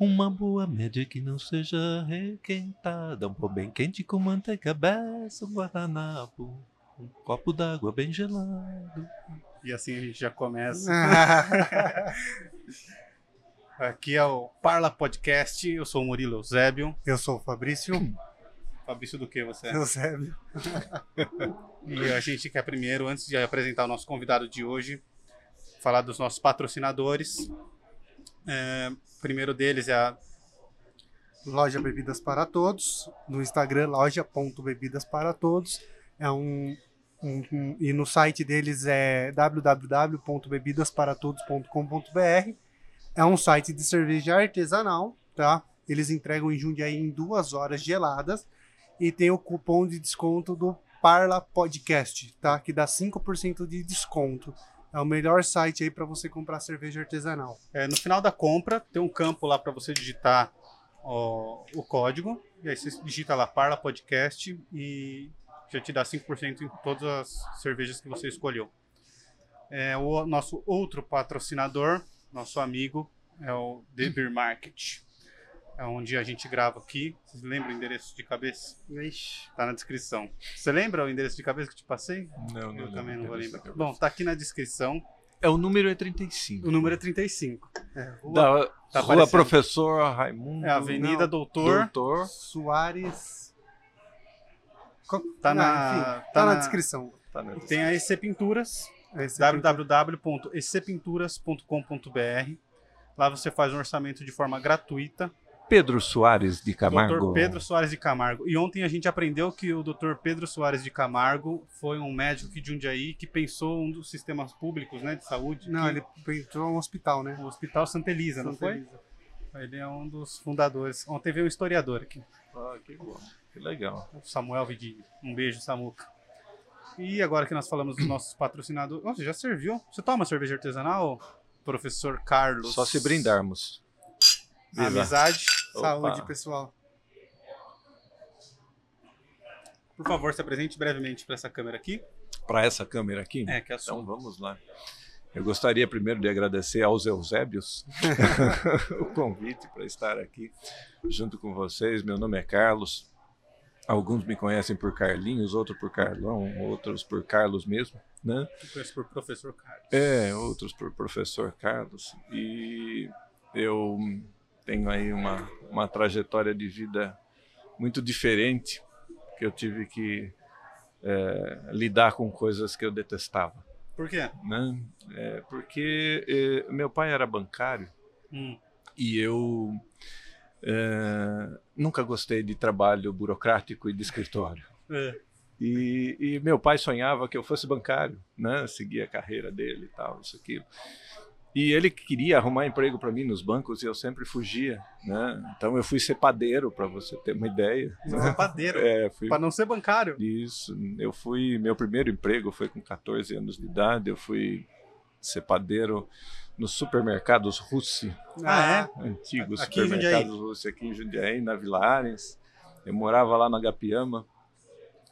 Uma boa média que não seja requentada. Um pão bem quente com manteiga, beça, um guardanapo. Um copo d'água bem gelado. E assim a gente já começa. Aqui é o Parla Podcast. Eu sou o Murilo Eusébio. Eu sou o Fabrício. Fabrício do que você é? Eusébio. E a gente quer primeiro, antes de apresentar o nosso convidado de hoje, falar dos nossos patrocinadores. É, o primeiro deles é a Loja Bebidas para Todos. No Instagram, loja.bebidas para todos. É um, um- um- e no site deles é www.bebidasparatodos.com.br. É um site de cerveja artesanal, tá? Eles entregam em Jundiaí em duas horas geladas e tem o cupom de desconto do Parla Podcast, tá? Que dá 5% de desconto. É o melhor site aí para você comprar cerveja artesanal. É, no final da compra, tem um campo lá para você digitar ó, o código. E aí você digita lá Parla Podcast e já te dá 5% em todas as cervejas que você escolheu. É, o nosso outro patrocinador, nosso amigo, é o The Beer Market. É onde a gente grava aqui. Vocês lembram o endereço de cabeça? Ixi. Tá na descrição. Você lembra o endereço de cabeça que eu te passei? Não, Eu também não vou lembrar. Bom, tá aqui na descrição. É o número é 35. O número é 35. É, Rua Da Tá Rua aparecendo. Professor Raimundo. É a Avenida Não. Doutor. Doutor. Soares. Co- Tá Ah, na- enfim, tá tá, na, na- descrição. Tá na- Tem a EC Pinturas, www.ecpinturas.com.br. Lá você faz um orçamento de forma gratuita. Pedro Soares de Camargo. Dr. Pedro Soares de Camargo. E ontem a gente aprendeu que o Dr. Pedro Soares de Camargo foi um médico de Jundiaí que pensou um dos sistemas públicos né, de saúde. Não, que- ele entrou no hospital, né? O Hospital Santa Elisa, não Santa foi? Elisa. Ele é um dos fundadores. Ontem veio um historiador aqui, Ah, que bom. Que legal. o Samuel Vidini. Um beijo, Samuca. E agora que nós falamos dos nossos patrocinadores. Nossa, já serviu? Você toma cerveja artesanal, professor Carlos? Só se brindarmos. Viva. Amizade. Opa. Saúde, pessoal. Por favor, se apresente brevemente para essa câmera aqui. Para essa câmera aqui? É, que é a sua. Então vamos lá. Eu gostaria primeiro de agradecer aos Eusébios o convite para estar aqui junto com vocês. Meu nome é Carlos. Alguns me conhecem por Carlinhos, outros por Carlão, outros por Carlos mesmo, né? Eu conheço por professor Carlos. É, outros por professor Carlos. E eu tenho aí uma, uma trajetória de vida muito diferente, que eu tive que é, lidar com coisas que eu detestava Por quê? né? É, porque eh, meu pai era bancário Hum. e eu eh, nunca gostei de trabalho burocrático e de escritório. É. E, e meu pai sonhava que eu fosse bancário, né? Seguir a carreira dele e tal, isso aquilo. E ele queria arrumar emprego para mim nos bancos e eu sempre fugia, né? Então eu fui ser padeiro, para você ter uma ideia. Você é padeiro. É, fui Para não ser bancário. isso, eu fui, meu primeiro emprego foi com 14 anos de idade, eu fui ser padeiro nos supermercados Russi, Ah, é? antigos Aqui supermercados Russi aqui em Jundiaí, na Vila Arens. Eu morava lá na Gapiama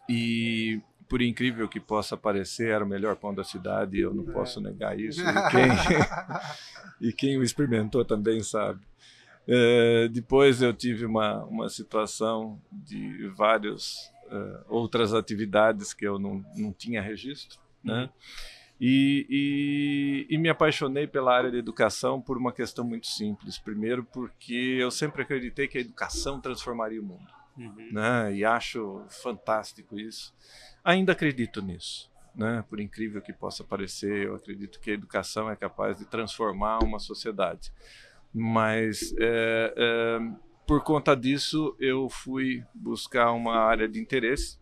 e por incrível que possa parecer, era o melhor pão da cidade, eu não É. posso negar isso. E quem, e quem o experimentou também sabe. Eh, depois eu tive uma, uma situação de várias eh, outras atividades que eu não, não tinha registro, né? E, e, e me apaixonei pela área de educação por uma questão muito simples. Primeiro, porque eu sempre acreditei que a educação transformaria o mundo Uhum. né? E acho fantástico isso. Ainda acredito nisso, né? Por incrível que possa parecer, eu acredito que a educação é capaz de transformar uma sociedade. Mas é, é, por conta disso, eu fui buscar uma área de interesse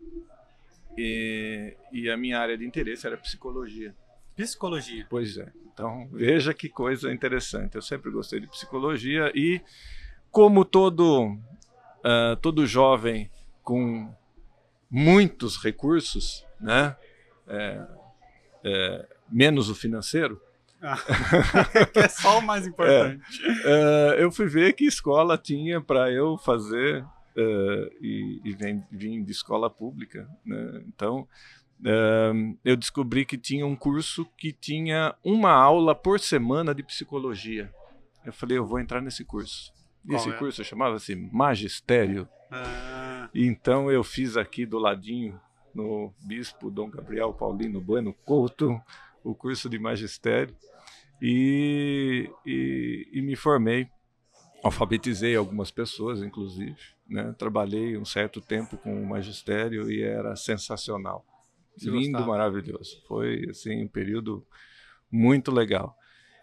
e, e a minha área de interesse era psicologia. Psicologia. Pois é. Então, veja que coisa interessante. Eu sempre gostei de psicologia e, como todo, ah, todo jovem com muitos recursos, né? É, é, menos o financeiro, que é só o mais importante. é, eu fui ver que escola tinha para eu fazer é, e, e vim de escola pública. Né? Então, é, eu descobri que tinha um curso que tinha uma aula por semana de psicologia. Eu falei, eu vou entrar nesse curso. Esse é? curso chamava-se Magistério. Ah, Então eu fiz aqui do ladinho, no Bispo Dom Gabriel Paulino Bueno Couto, o curso de magistério e, e, e me formei. Alfabetizei algumas pessoas, inclusive. Né? Trabalhei um certo tempo com o magistério e era sensacional. Você Lindo, gostava? maravilhoso. Foi assim, um período muito legal.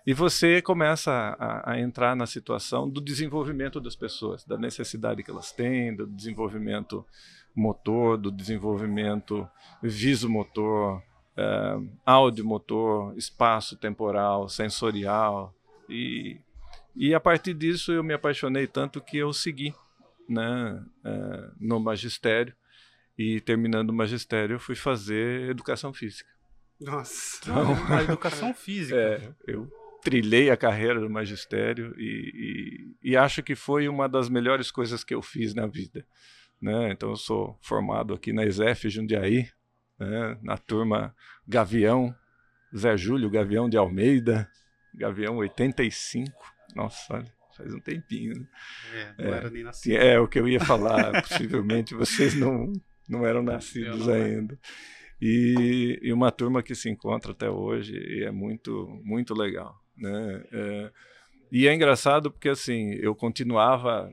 E você começa a, a entrar na situação do desenvolvimento das pessoas, da necessidade que elas têm, do desenvolvimento motor, do desenvolvimento visomotor, eh, audiomotor, espaço temporal, sensorial. E, e a partir disso eu me apaixonei tanto que eu segui né, eh, no magistério. E terminando o magistério, eu fui fazer educação física. Nossa. Então, a educação física. é, eu trilhei a carreira do magistério e, e, e acho que foi uma das melhores coisas que eu fiz na vida. Né? Então, eu sou formado aqui na ESEF Jundiaí, né? na turma Gavião, Zé Júlio Gavião de Almeida, Gavião 85. Nossa, olha, faz um tempinho. Né? É, não É. era nem nascido. É o que eu ia falar. Possivelmente vocês não, não eram nascidos não era. ainda. E, e uma turma que se encontra até hoje e é muito, muito legal. Né? É, e é engraçado porque assim eu continuava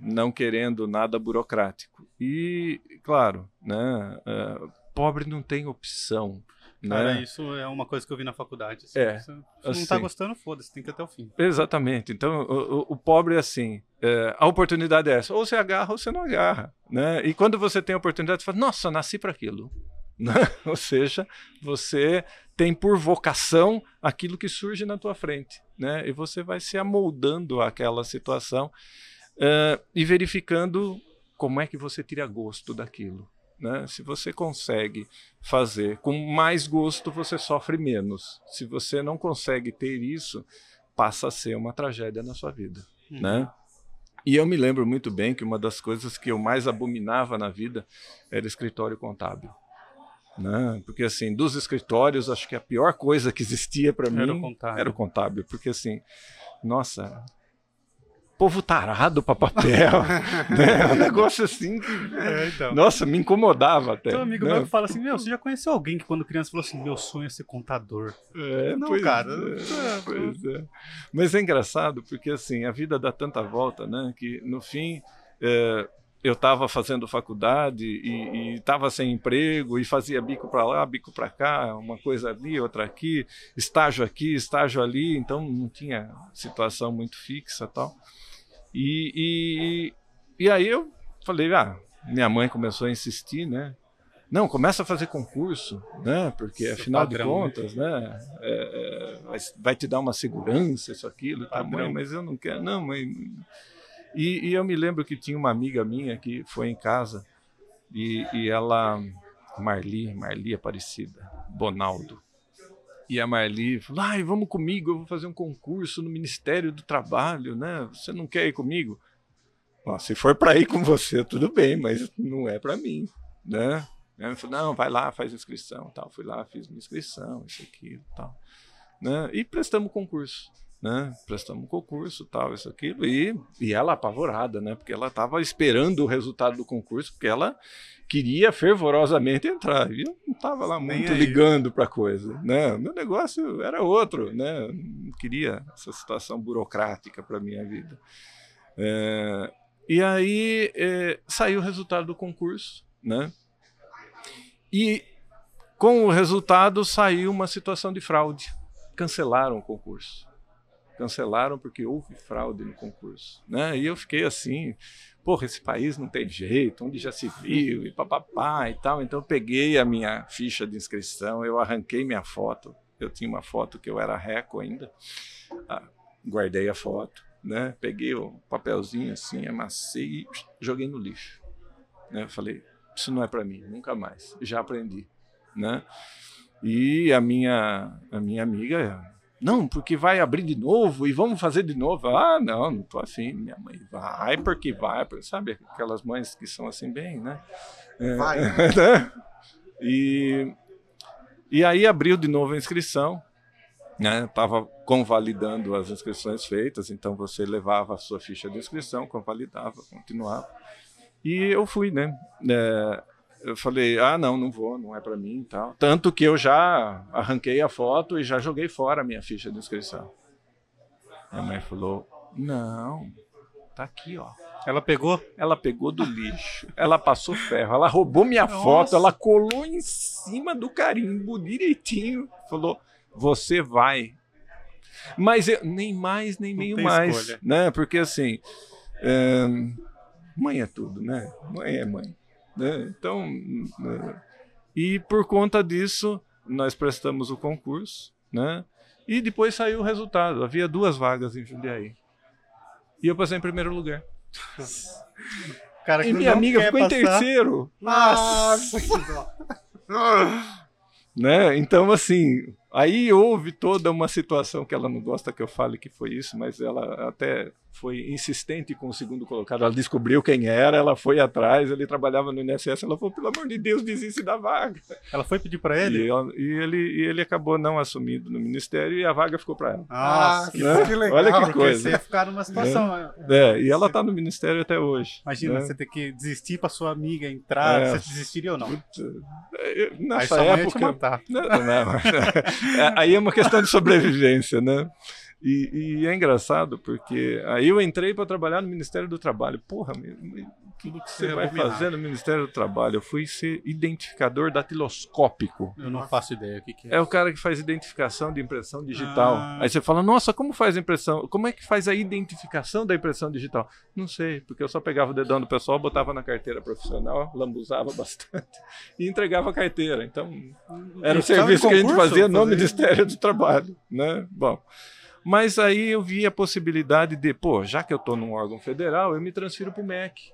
não querendo nada burocrático. E, claro, né, é, pobre não tem opção. Cara, né? isso é uma coisa que eu vi na faculdade. assim, É, Você, você não assim. tá gostando, foda-se, tem que ir até o fim. Exatamente. Então, o, o- o pobre é assim: é, a oportunidade é essa, ou você agarra ou você não agarra. Né? E quando você tem a oportunidade, você fala: nossa, nasci para aquilo. Né? Ou seja, você tem por vocação aquilo que surge na tua frente. Né? E você vai se amoldando àquela situação é, e verificando como é que você tira gosto daquilo. Né? Se você consegue fazer com mais gosto, você sofre menos. Se você não consegue ter isso, passa a ser uma tragédia na sua vida, Uhum. né? E eu me lembro muito bem que uma das coisas que eu mais abominava na vida era escritório contábil. Né? Porque assim, dos escritórios, acho que a pior coisa que existia para mim Era o contábil. era o contábil, porque assim, nossa, povo tarado para papel, né? Um negócio assim que É, então. nossa, me incomodava até. Tem um amigo né? meu que fala assim: Meu, você já conheceu alguém que quando criança falou assim: Meu sonho é ser contador? É, Não, cara, é, é, pois é. Mas é engraçado porque assim a vida dá tanta volta, né? Que no fim é, eu estava fazendo faculdade e estava sem emprego e fazia bico para lá, bico para cá, uma coisa ali, outra aqui, estágio aqui, estágio ali, então não tinha situação muito fixa, tal. E, e, e aí eu falei, ah, minha mãe começou a insistir, né? Não, começa a fazer concurso, né? Porque Seu afinal padrão, de né? contas, né? é, é, vai, vai te dar uma segurança, isso, aquilo. Tá, mãe, mas eu não quero, não, mãe. E, e eu me lembro que tinha uma amiga minha que foi em casa e, e ela, Marli, Marli Aparecida, Bonaldo. E a Marli falou: ai, vamos comigo, eu vou fazer um concurso no Ministério do Trabalho, né? Você não quer ir comigo? Se for para ir com você, tudo bem, mas não é para mim, né? Ela falou, não, vai lá, faz inscrição, tal. Fui lá, fiz minha inscrição, isso aqui, tal, né? E prestamos concurso, né? Prestamos concurso, tal, isso aquilo e, e ela apavorada, né? Porque ela estava esperando o resultado do concurso, porque ela queria fervorosamente entrar. E eu não estava lá muito ligando para coisa, né? Meu negócio era outro, né? Eu Não queria essa situação burocrática para minha vida. É, e aí é, saiu o resultado do concurso, né? E com o resultado saiu uma situação de fraude. Cancelaram o concurso. Cancelaram porque houve fraude no concurso, né? E eu fiquei assim, porra, esse país não tem jeito, onde já se viu e papapá e tal. Então eu peguei a minha ficha de inscrição, eu arranquei minha foto. Eu tinha uma foto que eu era reco ainda. Ah, guardei a foto, né? Peguei o papelzinho assim, amassei e joguei no lixo. Né? Eu falei, isso não é para mim, nunca mais. Já aprendi, né? E a minha a minha amiga, não, porque vai abrir de novo e vamos fazer de novo. Ah, não, não tô afim. Minha mãe, vai porque vai, sabe aquelas mães que são assim bem, né? É, Vai. né? E e aí abriu de novo a inscrição, Estava né, convalidando as inscrições feitas, então você levava a sua ficha de inscrição, convalidava, continuava. E eu fui, né? É, eu falei, ah, não, não vou, não é para mim tal. Tanto que eu já arranquei a foto e já joguei fora a minha ficha de inscrição. Minha mãe falou, não, tá aqui, ó. Ela pegou? Ela pegou do lixo. Ela passou ferro. Ela roubou minha Nossa. foto. Ela colou em cima do carimbo direitinho. Falou: Você vai. Mas eu, nem mais, nem meio mais. Escolha. né? Porque assim. É, mãe é tudo, né? Mãe é mãe. Né? Então. Né? E por conta disso, nós prestamos o concurso, né? E depois saiu o resultado. Havia duas vagas em Jundiaí. E eu passei em primeiro lugar. Cara, e minha amiga ficou passar. em terceiro. Nossa, dó. né? Então, assim, Aí houve toda uma situação que ela não gosta que eu fale que foi isso, mas ela até foi insistente com o segundo colocado. Ela descobriu quem era, ela foi atrás, ele trabalhava no INSS, ela falou, pelo amor de Deus, desiste da vaga. Ela foi pedir para ele? E, e, ele? e ele acabou não assumindo no ministério e a vaga ficou para ela. Ah, né? que legal. Olha que coisa. Você ia ficar numa situação... É, é e ela está no ministério até hoje. Imagina, né? você ter que desistir para sua amiga entrar, é, você desistiria ou não? Nessa Aí época... Matar. Não, não, é, aí é uma questão de sobrevivência, né? E, e, é engraçado porque aí eu entrei para trabalhar no Ministério do Trabalho. Porra, tudo que você vai fazer no Ministério do Trabalho? Eu fui ser identificador datiloscópico. Eu não faço ideia o que, que é. É o cara que faz identificação de impressão digital. Ah. Aí você fala, nossa, como faz a impressão? Como é que faz a identificação da impressão digital? Não sei, porque eu só pegava o dedão do pessoal, botava na carteira profissional, lambuzava bastante e entregava a carteira. Então, era o serviço que a gente fazia no Ministério do Trabalho, né? Bom. Mas aí eu vi a possibilidade de, pô, já que eu estou num órgão federal, eu me transfiro para o MEC.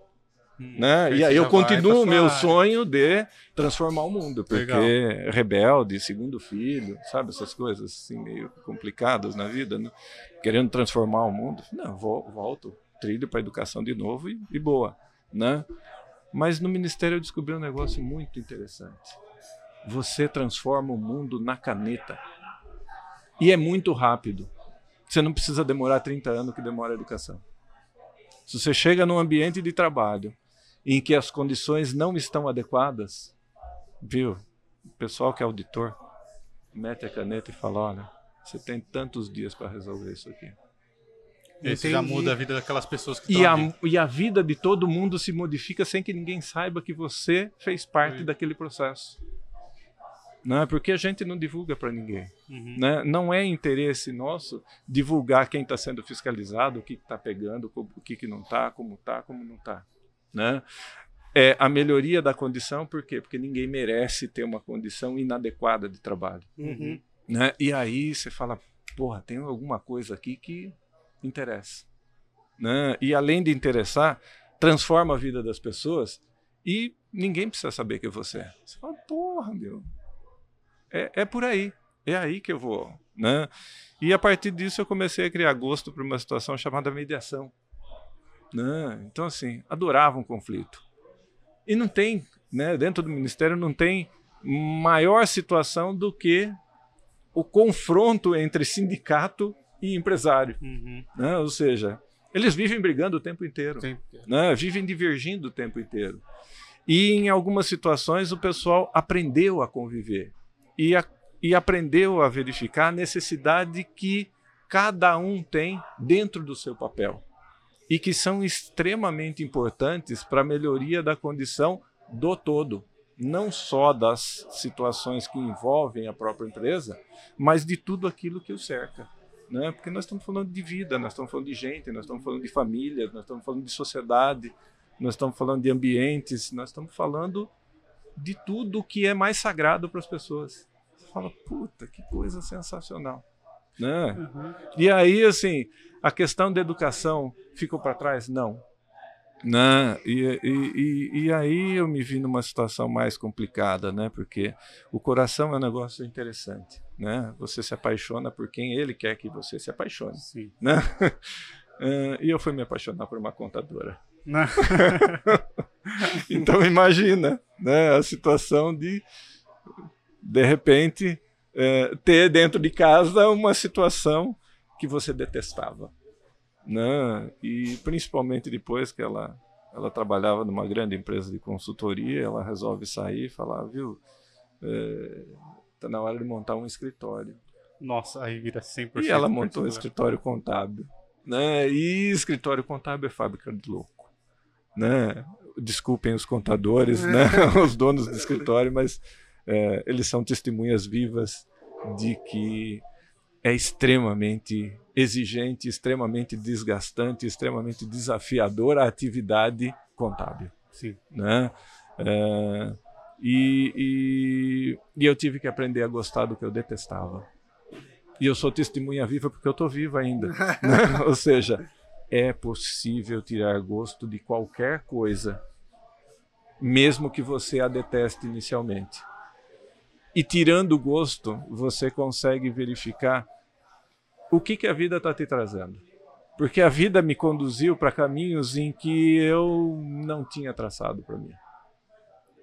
Hum, né? E aí eu continuo o meu sonho de transformar o mundo, porque Legal. rebelde, segundo filho, sabe, essas coisas assim meio complicadas na vida, né? querendo transformar o mundo. Não, vou, volto, trilho para a educação de novo e, e boa, né? Mas no ministério eu descobri um negócio muito interessante. Você transforma o mundo na caneta. E é muito rápido. Você não precisa demorar 30 anos que demora a educação. Se você chega num ambiente de trabalho em que as condições não estão adequadas, viu? O pessoal que é auditor mete a caneta e fala: olha, você tem tantos dias para resolver isso aqui. Esse já muda a vida daquelas pessoas que e a, e a vida de todo mundo se modifica sem que ninguém saiba que você fez parte Sim. daquele processo. Não é porque a gente não divulga para ninguém. Uhum. Né? Não é interesse nosso divulgar quem está sendo fiscalizado, o que está pegando, o que, que não está, como está, como não está né? É a melhoria da condição, por quê? Porque ninguém merece ter uma condição inadequada de trabalho. Uhum. Né? E aí você fala, porra, tem alguma coisa aqui que interessa. Né? E além de interessar, transforma a vida das pessoas e ninguém precisa saber que você é. Você fala, porra, meu, é, é por aí, é aí que eu vou. Né? E a partir disso eu comecei a criar gosto para uma situação chamada mediação. Né? Então, assim, adorava um conflito. E não tem, né, dentro do ministério, não tem maior situação do que o confronto entre sindicato e empresário. Uhum. Né? Ou seja, eles vivem brigando o tempo inteiro, né? vivem divergindo o tempo inteiro. E em algumas situações o pessoal aprendeu a conviver e, a, e aprendeu a verificar a necessidade que cada um tem dentro do seu papel e que são extremamente importantes para a melhoria da condição do todo, não só das situações que envolvem a própria empresa, mas de tudo aquilo que o cerca. Né? Porque nós estamos falando de vida, nós estamos falando de gente, nós estamos falando de famílias, nós estamos falando de sociedade, nós estamos falando de ambientes, nós estamos falando de tudo que é mais sagrado para as pessoas. Você fala, puta, que coisa sensacional. Né? Uhum. E aí, assim, a questão da educação ficou para trás? Não. Né? E, e, e, e, aí eu me vi numa situação mais complicada, né? Porque o coração é um negócio interessante, né? Você se apaixona por quem ele quer que você se apaixone, Sim. né? Uh, e eu fui me apaixonar por uma contadora. então imagina, né? A situação de de repente é, ter dentro de casa uma situação que você detestava. Né? E principalmente depois que ela, ela trabalhava numa grande empresa de consultoria, ela resolve sair e falar, viu, está é, na hora de montar um escritório. Nossa, aí vira 100%. E ela montou um escritório contábil. Né? E escritório contábil é fábrica de louco. Né? Desculpem os contadores, né? os donos do escritório, mas é, eles são testemunhas vivas de que é extremamente exigente, extremamente desgastante, extremamente desafiadora a atividade contábil. Sim. Né? É, e, e, e, eu tive que aprender a gostar do que eu detestava. E eu sou testemunha viva porque eu estou vivo ainda. né? Ou seja, é possível tirar gosto de qualquer coisa, mesmo que você a deteste inicialmente. E tirando o gosto, você consegue verificar o que, que a vida está te trazendo. Porque a vida me conduziu para caminhos em que eu não tinha traçado para mim.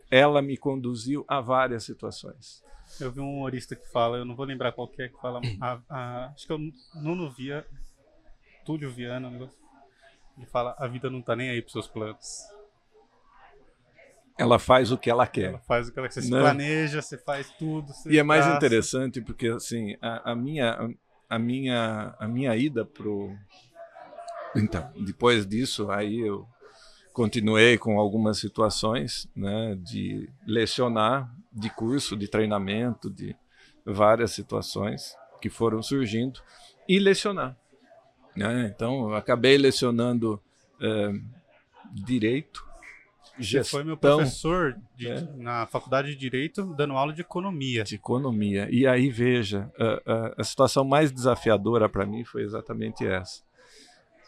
Ela me conduziu a várias situações. Eu vi um humorista que fala, eu não vou lembrar qual que é, que fala, a, a, acho que é o Nuno Via, Túlio Viana, um negócio. Ele fala, a vida não está nem aí para seus planos ela faz o que ela quer. Ela faz o que ela quer. Você né? planeja, você faz tudo. Você e é mais interessante porque assim a, a, minha a minha a minha ida pro então depois disso aí eu continuei com algumas situações né de lecionar de curso de treinamento de várias situações que foram surgindo e lecionar né? então acabei lecionando é, direito Gestão, Você foi meu professor de, é. na faculdade de Direito, dando aula de economia. De economia. E aí, veja, a, a, a situação mais desafiadora para mim foi exatamente essa.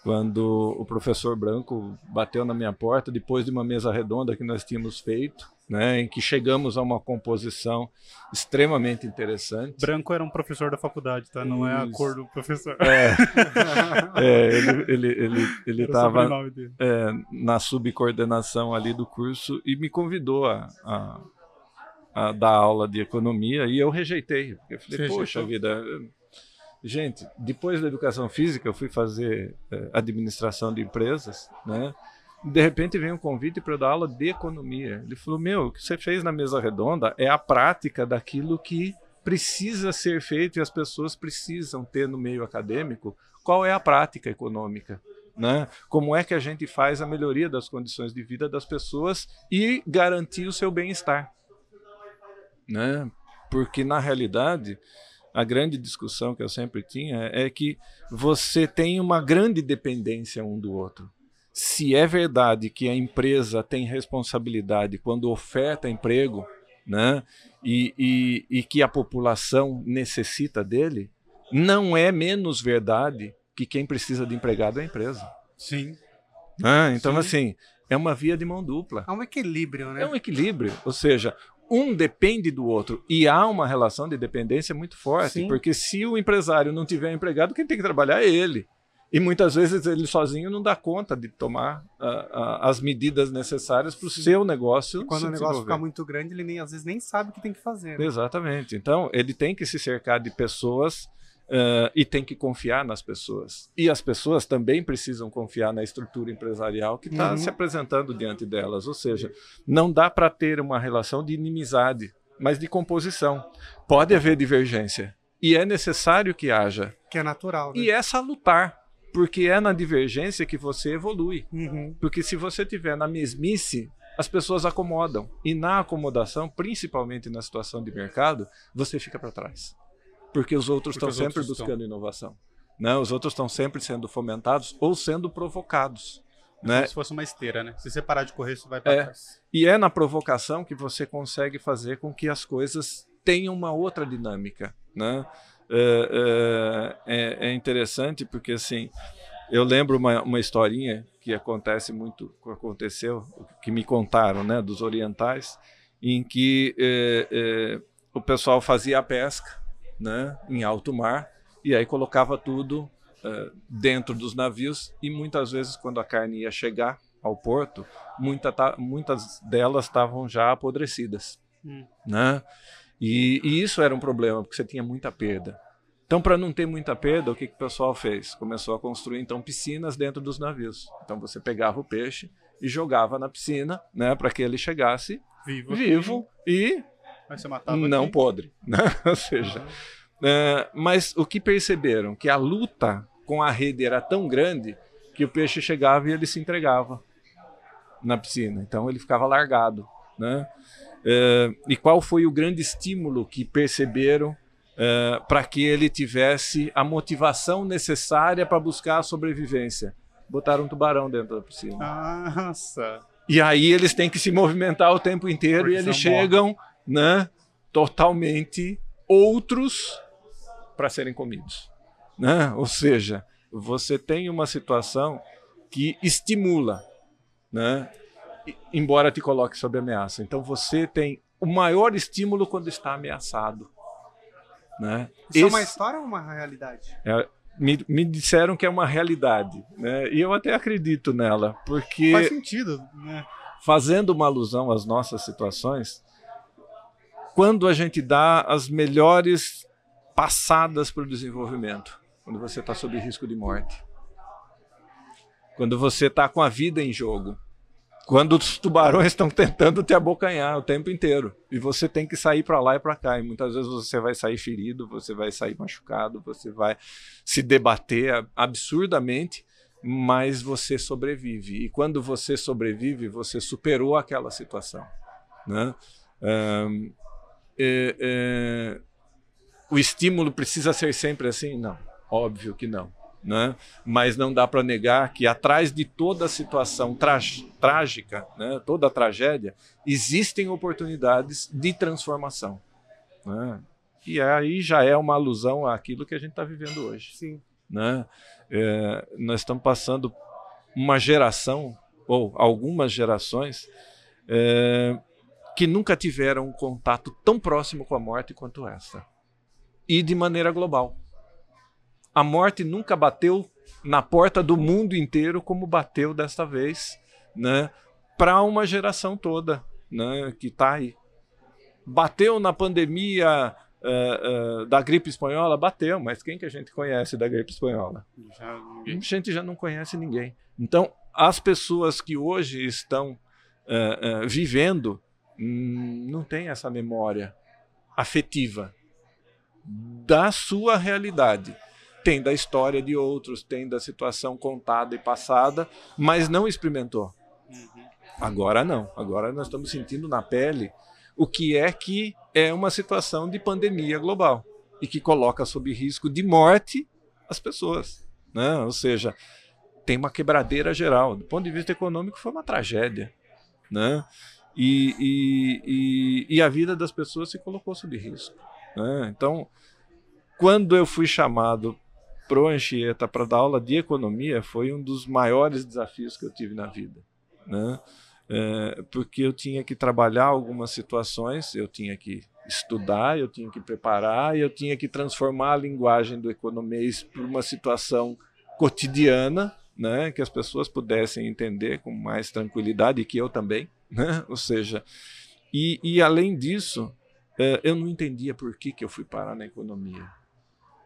Quando o professor Branco bateu na minha porta, depois de uma mesa redonda que nós tínhamos feito, né, em que chegamos a uma composição extremamente interessante. Branco era um professor da faculdade, tá? Não Isso. é a cor do professor. É, é ele ele estava é, na subcoordenação ali do curso e me convidou a, a, a, dar aula de economia e eu rejeitei. Eu falei, Você poxa vida, gente, depois da educação física eu fui fazer é, administração de empresas, né? De repente vem um convite para dar aula de economia. Ele falou: Meu, o que você fez na mesa redonda é a prática daquilo que precisa ser feito e as pessoas precisam ter no meio acadêmico. Qual é a prática econômica? Né? Como é que a gente faz a melhoria das condições de vida das pessoas e garantir o seu bem-estar? Né? Porque, na realidade, a grande discussão que eu sempre tinha é que você tem uma grande dependência um do outro se é verdade que a empresa tem responsabilidade quando oferta emprego, né, e, e, e que a população necessita dele, não é menos verdade que quem precisa de empregado é a empresa. Sim. Né? Então, Sim. assim, é uma via de mão dupla. É um equilíbrio, né? É um equilíbrio. Ou seja, um depende do outro. E há uma relação de dependência muito forte, Sim. porque se o empresário não tiver empregado, quem tem que trabalhar é ele. E muitas vezes ele sozinho não dá conta de tomar uh, uh, as medidas necessárias para o seu negócio. E quando o negócio fica muito grande, ele nem, às vezes nem sabe o que tem que fazer. Né? Exatamente. Então, ele tem que se cercar de pessoas uh, e tem que confiar nas pessoas. E as pessoas também precisam confiar na estrutura empresarial que está uhum. se apresentando diante delas. Ou seja, não dá para ter uma relação de inimizade, mas de composição. Pode haver divergência. E é necessário que haja. Que é natural. Né? E é salutar porque é na divergência que você evolui. Uhum. Porque se você tiver na mesmice, as pessoas acomodam. E na acomodação, principalmente na situação de mercado, você fica para trás. Porque os outros porque estão sempre outros buscando estão. inovação. Né? Os outros estão sempre sendo fomentados ou sendo provocados. É né? Como se fosse uma esteira, né? Se você parar de correr, você vai para é, trás. E é na provocação que você consegue fazer com que as coisas tenham uma outra dinâmica, né? É, é, é, é, interessante porque assim eu lembro uma, uma historinha que acontece muito aconteceu que me contaram né dos orientais em que é, o pessoal fazia a pesca né em alto mar e aí colocava tudo dentro dos navios e muitas vezes quando a carne ia chegar ao porto muita, muitas delas estavam já apodrecidas hum. né E, e isso era um problema, porque você tinha muita perda. Então, para não ter muita perda, o que, que o pessoal fez? Começou a construir então piscinas dentro dos navios. Então você pegava o peixe e jogava na piscina, né, para que ele chegasse Vivo. vivo e não aqui. podre, né? Ou seja, é, mas o que perceberam que a luta com a rede era tão grande que o peixe chegava e ele se entregava na piscina. Então ele ficava largado, né? É, e qual foi o grande estímulo que perceberam é, para que ele tivesse a motivação necessária para buscar a sobrevivência? Botaram um tubarão dentro da piscina. Nossa. E aí eles têm que se movimentar o tempo inteiro Porque e eles chegam, né, totalmente outros para serem comidos, né? Ou seja, você tem uma situação que estimula, né? Embora te coloque sob ameaça. Então você tem o maior estímulo quando está ameaçado, né? Isso é uma Esse- história ou uma realidade? me, me disseram que é uma realidade, né? E eu até acredito nela, porque Faz sentido, né? fazendo uma alusão às nossas situações, quando a gente dá as melhores passadas para o desenvolvimento, quando você está sob risco de morte, quando você está com a vida em jogo, quando os tubarões estão tentando te abocanhar o tempo inteiro e você tem que sair para lá e para cá e muitas vezes você vai sair ferido, você vai sair machucado, você vai se debater absurdamente mas você sobrevive. E quando você sobrevive, você superou aquela situação. Né? Ahn, é- é, o estímulo precisa ser sempre assim? Não, óbvio que não. Né? Mas não dá para negar que atrás de toda situação tra trágica, né? toda tragédia, existem oportunidades de transformação. Né? E aí já é uma alusão àquilo que a gente está vivendo hoje Sim. né? É, nós estamos passando uma geração ou algumas gerações é, que nunca tiveram um contato tão próximo com a morte quanto essa e de maneira global. A morte nunca bateu na porta do mundo inteiro como bateu desta vez, né? Para uma geração toda, né? Que está aí. Bateu na pandemia eh, eh, da gripe espanhola, bateu, mas quem que a gente conhece da gripe espanhola? Já A gente já não conhece ninguém. Então, as pessoas que hoje estão eh, vivendo hum, não têm essa memória afetiva da sua realidade. Tem da história de outros, tem da situação contada e passada, mas não experimentou. Uhum. Agora não. Agora nós estamos sentindo na pele o que é que é uma situação de pandemia global e que coloca sob risco de morte as pessoas. Né? Ou seja, tem uma quebradeira geral. Do ponto de vista econômico, foi uma tragédia. Né? E, e, e, e a vida das pessoas se colocou sob risco. Né? Então, quando eu fui chamado pro Anchieta para dar aula de economia, foi um dos maiores desafios que eu tive na vida. Né? É, porque eu tinha que trabalhar algumas situações, eu tinha que estudar, eu tinha que preparar, eu tinha que transformar a linguagem do economês para uma situação cotidiana, né, que as pessoas pudessem entender com mais tranquilidade, que eu também, né? ou seja, e, e além disso, é, eu não entendia por que, que eu fui parar na economia.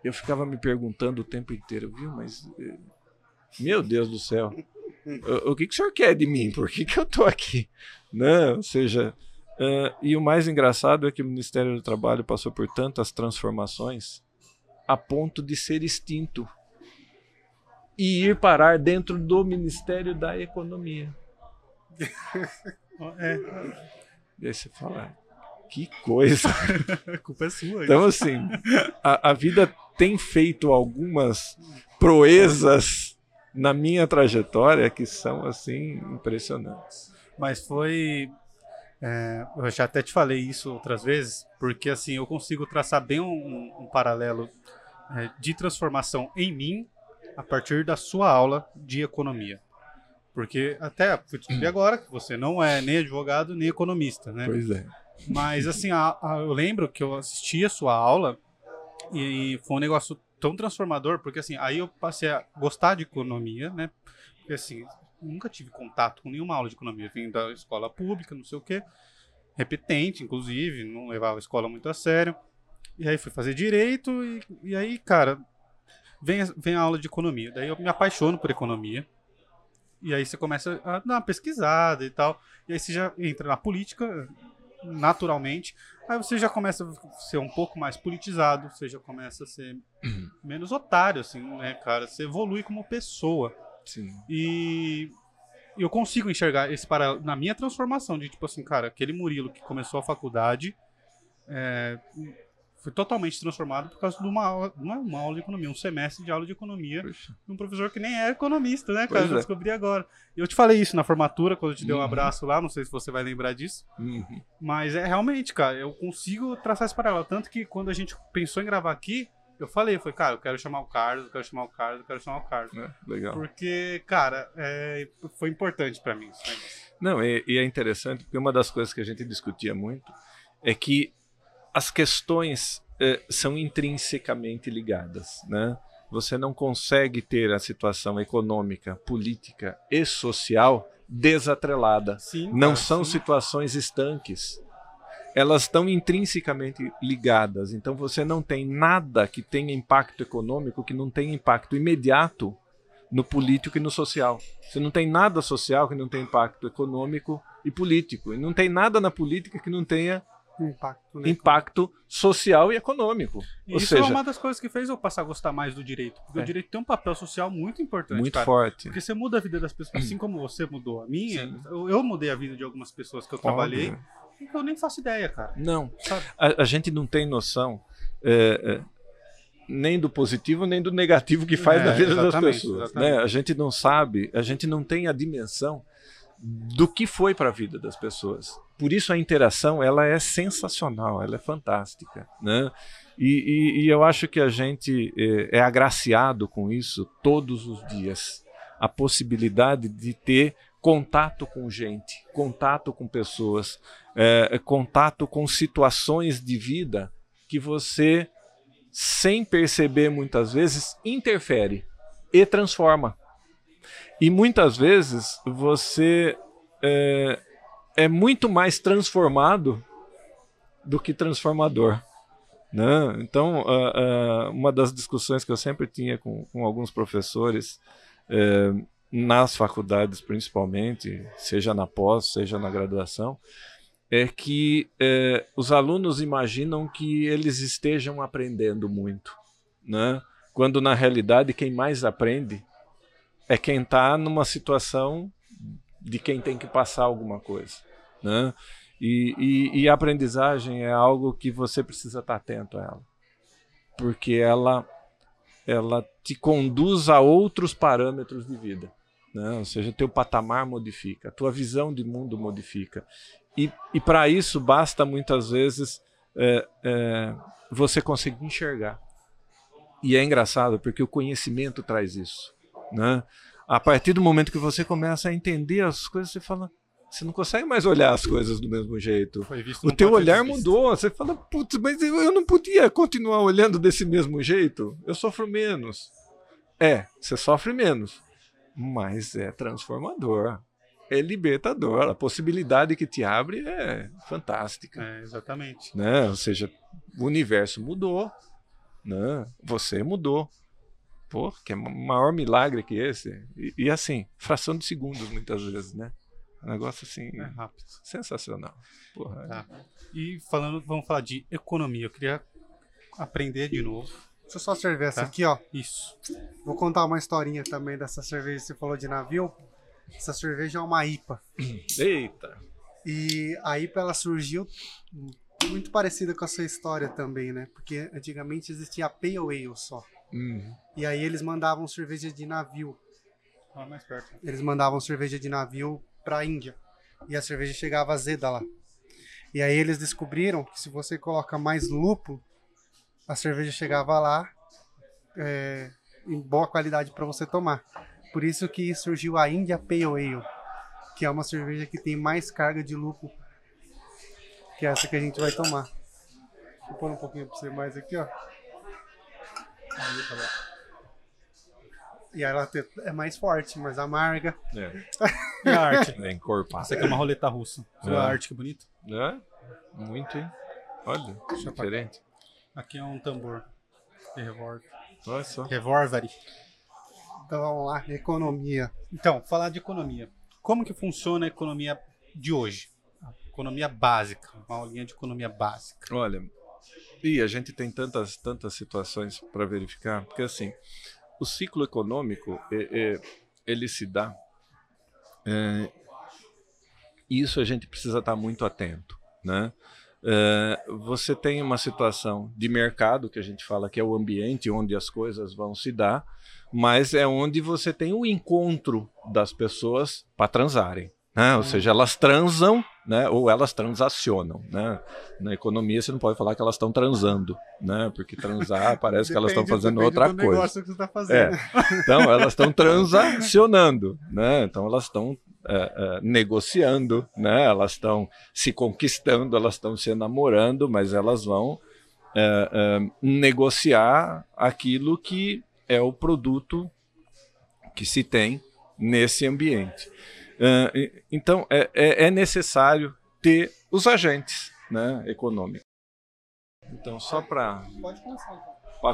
Eu ficava me perguntando o tempo inteiro, viu, mas eh, meu Deus do céu, o, o que, que o senhor quer de mim? Por que, que eu estou aqui? Né? Ou seja, eh, e o mais engraçado é que o Ministério do Trabalho passou por tantas transformações a ponto de ser extinto e ir parar dentro do Ministério da Economia. É, E aí você fala, que coisa. a culpa é sua. Então, assim, a, a vida tem feito algumas proezas na minha trajetória que são, assim, impressionantes. Mas foi. é, eu já até te falei isso outras vezes, porque assim eu consigo traçar bem um, um paralelo é, de transformação em mim a partir da sua aula de economia. Porque até fui descobrir agora que você não é nem advogado nem economista, né? Pois é. Mas assim, a- a- eu lembro que eu assisti a sua aula e foi um negócio tão transformador, porque assim, aí eu passei a gostar de economia, né? Porque assim, nunca tive contato com nenhuma aula de economia, vim da escola pública, não sei o quê. repetente, inclusive, não levava a escola muito a sério. E aí fui fazer direito e, e aí, cara, vem, vem a aula de economia. Daí eu me apaixono por economia. E aí você começa a dar uma pesquisada e tal. E aí você já entra na política naturalmente. Aí você já começa a ser um pouco mais politizado, você já começa a ser menos otário, assim, né, cara? Você evolui como pessoa. Sim. E eu consigo enxergar esse paralelo na minha transformação de tipo assim, cara, aquele Murilo que começou a faculdade é, foi totalmente transformado por causa de uma aula, não é uma aula de economia, um semestre de aula de economia Puxa. de um professor que nem é economista, né, cara? Pois Eu é. descobri agora. Eu te falei isso na formatura, quando eu te dei um Uhum. abraço lá, não sei se você vai lembrar disso. Uhum. Mas é realmente, cara, eu consigo traçar esse paralelo. Tanto que quando a gente pensou em gravar aqui, eu falei, falei, cara, eu quero chamar o Carlos, eu quero chamar o Carlos, eu quero chamar o Carlos. É, legal. Porque, cara, é, foi importante pra mim esse negócio. Não, e, e é interessante porque uma das coisas que a gente discutia muito é que as questões eh, são intrinsecamente ligadas, né? Você não consegue ter a situação econômica, política e social desatrelada. Sim. Não são situações estanques. Elas estão intrinsecamente ligadas. Então você não tem nada que tenha impacto econômico que não tenha impacto imediato no político e no social. Você não tem nada social que não tenha impacto econômico e político. E não tem nada na política que não tenha Impacto, né? impacto social e econômico. E Ou isso seja, é uma das coisas que fez eu passar a gostar mais do direito. Porque É. o direito tem um papel social muito importante, muito cara. forte. Porque você muda a vida das pessoas, assim como você mudou a minha, eu, eu mudei a vida de algumas pessoas que eu trabalhei, Óbvio. e que eu nem faço ideia, cara. Não, a, a gente não tem noção é, é, nem do positivo nem do negativo que faz É, na vida das pessoas. exatamente. Né? A gente não sabe, a gente não tem a dimensão do que foi para a vida das pessoas. Por isso a interação ela é sensacional, ela é fantástica, né? E, e- e eu acho que a gente é, é agraciado com isso todos os dias, a possibilidade de ter contato com gente, contato com pessoas, é, contato com situações de vida que você, sem perceber muitas vezes, interfere e transforma. E muitas vezes você é, é muito mais transformado do que transformador. Né? Então, ah, ah, uma das discussões que eu sempre tinha com, com alguns professores, eh, nas faculdades principalmente, seja na pós, seja na graduação, é que eh, os alunos imaginam que eles estejam aprendendo muito, né? quando na realidade quem mais aprende é quem está numa situação de quem tem que passar alguma coisa. Né? E, e, e a aprendizagem é algo que você precisa estar atento a ela, porque ela, ela te conduz a outros parâmetros de vida. Né? Ou seja, teu patamar modifica, tua visão de mundo modifica. E, e para isso basta muitas vezes é, é, você conseguir enxergar. E é engraçado porque o conhecimento traz isso. Né? A partir do momento que você começa a entender as coisas, você fala, você não consegue mais olhar as coisas do mesmo jeito. O teu olhar mudou. Você fala, putz, mas eu eu não podia continuar olhando desse mesmo jeito. Eu sofro menos. É, você sofre menos, mas é transformador. É libertador. A possibilidade que te abre é fantástica. É, exatamente. Né? Ou seja, o universo mudou. Né? Você mudou. Pô, que é maior milagre que esse. E, e assim, fração de segundos muitas vezes, né? Um negócio assim, É rápido. sensacional. Porra, Tá. E falando, vamos falar de economia. Eu queria aprender de novo. Deixa eu só servir essa Tá. aqui, ó. Isso. Vou contar uma historinha também dessa cerveja que você falou de navio. Essa cerveja é uma IPA. Eita! E a IPA ela surgiu muito parecida com a sua história também, né? Porque antigamente existia a Pale Ale só. Uhum. E aí eles mandavam cerveja de navio. Fala mais perto. Eles mandavam cerveja de navio pra Índia. E a cerveja chegava azeda lá. E aí eles descobriram que se você coloca mais lúpulo, a cerveja chegava lá é, em boa qualidade para você tomar. Por isso que surgiu a India Pale Ale, que é uma cerveja que tem mais carga de lúpulo que essa que a gente vai tomar. Vou pôr um pouquinho para você mais aqui, ó. E ela é mais forte, mais amarga. É. E a arte? É encorpado. Essa aqui é uma roleta russa. Viu É. a arte que bonito? É? Muito, hein? Olha, diferente. Aqui é um tambor. De revólver. Olha só. Revólver. Então vamos lá, economia. Então, falar de economia. Como que funciona a economia de hoje? A economia básica. Uma aulinha de economia básica. Olha, e a gente tem tantas, tantas situações para verificar, porque assim, o ciclo econômico, é- é- ele se dá, é, isso a gente precisa estar muito atento, né? É, você tem uma situação de mercado, que a gente fala que é o ambiente onde as coisas vão se dar, mas é onde você tem o encontro das pessoas para transarem. Né? Ou seja, elas transam né? ou elas transacionam. Né? Na economia você não pode falar que elas estão transando, né? porque transar parece que elas estão Depende- fazendo depende outra coisa. negócio que você está fazendo. Então, elas estão transacionando, né? Então, elas estão é, é, negociando, né? Elas estão se conquistando, elas estão se namorando, mas elas vão é, é, negociar aquilo que é o produto que se tem nesse ambiente. Então, é, é- é necessário ter os agentes né, econômicos. Então, só para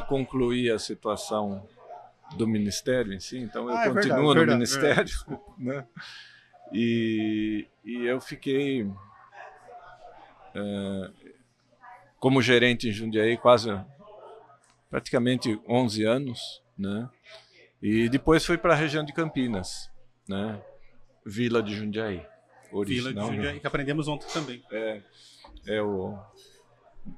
concluir a situação do ministério em si, então eu Ah, é continuo verdade, no verdade, ministério, né? E, e eu fiquei eh, como gerente em Jundiaí quase praticamente 11 anos, né? E depois fui para a região de Campinas, né? Vila de Jundiaí. Vila de original, né? Jundiaí, que aprendemos ontem também. É o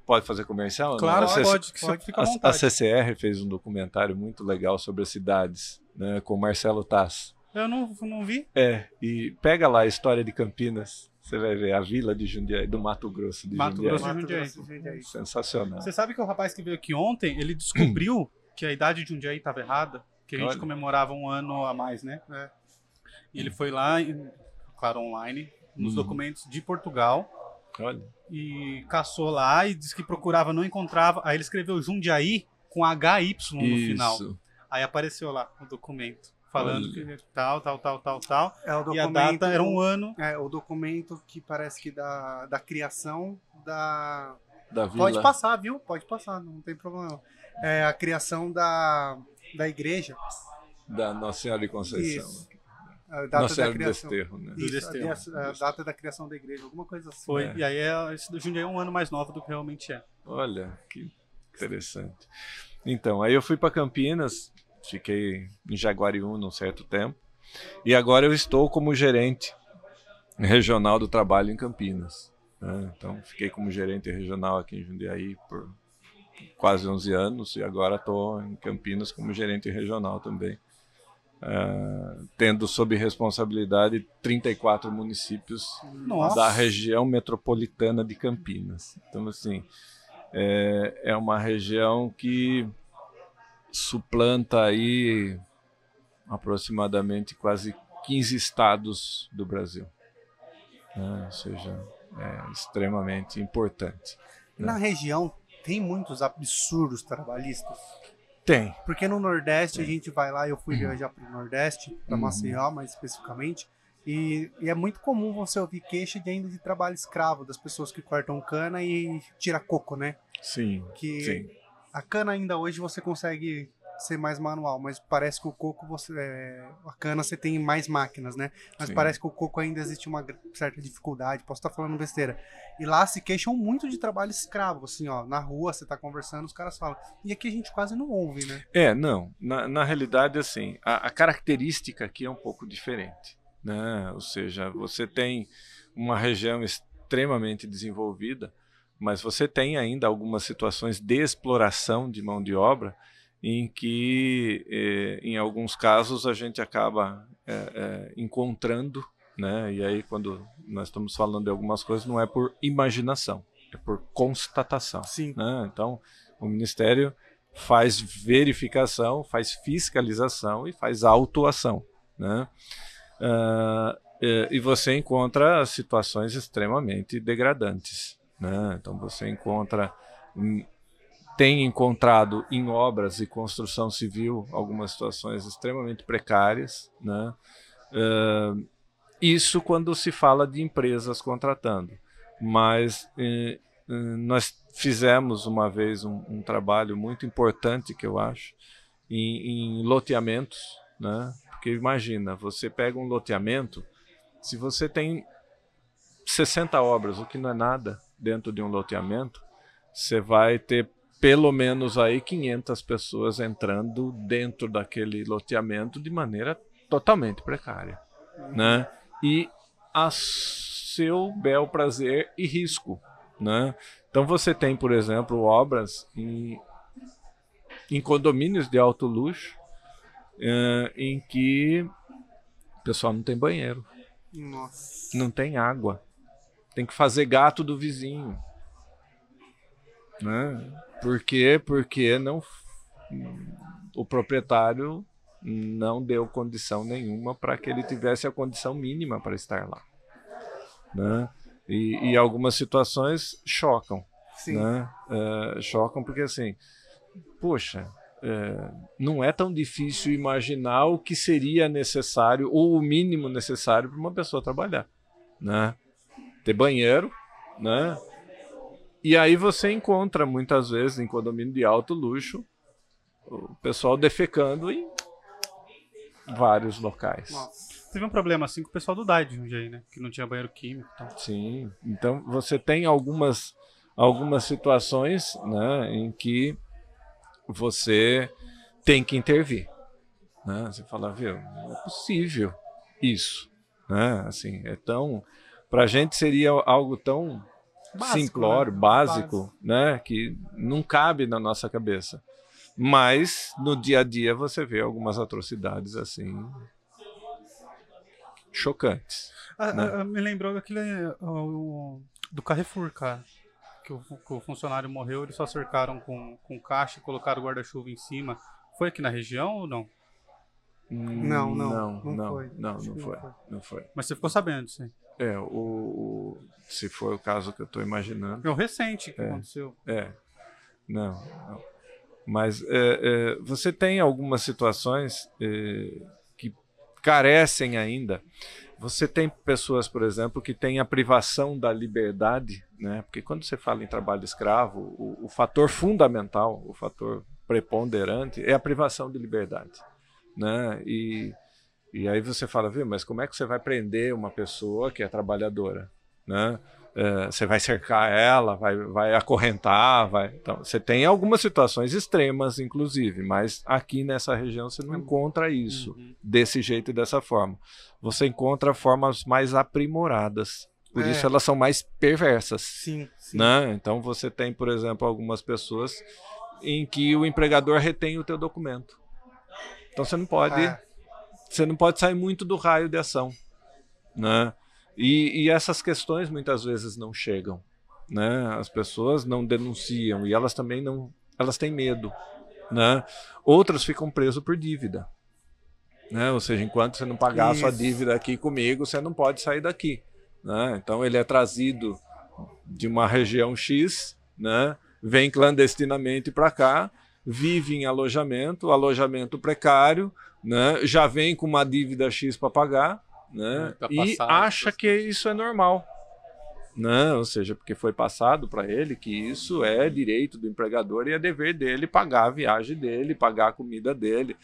pode fazer comercial? Claro, A CC pode, que você pode. fica à a, a. CCR fez um documentário muito legal sobre as cidades, né, com Marcelo Tass. Eu não, não vi. É, e pega lá a história de Campinas, você vai ver a vila de Jundiaí, do Mato Grosso de Mato Jundiaí. Grosso. Mato Jundiaí. Grosso, Jundiaí. Sensacional. Você sabe que o rapaz que veio aqui ontem, ele descobriu que a idade de Jundiaí estava errada, que a gente Olha. comemorava um ano a mais, né? É. E ele foi lá, claro, online, nos Uhum. documentos de Portugal, Olha, e caçou lá e disse que procurava, não encontrava. Aí ele escreveu Jundiaí com HY no final. isso. Aí apareceu lá o documento, falando Olha. que tal, tal, tal, tal, tal. É o E a documento. data era um ano. É, o documento que parece que da, da criação da. Da vila. Pode passar, viu? Pode passar, não tem problema. É a criação da, da igreja. Da Nossa Senhora de Conceição. Isso. A data Nossa da criação. Desterro, né? Do Isso, Desterro. a, a data da criação da igreja, alguma coisa assim. Foi. É. E aí é, esse do Jundiaí é um ano mais novo do que realmente é. Olha, que interessante. Então, aí eu fui para Campinas, fiquei em Jaguariúna um certo tempo, e agora eu estou como gerente regional do trabalho em Campinas. né? Então, fiquei como gerente regional aqui em Jundiaí por quase 11 anos, e agora estou em Campinas como gerente regional também. Ah, tendo sob responsabilidade 34 municípios Nossa. da região metropolitana de Campinas. Então, assim, é, é uma região que suplanta aí aproximadamente quase 15 estados do Brasil. né? Ou seja, é extremamente importante. Na região tem muitos absurdos trabalhistas. Tem. Porque no Nordeste a gente vai lá, eu fui viajar para o Nordeste, para Uhum. Maceió mais especificamente, e, e é muito comum você ouvir queixa de ainda de trabalho escravo, das pessoas que cortam cana e tira coco, né? Sim. Que Sim. a cana ainda hoje você consegue ser mais manual, mas parece que o coco você é, a cana você tem mais máquinas, né? Mas Sim. parece que o coco ainda existe uma certa dificuldade. Posso estar falando besteira. E lá se queixam muito de trabalho escravo, assim, ó, na rua você tá conversando, os caras falam. E aqui a gente quase não ouve, né? É, não. Na, na realidade, assim, a, a característica aqui é um pouco diferente. Né? Ou seja, você tem uma região extremamente desenvolvida, mas você tem ainda algumas situações de exploração de mão de obra em que, eh, em alguns casos, a gente acaba eh, eh, encontrando, né? e aí quando nós estamos falando de algumas coisas, não é por imaginação, é por constatação Sim. né? Então, o Ministério faz verificação, faz fiscalização e faz autuação. Né? Ah, e, e você encontra situações extremamente degradantes. Né? Então, você encontra. Tem encontrado em obras e construção civil algumas situações extremamente precárias, né? Ah, Isso quando se fala de empresas contratando. Mas eh, eh, nós fizemos uma vez um, um, trabalho muito importante, que eu acho, em, em loteamentos. Né? Porque imagina, você pega um loteamento, se você tem 60 obras, o que não é nada dentro de um loteamento, você vai ter pelo menos aí 500 pessoas entrando dentro daquele loteamento de maneira totalmente precária, né? E a seu bel prazer e risco, né? Então você tem, por exemplo, obras em, em condomínios de alto luxo uh, em que o pessoal não tem banheiro, Nossa. não tem água, tem que fazer gato do vizinho, né? Por quê? Porque não o proprietário não deu condição nenhuma para que ele tivesse a condição mínima para estar lá. Né? E, e algumas situações chocam. Né? Uh, chocam porque assim, poxa, é, não é tão difícil imaginar o que seria necessário ou o mínimo necessário para uma pessoa trabalhar, né? Ter banheiro, né? E aí você encontra muitas vezes em condomínio de alto luxo o pessoal defecando em vários locais. Nossa. Teve um problema assim com o pessoal do DAI de Jundiaí, né? Que não tinha banheiro químico. Então. Sim. Então você tem algumas algumas situações, né, em que você tem que intervir. Né? Você fala, viu, não é possível isso. Né? Assim, é tão. Para a gente seria algo tão Básico, simplório, né? básico, né? que não cabe na nossa cabeça. Mas no dia a dia você vê algumas atrocidades assim chocantes. Ah, Né? ah, me lembrou daquele ah, o- do Carrefour, cara. Que o, que o funcionário morreu, eles só cercaram com, com caixa e colocaram o guarda-chuva em cima. Foi aqui na região ou não? Não, não, não, não não, foi. não, não não foi, não foi. Mas você ficou sabendo aí. É, o, o- se for o caso que eu estou imaginando, É o recente que É. aconteceu. É, não, não. Mas é, é, você tem algumas situações é, que carecem ainda. Você tem pessoas, por exemplo, que têm a privação da liberdade, né? Porque quando você fala em trabalho escravo, o, o fator fundamental, o fator preponderante é a privação de liberdade, né? E, e aí você fala, viu, mas como é que você vai prender uma pessoa que é trabalhadora, né? É, você vai cercar ela, vai, vai acorrentar, vai. Então, você tem algumas situações extremas, inclusive, mas aqui nessa região você não encontra isso Uhum. desse jeito e dessa forma. Você encontra formas mais aprimoradas. Por É. isso elas são mais perversas. Sim, sim. Né? Então você tem, por exemplo, algumas pessoas em que o empregador retém o teu documento. Então você não pode, É. você não pode sair muito do raio de ação, né? E, e essas questões muitas vezes não chegam, né? As pessoas não denunciam e elas também não, elas têm medo, né? Outras ficam presas por dívida, né? Ou seja, enquanto você não pagar a sua Isso. dívida aqui comigo, você não pode sair daqui, né? Então ele é trazido de uma região X, né? Vem clandestinamente para cá, vive em alojamento, alojamento precário, né? Já vem com uma dívida X para pagar, né? Tá e acha que isso é normal. Né? Ou seja, porque foi passado para ele que isso é direito do empregador e é dever dele pagar a viagem dele, pagar a comida dele,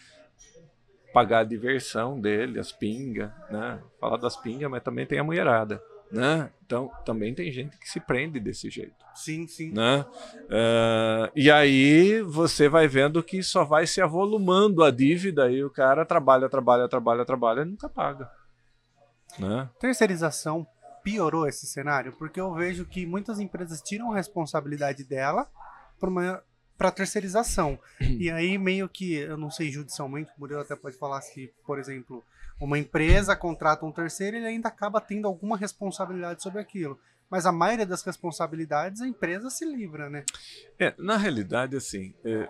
pagar a diversão dele, as pingas, né? Falar das pingas, mas também tem a mulherada, né? Então também tem gente que se prende desse jeito, Sim, sim. né? Eh, e aí você vai vendo que só vai se avolumando a dívida e o cara trabalha, trabalha, trabalha, trabalha e nunca paga, né? Terceirização piorou esse cenário, porque eu vejo que muitas empresas tiram a responsabilidade dela para terceirização. e aí, meio que, eu não sei judicialmente, o Murilo até pode falar se, por exemplo, uma empresa contrata um terceiro, ele ainda acaba tendo alguma responsabilidade sobre aquilo. Mas a maioria das responsabilidades a empresa se livra, né? É, na realidade, assim, é,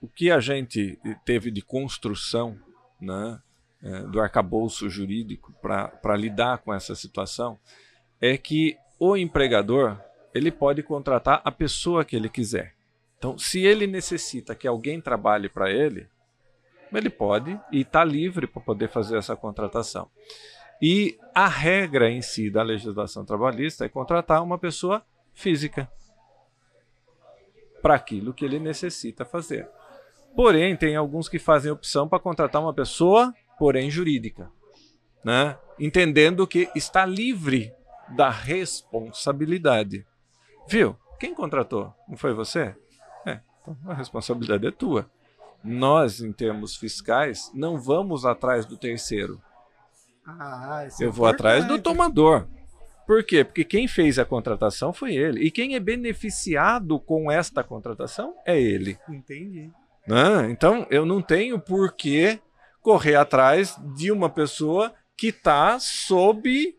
o que a gente teve de construção né, é, do arcabouço jurídico para lidar com essa situação é que o empregador ele pode contratar a pessoa que ele quiser. Então, se ele necessita que alguém trabalhe para ele, ele pode e está livre para poder fazer essa contratação. E a regra em si da legislação trabalhista é contratar uma pessoa física para aquilo que ele necessita fazer. Porém, tem alguns que fazem opção para contratar uma pessoa, porém jurídica, né? entendendo que está livre da responsabilidade. Viu? Quem contratou? Não foi você? É, então a responsabilidade é tua. Nós, em termos fiscais, não vamos atrás do terceiro. Ah, isso Eu é vou atrás do tomador. Por quê? Porque quem fez a contratação foi ele. E quem é beneficiado com esta contratação é ele. Entendi. né? Então, eu não tenho por que correr atrás de uma pessoa que está sob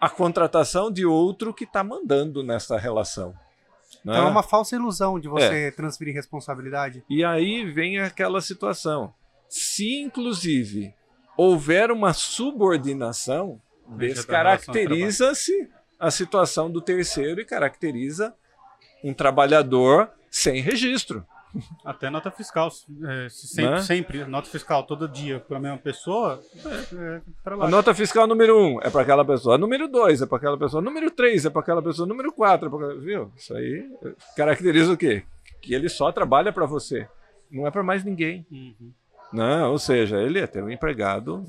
a contratação de outro que está mandando nessa relação. Né? Então é uma falsa ilusão de você transferir responsabilidade. E aí vem aquela situação. Se, inclusive, houver uma subordinação, descaracteriza-se a situação do terceiro e caracteriza um trabalhador sem registro. Até nota fiscal. é, se sempre, Né? sempre, nota fiscal todo dia para a mesma pessoa, é, é, A nota fiscal número um é para aquela pessoa, número dois é para aquela pessoa, número três é para aquela pessoa, número quatro é para aquela... Viu? Isso aí eh, caracteriza o quê? Que ele só trabalha para você, não é para mais ninguém. Uhum. Não, ou seja, ele é ter um empregado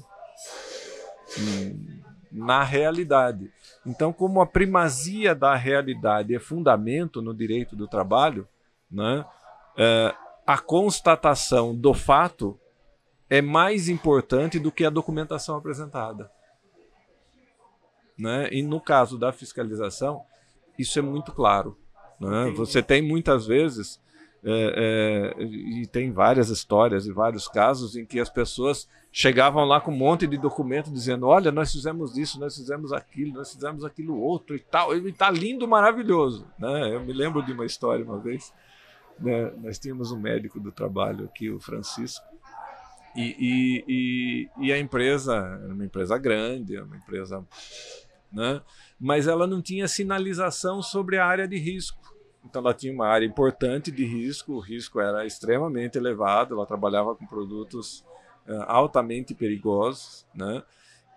hum, na realidade. Então, como a primazia da realidade é fundamento no direito do trabalho, né, eh, a constatação do fato é mais importante do que a documentação apresentada. Né? E no caso da fiscalização, isso é muito claro. Né? Você tem muitas vezes é, é, e tem várias histórias e vários casos em que as pessoas chegavam lá com um monte de documento dizendo: olha, nós fizemos isso, nós fizemos aquilo, nós fizemos aquilo outro e tal, e está lindo, maravilhoso. Né? Eu me lembro de uma história uma vez. Né, Nós tínhamos um médico do trabalho aqui, o Francisco, e, e, e, e a empresa era uma empresa grande, era uma empresa. Né? Mas ela não tinha sinalização sobre a área de risco. Então ela tinha uma área importante de risco, o risco era extremamente elevado, ela trabalhava com produtos eh, altamente perigosos, né?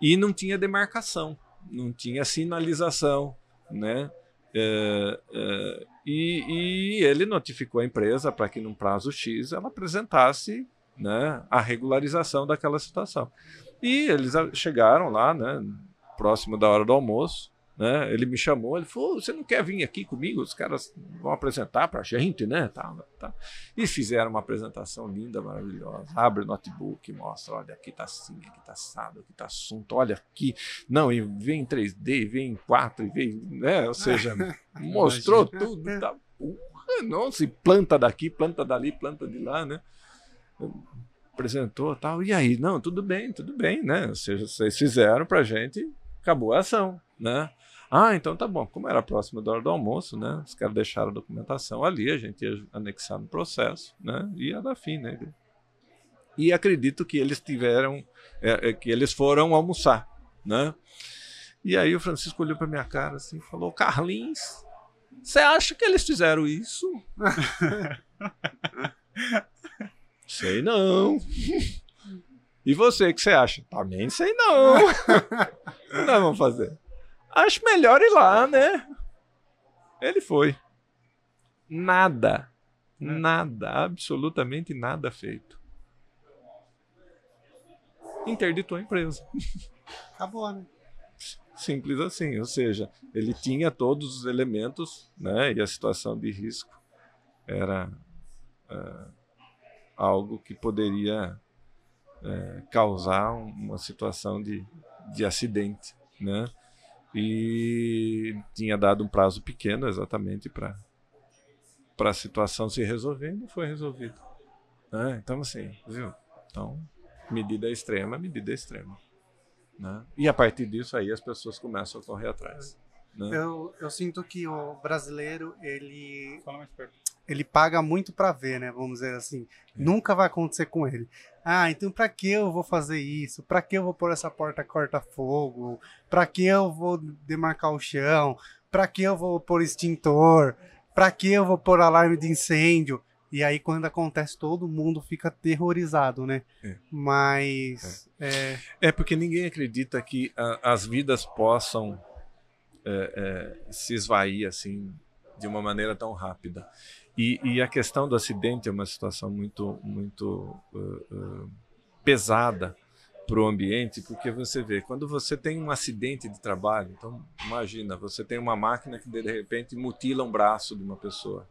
E não tinha demarcação, não tinha sinalização, né? Eh, eh, e, e ele notificou a empresa para que num prazo X ela apresentasse né, a regularização daquela situação. E eles a- chegaram lá, né, próximo da hora do almoço, né? Ele me chamou, ele falou: "Você não quer vir aqui comigo? Os caras vão apresentar para a gente, né?" Tá, tá. E fizeram uma apresentação linda, maravilhosa. Abre o notebook, mostra, olha, aqui tá assim, aqui tá assado, aqui tá assunto, olha aqui. Não, e vem em 3D, vem em 4, e vem, né? Ou seja, mostrou tudo, tá, porra, nossa, e planta daqui, planta dali, planta de lá, né? Apresentou tal. E aí, não, tudo bem, tudo bem, né? Ou seja, vocês fizeram pra gente, acabou a ação, né? Ah, então tá bom. Como era próximo da hora do almoço, né? Os caras deixaram a documentação ali, a gente ia anexar no processo, né? E ia dar fim, né? E acredito que eles tiveram, é, é, que eles foram almoçar, né? E aí o Francisco olhou pra minha cara assim e falou: Carlinhos, você acha que eles fizeram isso? sei não. E você, o que você acha? Também sei não. o que nós vamos fazer? Acho melhor ir lá, né? Ele foi. Nada. Nada, absolutamente nada feito. Interditou a empresa. Acabou, né? Simples assim. Ou seja, ele tinha todos os elementos, né? E a situação de risco era é, algo que poderia é, causar um- uma situação de, de acidente, né? E tinha dado um prazo pequeno exatamente para para a situação se resolver e não foi resolvido. né? Então, assim, viu? Então, medida extrema, medida extrema. Né? E a partir disso aí as pessoas começam a correr atrás. Né? Eu, eu sinto que o brasileiro, ele, Fala mais perto. Ele paga muito pra ver, né? Vamos dizer assim. É. Nunca vai acontecer com ele. Ah, então pra que eu vou fazer isso? Pra que eu vou pôr essa porta corta-fogo? Pra que eu vou demarcar o chão? Pra que eu vou pôr extintor? Pra que eu vou pôr alarme de incêndio? E aí, quando acontece, todo mundo fica aterrorizado, né? É. Mas. É. É porque ninguém acredita que a, as vidas possam é, é, se esvair assim de uma maneira tão rápida. E, e, a questão do acidente é uma situação muito, muito uh, uh, pesada para o ambiente, porque você vê, quando você tem um acidente de trabalho, então imagina, você tem uma máquina que de repente mutila um braço de uma pessoa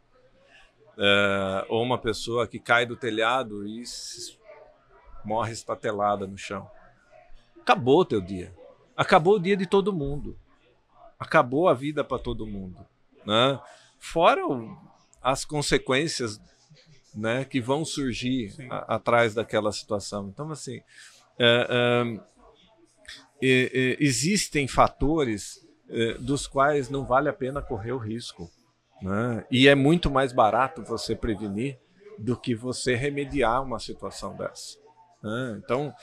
é, ou uma pessoa que cai do telhado e morre estatelada no chão. Acabou o teu dia. Acabou o dia de todo mundo. Acabou a vida para todo mundo. Né? Fora o, as consequências né, que vão surgir a, atrás daquela situação. Então, assim, é, é, existem fatores é, dos quais não vale a pena correr o risco. Né? E é muito mais barato você prevenir do que você remediar uma situação dessa. Né? Então,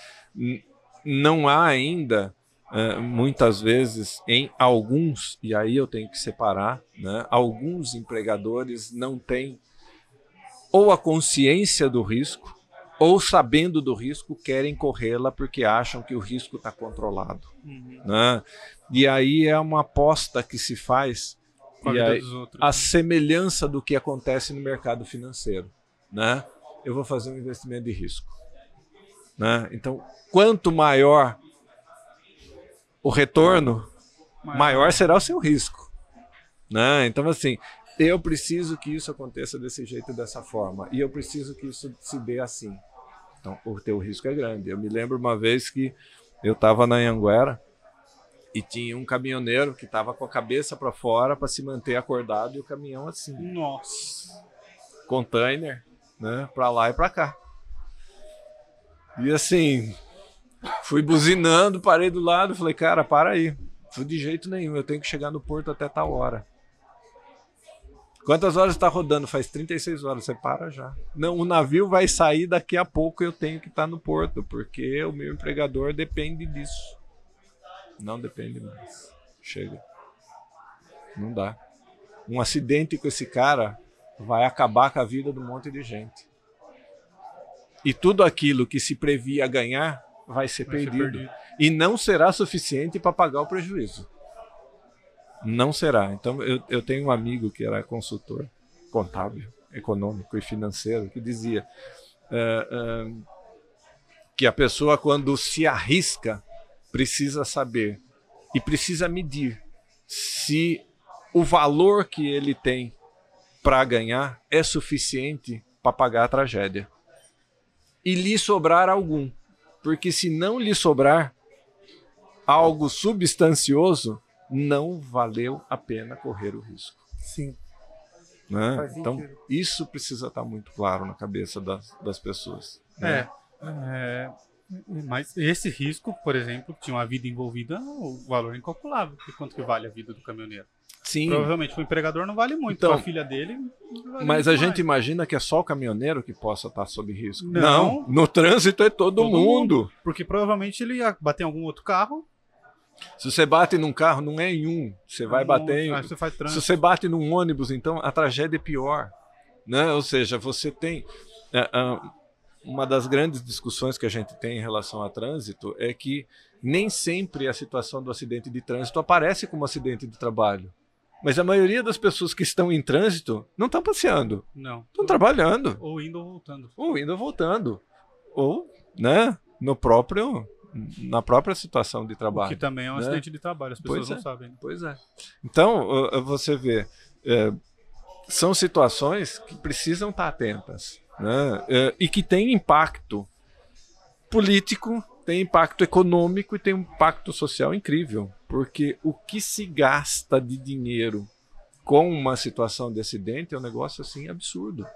não há ainda, é, muitas vezes, em alguns, e aí eu tenho que separar, né? alguns empregadores não têm ou a consciência do risco, ou sabendo do risco, querem corrê-la porque acham que o risco está controlado. Uhum. Né? E aí é uma aposta que se faz aí, a né? semelhança do que acontece no mercado financeiro, né? Eu vou fazer um investimento de risco, né? Então, quanto maior o retorno, maior, maior será o seu risco, né? Então, assim, eu preciso que isso aconteça desse jeito, dessa forma, e eu preciso que isso se dê assim. Então, o teu risco é grande. Eu me lembro uma vez que eu estava na Anguera e tinha um caminhoneiro que estava com a cabeça para fora para se manter acordado e o caminhão assim. Nossa. Container, né, para lá e para cá. E assim, fui buzinando, parei do lado, falei: "Cara, para aí. Fui de jeito nenhum, eu tenho que chegar no porto até tal hora." Quantas horas está rodando? Faz 36 horas. Você para já. Não, o navio vai sair daqui a pouco. Eu tenho que estar tá no porto, porque o meu empregador depende disso. Não depende mais. Chega. Não dá. Um acidente com esse cara vai acabar com a vida de um monte de gente. E tudo aquilo que se previa ganhar vai ser, vai perdido. ser perdido. E não será suficiente para pagar o prejuízo. Não será. Então, eu, eu tenho um amigo que era consultor contábil, econômico e financeiro, que dizia uh, uh, que a pessoa, quando se arrisca precisa saber e precisa medir se o valor que ele tem para ganhar é suficiente para pagar a tragédia. E lhe sobrar algum. Porque se não lhe sobrar algo substancioso, não valeu a pena correr o risco. Sim. Né? Então, isso precisa estar muito claro na cabeça das, das pessoas. Né? É, é, mas esse risco, por exemplo, tinha uma vida envolvida, o valor é incalculável. E quanto que vale a vida do caminhoneiro? Sim. Provavelmente o empregador não vale muito, então, a filha dele. Vale mas a mais. gente imagina que é só o caminhoneiro que possa estar sob risco. Não, não no trânsito é todo, todo mundo. mundo. Porque provavelmente ele ia bater em algum outro carro. Se você bate num carro, não é em um. Você vai é bater em. Você Se você bate num ônibus, então a tragédia é pior. Né? Ou seja, você tem. É, uma das grandes discussões que a gente tem em relação a trânsito é que nem sempre a situação do acidente de trânsito aparece como acidente de trabalho. Mas a maioria das pessoas que estão em trânsito não estão passeando. Não. Estão trabalhando. Ou indo ou voltando. Ou indo ou voltando. Ou, né, no próprio na própria situação de trabalho. O que também é um né? acidente de trabalho, as pessoas pois não é, sabem. Pois é. Então, você vê, é, são situações que precisam estar atentas né? É, e que tem impacto político, tem impacto econômico e tem um impacto social incrível, porque o que se gasta de dinheiro com uma situação de acidente é um negócio assim absurdo.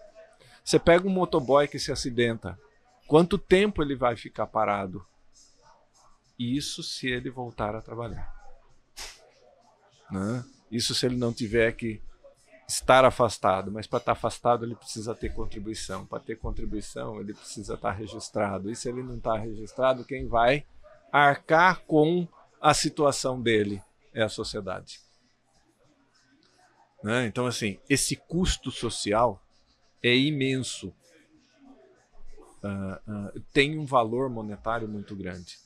Você pega um motoboy que se acidenta, quanto tempo ele vai ficar parado? Isso se ele voltar a trabalhar. Né? Isso se ele não tiver que estar afastado, mas para estar afastado ele precisa ter contribuição. Para ter contribuição ele precisa estar registrado. E se ele não está registrado, quem vai arcar com a situação dele é a sociedade. Né? Então, assim, esse custo social é imenso. Uh, uh, tem um valor monetário muito grande.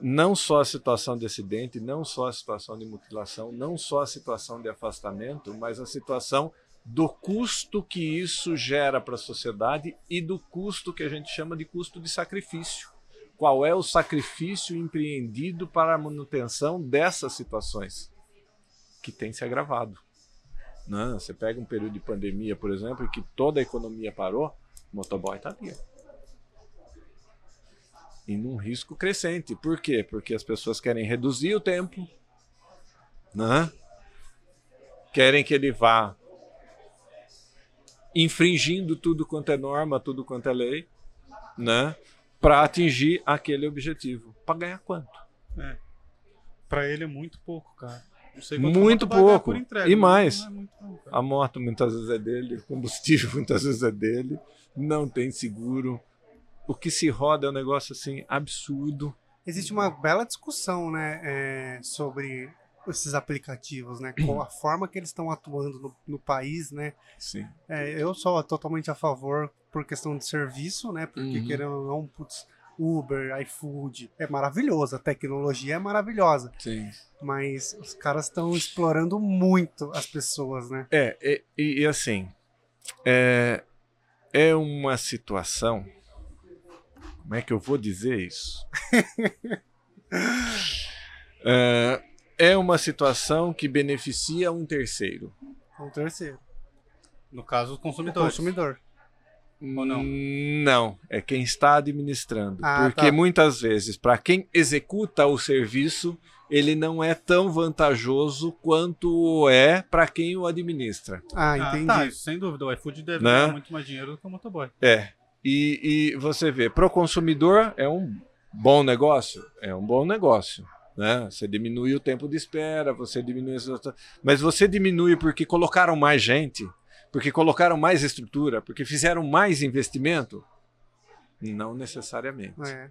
Não só a situação de acidente, não só a situação de mutilação, não só a situação de afastamento, mas a situação do custo que isso gera para a sociedade e do custo que a gente chama de custo de sacrifício. Qual é o sacrifício empreendido para a manutenção dessas situações que tem se agravado? Não, né? você pega um período de pandemia, por exemplo, em que toda a economia parou, o motoboy está ali e num risco crescente. Por quê? Porque as pessoas querem reduzir o tempo, né? querem que ele vá infringindo tudo quanto é norma, tudo quanto é lei, né? para atingir aquele objetivo. Para ganhar quanto? É. Para ele é muito pouco, cara. muito pouco. Entrega, e mais, é a moto muitas vezes é dele, o combustível muitas vezes é dele, não tem seguro, o que se roda é um negócio assim absurdo. Existe uma bela discussão, né, é, sobre esses aplicativos, né, com a forma que eles estão atuando no, no país, né. Sim. É, eu sou totalmente a favor por questão de serviço, né, porque uhum. querendo ou não, putz, Uber, iFood, é maravilhoso, a tecnologia é maravilhosa. Sim. Mas os caras estão explorando muito as pessoas, né? É, e, e assim, é, é uma situação como é que eu vou dizer isso? é, é uma situação que beneficia um terceiro. Um terceiro. No caso, o consumidor. O consumidor. Ou não? Não, é quem está administrando. Ah, porque tá. muitas vezes, para quem executa o serviço, ele não é tão vantajoso quanto é para quem o administra. Ah, entendi. Ah, tá, sem dúvida. O iFood deve né? ganhar muito mais dinheiro do que o motoboy. É. E, e você vê, para o consumidor é um bom negócio? É um bom negócio. Né? Você diminui o tempo de espera, você diminui. Mas você diminui porque colocaram mais gente, porque colocaram mais estrutura, porque fizeram mais investimento? Não necessariamente. É.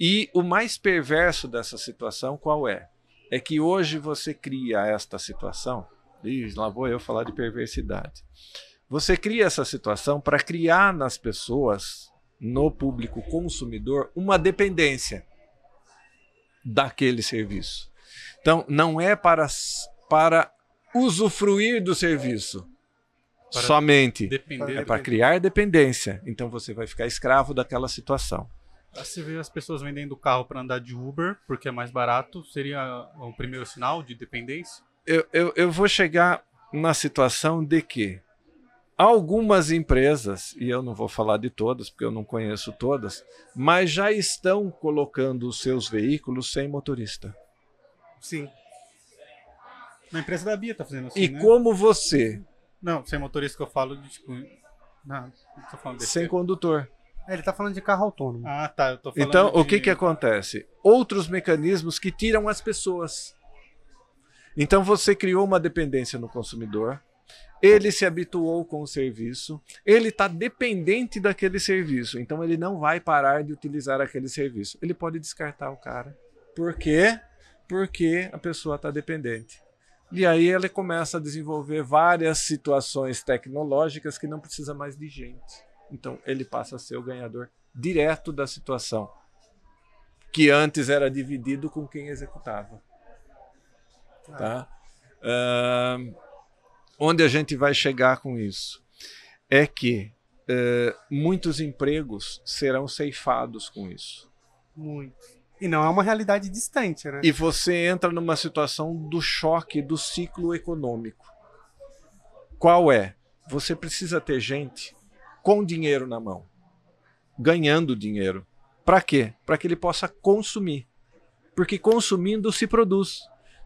E o mais perverso dessa situação qual é? É que hoje você cria esta situação. Ih, lá vou eu falar de perversidade. Você cria essa situação para criar nas pessoas, no público consumidor, uma dependência daquele serviço. Então, não é para, para usufruir do serviço para somente. Depender, é para criar dependência. Então, você vai ficar escravo daquela situação. Você vê as pessoas vendendo carro para andar de Uber porque é mais barato, seria o primeiro sinal de dependência? Eu, eu, eu vou chegar na situação de que Algumas empresas, e eu não vou falar de todas, porque eu não conheço todas, mas já estão colocando os seus veículos sem motorista. Sim. Na empresa da Bia está fazendo assim. E né? como você. Não, sem motorista que eu falo de tipo. Não, não tô falando desse Sem tempo. condutor. É, ele está falando de carro autônomo. Ah, tá. Eu tô falando então, de... o que, que acontece? Outros mecanismos que tiram as pessoas. Então, você criou uma dependência no consumidor ele se habituou com o serviço, ele está dependente daquele serviço, então ele não vai parar de utilizar aquele serviço. Ele pode descartar o cara. Por quê? Porque a pessoa está dependente. E aí ele começa a desenvolver várias situações tecnológicas que não precisa mais de gente. Então ele passa a ser o ganhador direto da situação, que antes era dividido com quem executava. Tá? Uh, onde a gente vai chegar com isso? É que uh, muitos empregos serão ceifados com isso. Muito. E não é uma realidade distante, né? E você entra numa situação do choque do ciclo econômico. Qual é? Você precisa ter gente com dinheiro na mão, ganhando dinheiro. Para quê? Para que ele possa consumir. Porque consumindo se produz.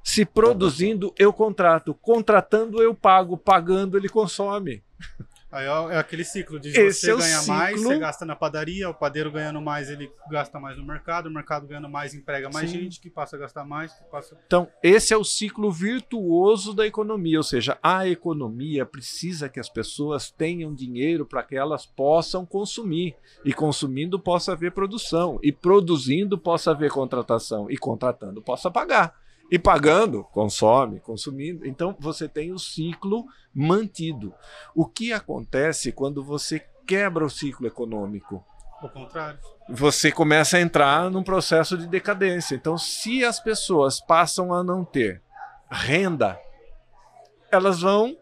Se produzindo, eu contrato. Contratando, eu pago. Pagando, ele consome. Aí é aquele ciclo de Esse você é ganha ciclo... mais, você gasta na padaria, o padeiro ganhando mais, ele gasta mais no mercado, o mercado ganhando mais, emprega mais Sim. gente, que passa a gastar mais, que passa... Então, esse é o ciclo virtuoso da economia, ou seja, a economia precisa que as pessoas tenham dinheiro para que elas possam consumir, e consumindo possa haver produção, e produzindo possa haver contratação, e contratando possa pagar. E pagando, consome, consumindo. Então você tem o ciclo mantido. O que acontece quando você quebra o ciclo econômico? O contrário. Você começa a entrar num processo de decadência. Então, se as pessoas passam a não ter renda, elas vão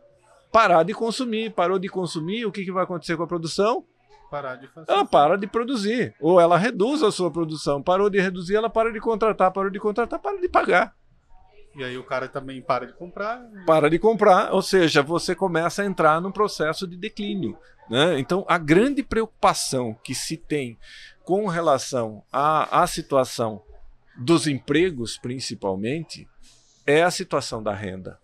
parar de consumir. Parou de consumir, o que, que vai acontecer com a produção? Parar de fazer. Ela para de produzir. Ou ela reduz a sua produção. Parou de reduzir, ela para de contratar. Parou de contratar, para de pagar. E aí o cara também para de comprar. Para de comprar, ou seja, você começa a entrar num processo de declínio. Né? Então, a grande preocupação que se tem com relação à, à situação dos empregos, principalmente, é a situação da renda.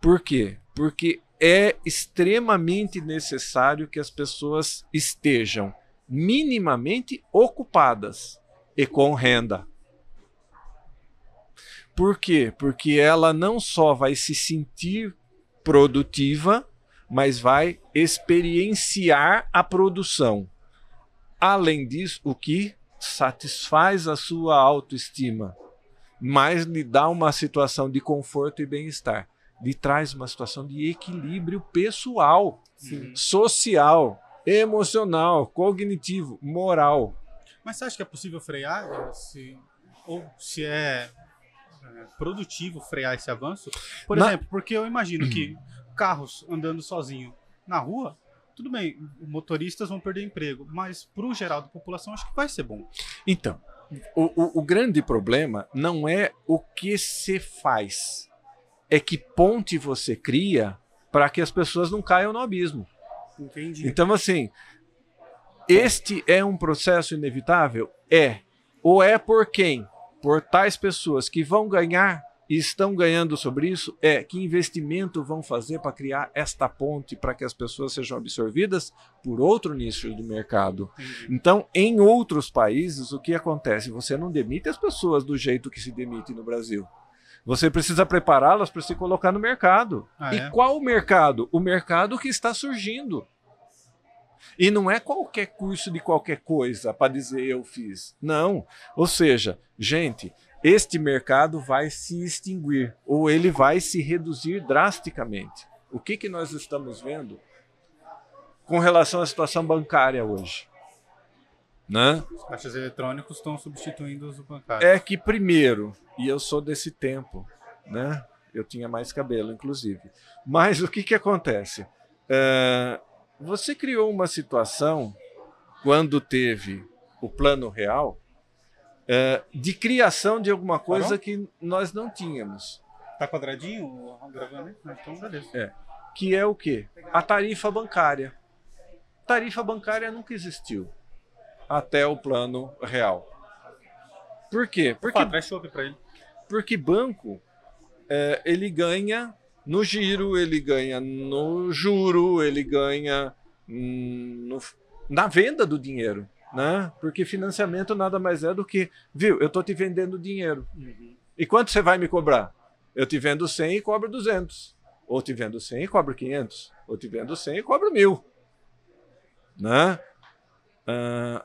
Por quê? Porque é extremamente necessário que as pessoas estejam minimamente ocupadas e com renda. Por quê? Porque ela não só vai se sentir produtiva, mas vai experienciar a produção. Além disso, o que satisfaz a sua autoestima, mas lhe dá uma situação de conforto e bem-estar, lhe traz uma situação de equilíbrio pessoal, Sim. social, emocional, cognitivo, moral. Mas você acha que é possível frear? Se, ou se é, produtivo frear esse avanço? Por Na- exemplo, porque eu imagino que carros andando sozinho na rua, tudo bem, motoristas vão perder emprego, mas para o geral da população acho que vai ser bom. Então, o, o- o grande problema não é o que se faz, é que ponte você cria para que as pessoas não caiam no abismo. Entendi. Então, assim, este é um processo inevitável? É. Ou é por quem? Por tais pessoas que vão ganhar e estão ganhando sobre isso? É. Que investimento vão fazer para criar esta ponte para que as pessoas sejam absorvidas por outro nicho do mercado? Entendi. Então, em outros países, o que acontece? Você não demite as pessoas do jeito que se demite no Brasil. Você precisa prepará-las para se colocar no mercado. Ah, e é? qual o mercado? O mercado que está surgindo. E não é qualquer curso de qualquer coisa para dizer eu fiz. Não. Ou seja, gente, este mercado vai se extinguir ou ele vai se reduzir drasticamente. O que, que nós estamos vendo com relação à situação bancária hoje? Né? Os caixas eletrônicos estão substituindo os bancários. É que primeiro, e eu sou desse tempo, né? Eu tinha mais cabelo, inclusive. Mas o que, que acontece? É, você criou uma situação quando teve o plano real é, de criação de alguma coisa Parou? que nós não tínhamos, Tá quadradinho gravando aí? Então, beleza. que é o quê? A tarifa bancária. Tarifa bancária nunca existiu até o plano real. Por quê? Porque Opa, traz pra ele. Porque banco, é, ele ganha no giro, ele ganha no juro, ele ganha hum, no- na venda do dinheiro. Né? Porque financiamento nada mais é do que, viu, eu estou te vendendo dinheiro. E quanto você vai me cobrar? Eu te vendo 100 e cobro 200. Ou te vendo 100 e cobro 500. Ou te vendo 100 e cobro 1000. Né? Ah,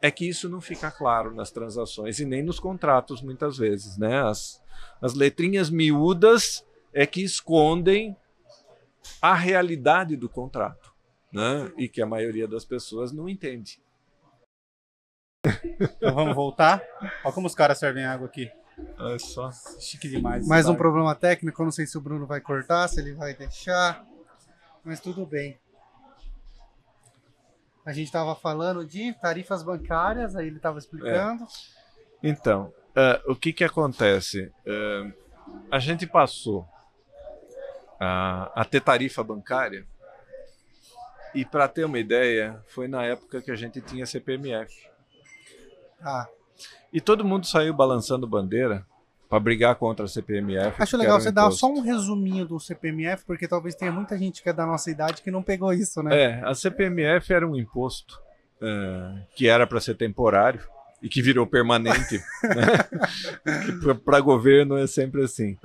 é que isso não fica claro nas transações e nem nos contratos muitas vezes, né? As, as letrinhas miúdas é que escondem a realidade do contrato, né? E que a maioria das pessoas não entende. Então vamos voltar. Olha como os caras servem água aqui. É só. Chique demais. Mais um problema técnico, eu não sei se o Bruno vai cortar, se ele vai deixar, mas tudo bem. A gente estava falando de tarifas bancárias, aí ele estava explicando. Então, eh, o que que acontece? Eh, a gente passou a, a ter tarifa bancária e, para ter uma ideia, foi na época que a gente tinha CPMF. Ah, E todo mundo saiu balançando bandeira para brigar contra a CPMF. acho legal você dar só um resuminho do CPMF, porque talvez tenha muita gente que é da nossa idade que não pegou isso, né? É, a CPMF era um imposto eh, que era para ser temporário e que virou permanente. né? Para governo é sempre assim.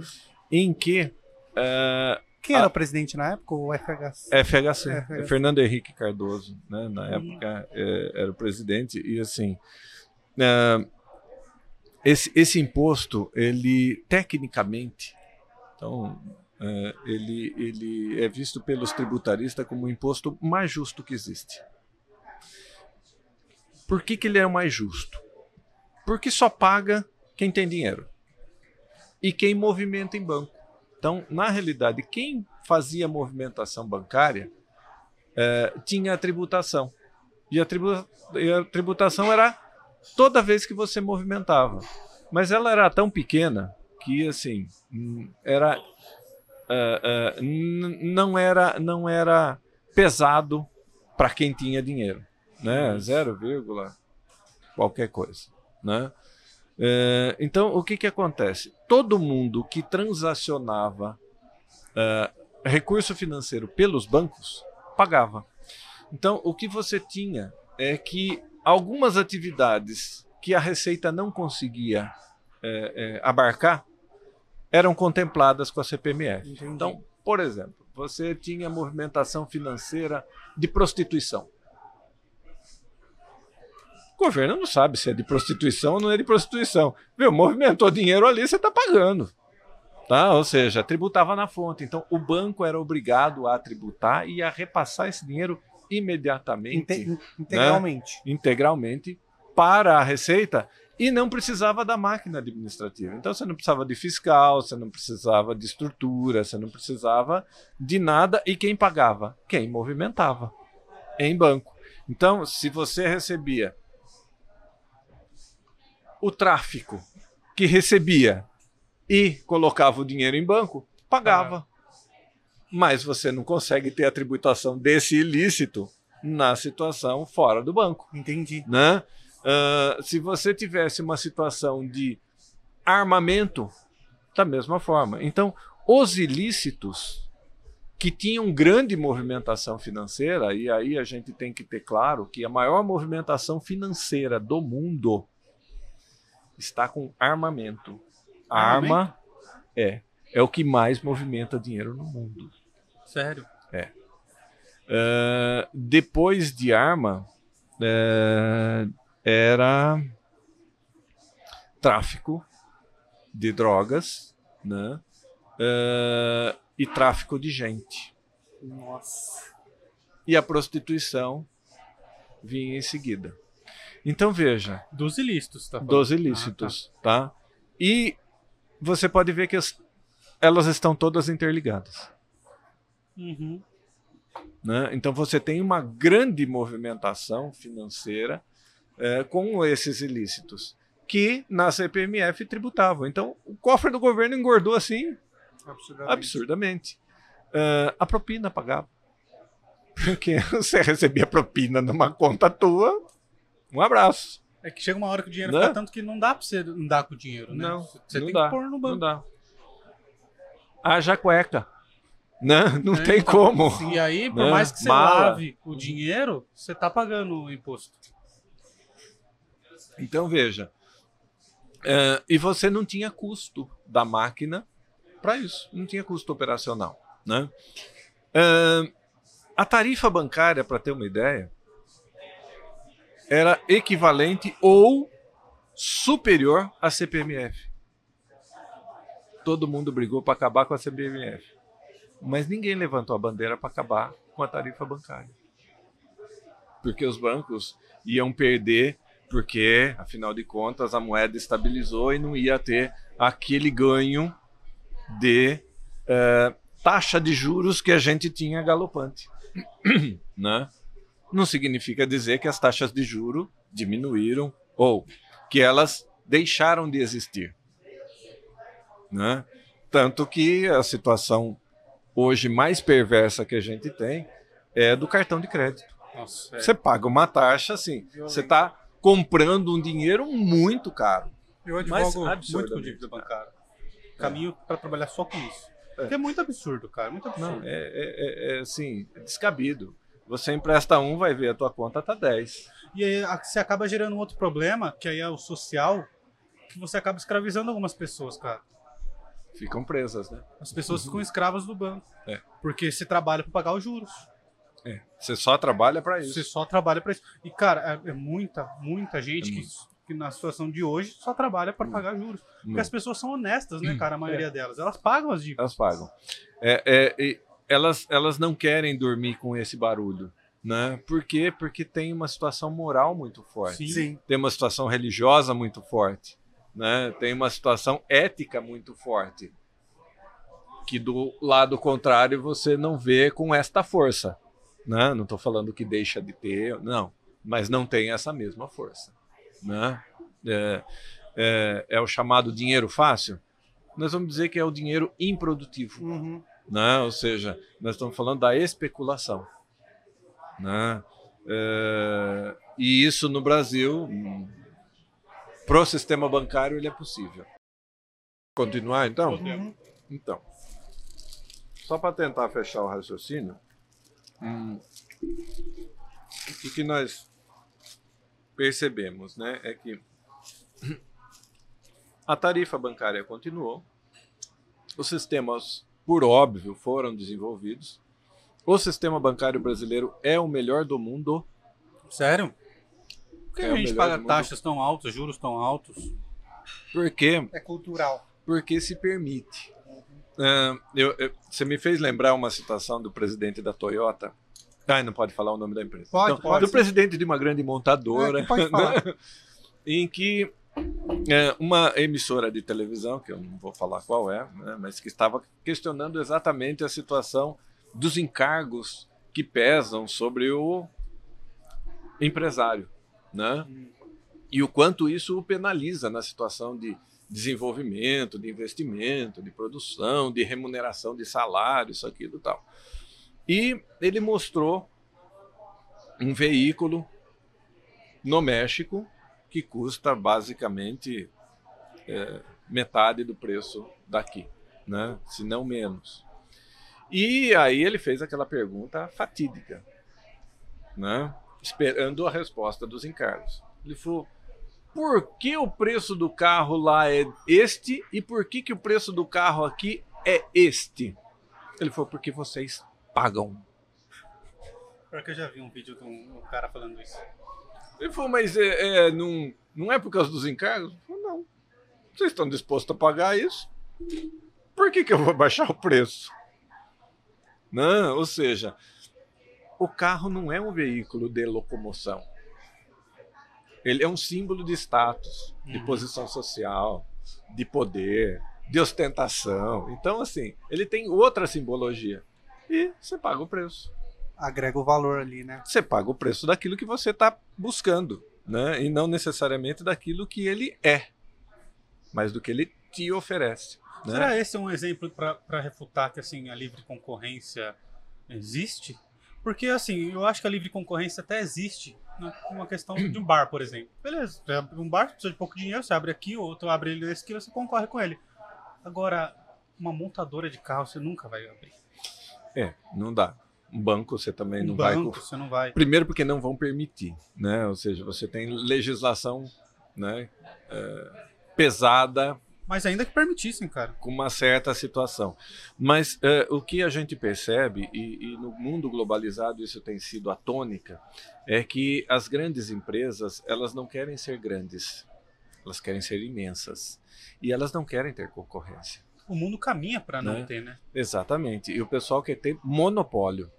Em que eh, Quem era o presidente na época? O FHC? FHC, FHC. é Fernando Henrique Cardoso, né? na época eh, era o presidente, e assim. esse, esse imposto, ele tecnicamente, então, é, ele, ele é visto pelos tributaristas como o imposto mais justo que existe. Por que, que ele é o mais justo? Porque só paga quem tem dinheiro e quem movimenta em banco. Então, na realidade, quem fazia movimentação bancária é, tinha a tributação. E a, tribu e a tributação era toda vez que você movimentava. Mas ela era tão pequena que, assim, hum, era, uh, uh, não era não era pesado para quem tinha dinheiro, né? Zero vírgula qualquer coisa, né? Uh, então, o que, que acontece? Todo mundo que transacionava recurso financeiro pelos bancos pagava. Então, o que você tinha é que algumas atividades que a Receita não conseguia é, é, abarcar eram contempladas com a CPMF. Entendi. Então, por exemplo, você tinha movimentação financeira de prostituição. O governo não sabe se é de prostituição ou não é de prostituição. Viu? Movimentou dinheiro ali, você está pagando. Tá? Ou seja, tributava na fonte. Então, o banco era obrigado a tributar e a repassar esse dinheiro imediatamente. integralmente. Né? Integralmente para a Receita e não precisava da máquina administrativa. Então você não precisava de fiscal, você não precisava de estrutura, você não precisava de nada. E quem pagava? Quem movimentava em banco. Então, se você recebia o tráfico que recebia e colocava o dinheiro em banco, pagava mas você não consegue ter a tributação desse ilícito na situação fora do banco. Entendi. Né? Uh, se você tivesse uma situação de armamento, da mesma forma. Então, os ilícitos que tinham grande movimentação financeira, e aí a gente tem que ter claro que a maior movimentação financeira do mundo está com armamento. A arma é é o que mais movimenta dinheiro no mundo. Sério? É. Uh, depois de arma, uh, era tráfico de drogas, né? Uh, e tráfico de gente. Nossa. E a prostituição vinha em seguida. Então veja. Dos ilícitos, tá? Falando. Dos ilícitos, ah, tá. tá? E você pode ver que as, elas estão todas interligadas. Uhum. Né? Então você tem uma grande movimentação financeira é, com esses ilícitos que na CPMF tributavam. Então o cofre do governo engordou assim absurdamente. absurdamente. Uh, a propina pagava. Porque você recebia propina numa conta tua, um abraço. É que chega uma hora que o dinheiro né? fica tanto que não dá pra você andar com o dinheiro, né? Não, você não tem dá, que pôr no banco. Não dá. Haja cueca. Né? Não é, tem como. E aí, por né? mais que você Mala. lave o dinheiro, você está pagando o imposto. Então veja. Uh, e você não tinha custo da máquina para isso. Não tinha custo operacional. Né? Uh, a tarifa bancária, para ter uma ideia, era equivalente ou superior à CPMF. Todo mundo brigou para acabar com a CPMF. Mas ninguém levantou a bandeira para acabar com a tarifa bancária. Porque os bancos iam perder, porque, afinal de contas, a moeda estabilizou e não ia ter aquele ganho de uh, taxa de juros que a gente tinha galopante. né? Não significa dizer que as taxas de juro diminuíram ou que elas deixaram de existir. Né? Tanto que a situação hoje mais perversa que a gente tem é do cartão de crédito. Nossa, é. Você paga uma taxa, assim, você está comprando um dinheiro muito caro. Eu advogo muito com dívida bancária. Caminho para trabalhar só com isso. É. é muito absurdo, cara, muito absurdo. Não, é, é, é, assim, é descabido. Você empresta um, vai ver, a tua conta tá 10. E aí você acaba gerando um outro problema, que aí é o social, que você acaba escravizando algumas pessoas, cara. Ficam presas, né? As pessoas ficam escravas do banco. É. Porque você trabalha para pagar os juros. É. Você só trabalha para isso. Você só trabalha para isso. E, cara, é, é, muita, muita gente é que, que na situação de hoje só trabalha para pagar juros. Porque as pessoas são honestas, né, cara? A maioria delas. Elas pagam as dívidas. Elas pagam. É, é, elas, elas não querem dormir com esse barulho. Né? Por quê? Porque tem uma situação moral muito forte. Sim. Tem uma situação religiosa muito forte. Né? Tem uma situação ética muito forte. Que do lado contrário você não vê com esta força. Né? Não estou falando que deixa de ter, não. Mas não tem essa mesma força. Né? É, é, é o chamado dinheiro fácil. Nós vamos dizer que é o dinheiro improdutivo Uhum. Né? Ou seja, nós estamos falando da especulação, né? É, e isso no Brasil, para o sistema bancário, ele é possível. Continuar então? Uhum. Então, só para tentar fechar o raciocínio, hum, o que, que nós percebemos, né? É que a tarifa bancária continuou, os sistemas, por óbvio, foram desenvolvidos. O sistema bancário brasileiro é o melhor do mundo. Sério? Por que É a o gente paga taxas tão altas, juros tão altos? Por quê? É cultural. Porque se permite. Ah, eu- eu- você me fez lembrar uma situação do presidente da Toyota. Ai, não pode falar o nome da empresa. Pode, Então, pode, Do sim. presidente de uma grande montadora. É, pode falar. né? em que é, uma emissora de televisão, que eu não vou falar qual é, né, mas que estava questionando exatamente a situação dos encargos que pesam sobre o empresário, né? E o quanto isso o penaliza na situação de desenvolvimento, de investimento, de produção, de remuneração de salário, isso aquilo e tal. E ele mostrou um veículo no México que custa basicamente é, metade do preço daqui, né? se não menos. E aí ele fez aquela pergunta fatídica, né? esperando a resposta dos encargos. Ele falou: por que o preço do carro lá é este e por que, que o preço do carro aqui é este? Ele falou: porque vocês pagam. Pior que eu já vi um vídeo de um, um cara falando isso. Ele falou, mas é, é, não, não é por causa dos encargos? Eu falei, não. Vocês estão dispostos a pagar isso? Por que, que eu vou baixar o preço? Não, ou seja, o carro não é um veículo de locomoção. Ele é um símbolo de status, de Uhum. posição social, de poder, de ostentação. Então, assim, ele tem outra simbologia. E você paga o preço Agrega o valor ali, né? você paga o preço daquilo que você está buscando, né? E não necessariamente daquilo que ele é, mas do que ele te oferece. Né? Será esse um exemplo para refutar que assim a livre concorrência existe? Porque assim, eu acho que a livre concorrência até existe na- numa questão de um bar, por exemplo. Beleza, um bar, precisa de pouco dinheiro, você abre aqui, o outro abre ele esse aqui, você concorre com ele. Agora, uma montadora de carro você nunca vai abrir. É, não dá. Um banco você também Um não banco, vai. você não vai. Primeiro porque não vão permitir, né? Ou seja, você tem legislação, né? é, pesada Mas ainda que permitissem, cara. com uma certa situação. Mas eh, o que a gente percebe, e, e no mundo globalizado isso tem sido a tônica, é que as grandes empresas elas não querem ser grandes, elas querem ser imensas. E elas não querem ter concorrência. O mundo caminha para não Né? ter, né? Exatamente. E o pessoal quer ter monopólio.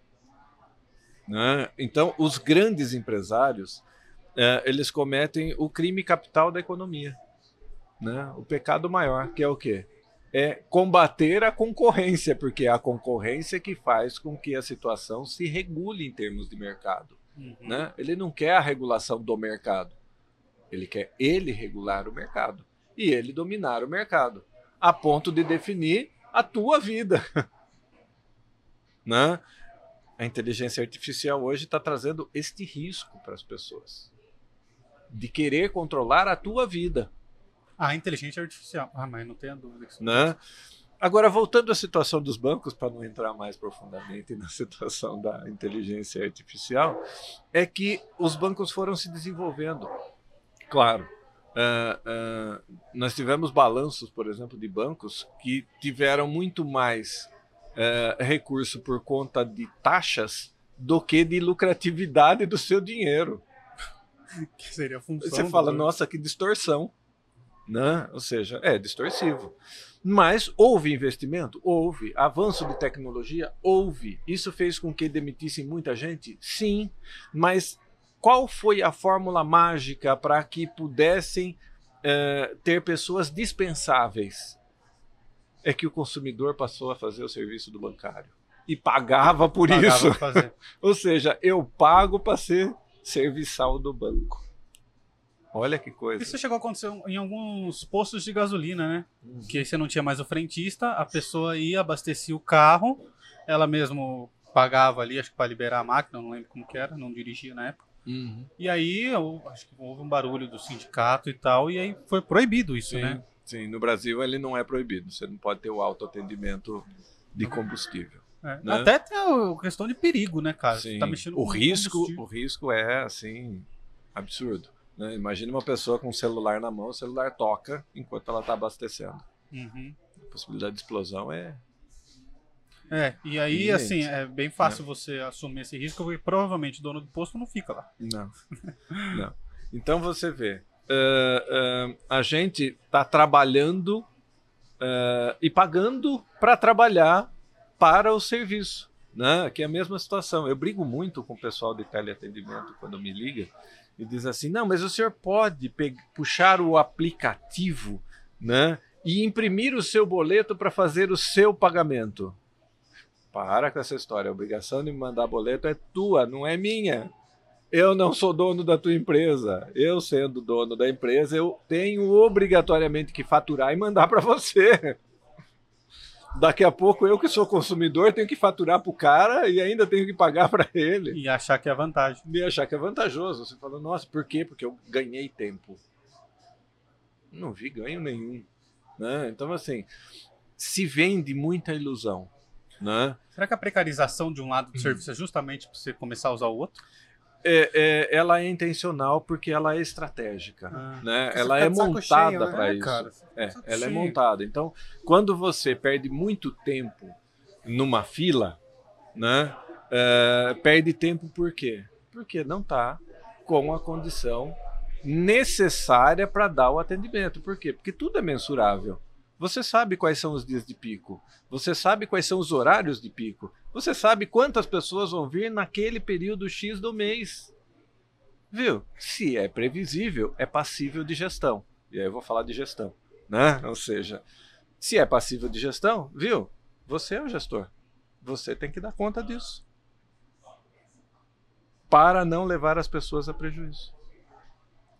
Né? Então, os grandes empresários, eh, eles cometem o crime capital da economia. Né? O pecado maior, que é o quê? É combater a concorrência, porque é a concorrência que faz com que a situação se regule em termos de mercado. Uhum. Né? Ele não quer a regulação do mercado. Ele quer ele regular o mercado. E ele dominar o mercado. A ponto de definir a tua vida. né? A inteligência artificial hoje está trazendo este risco para as pessoas. De querer controlar a tua vida. A inteligência artificial. Ah, mas não tenha dúvida que isso Né? Agora, voltando à situação dos bancos, para não entrar mais profundamente na situação da inteligência artificial, é que os bancos foram se desenvolvendo. Claro, ah, ah, nós tivemos balanços, por exemplo, de bancos que tiveram muito mais ah, recurso por conta de taxas do que de lucratividade do seu dinheiro. que seria a função. Você fala, nossa, que distorção. Né? Ou seja, é distorsivo. Mas houve investimento? Houve. Avanço de tecnologia? Houve. Isso fez com que demitissem muita gente? Sim. Mas qual foi a fórmula mágica para que pudessem eh, ter pessoas dispensáveis? É que o consumidor passou a fazer o serviço do bancário. E pagava por Pagava isso. Ou seja, eu pago para ser serviçal do banco. Olha que coisa. Isso chegou a acontecer em alguns postos de gasolina, né? Hum. Que aí você não tinha mais o frentista, a pessoa ia, abastecia o carro, ela mesmo pagava ali, acho que para liberar a máquina, não lembro como que era, não dirigia na época. Uhum. E aí, eu acho que houve um barulho do sindicato e tal, e aí foi proibido isso, Sim, né? Sim, no Brasil ele não é proibido. Você não pode ter o autoatendimento de combustível. É. Né? Até tem a questão de perigo, né, cara? Você Sim. tá mexendo o risco, o risco é assim absurdo. Né? Imagine uma pessoa com o celular na mão, o celular toca enquanto ela está abastecendo. Uhum. A possibilidade de explosão é É, e aí, Iminente. assim, é bem fácil você assumir esse risco, porque provavelmente o dono do posto não fica lá. Não. Não. Então você vê, eh, a gente está trabalhando eh, e pagando para trabalhar para o serviço, né? Que é a mesma situação. Eu brigo muito com o pessoal de teleatendimento quando me liga e diz assim: não, mas o senhor pode puxar o aplicativo, né? E imprimir o seu boleto para fazer o seu pagamento. Para com essa história. A obrigação de me mandar boleto é tua, não é minha. Eu não sou dono da tua empresa. Eu, sendo dono da empresa, eu tenho obrigatoriamente que faturar e mandar para você. Daqui a pouco eu que sou consumidor tenho que faturar para o cara e ainda tenho que pagar para ele. E achar que é vantagem. E achar que é vantajoso. Você fala, nossa, por quê? Porque eu ganhei tempo. Não vi ganho nenhum. Né? Então, assim, se vende muita ilusão. Né? Será que a precarização de um lado do serviço é justamente para você começar a usar o outro? É, é, ela é intencional porque ela é estratégica. Ah. né? Ela fica é montada né? para É, isso. cara. É, ela é cheio. montada. Então, quando você perde muito tempo numa fila, né? é, perde tempo por quê? Porque não está com a condição necessária para dar o atendimento. Por quê? Porque tudo é mensurável. Você sabe quais são os dias de pico. Você sabe quais são os horários de pico. Você sabe quantas pessoas vão vir naquele período X do mês. Viu? Se é previsível, é passível de gestão. E aí eu vou falar de gestão, né? Ou seja, se é passível de gestão, viu? Você é o gestor. Você tem que dar conta disso. Para não levar as pessoas a prejuízo.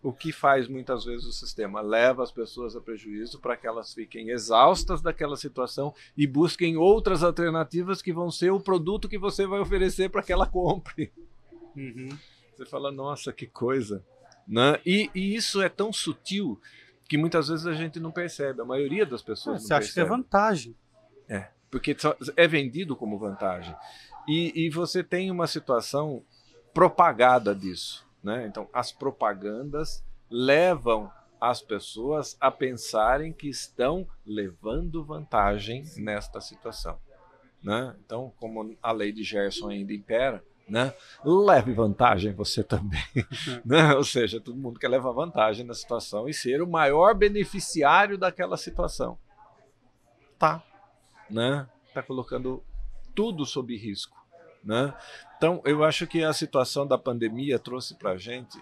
O que faz muitas vezes o sistema? Leva as pessoas a prejuízo para que elas fiquem exaustas daquela situação e busquem outras alternativas que vão ser o produto que você vai oferecer para que ela compre. Uhum. Você fala, nossa, que coisa. Né? E, e isso é tão sutil que muitas vezes a gente não percebe. A maioria das pessoas Ah, não você acha que é vantagem. Porque só- é vendido como vantagem. E, e você tem uma situação propagada disso. Né? Então, as propagandas levam as pessoas a pensarem que estão levando vantagem nesta situação. Né? Então, como a lei de Gerson ainda impera, né? leve vantagem você também. né? Ou seja, todo mundo quer levar vantagem na situação e ser o maior beneficiário daquela situação. Tá. Né? Tá colocando tudo sob risco. Né? Então, eu acho que a situação da pandemia trouxe para a gente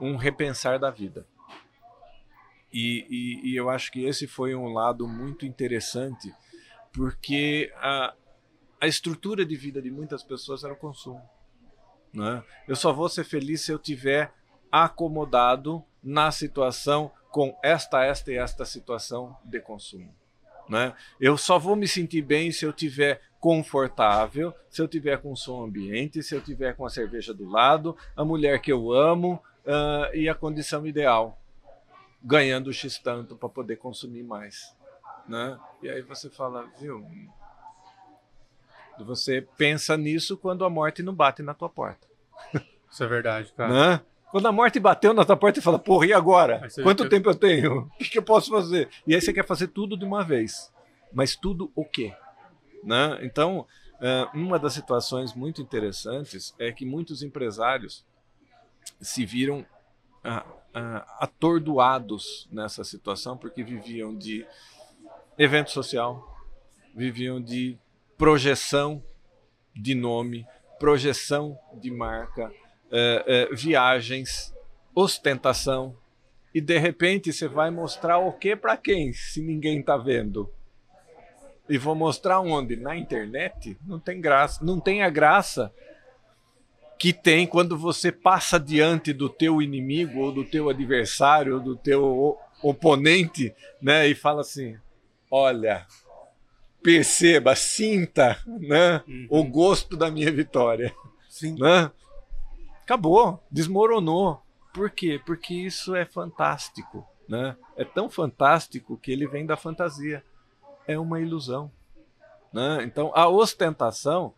um repensar da vida. E, e, e eu acho que esse foi um lado muito interessante, porque a, a estrutura de vida de muitas pessoas era o consumo. Né? Eu só vou ser feliz se eu tiver acomodado na situação com esta, esta e esta situação de consumo. Né? Eu só vou me sentir bem se eu tiver confortável, se eu tiver com som ambiente, se eu tiver com a cerveja do lado, a mulher que eu amo ah, e a condição ideal, ganhando X tanto para poder consumir mais. Né? E aí você fala, viu? Você pensa nisso quando a morte não bate na tua porta. Isso é verdade, cara. Né? Quando a morte bateu na tua porta e fala, porra, e agora? Quanto tempo eu tenho? O que, que eu posso fazer? E aí você quer fazer tudo de uma vez. Mas tudo o quê? Né? Então, eh, uma das situações muito interessantes é que muitos empresários se viram atordoados nessa situação porque viviam de evento social, viviam de projeção de nome, projeção de marca, eh, eh, viagens, ostentação. E de repente você vai mostrar o que para quem, se ninguém está vendo? E vou mostrar onde? Na internet? Não tem graça. Não tem a graça que tem quando você passa diante do teu inimigo ou do teu adversário ou do teu oponente, né, e fala assim: "Olha, perceba, sinta, né, uhum. o gosto da minha vitória". Sim. Né? Acabou, desmoronou. Por quê? Porque isso é fantástico, né? É tão fantástico que ele vem da fantasia é uma ilusão. Né? Então, a ostentação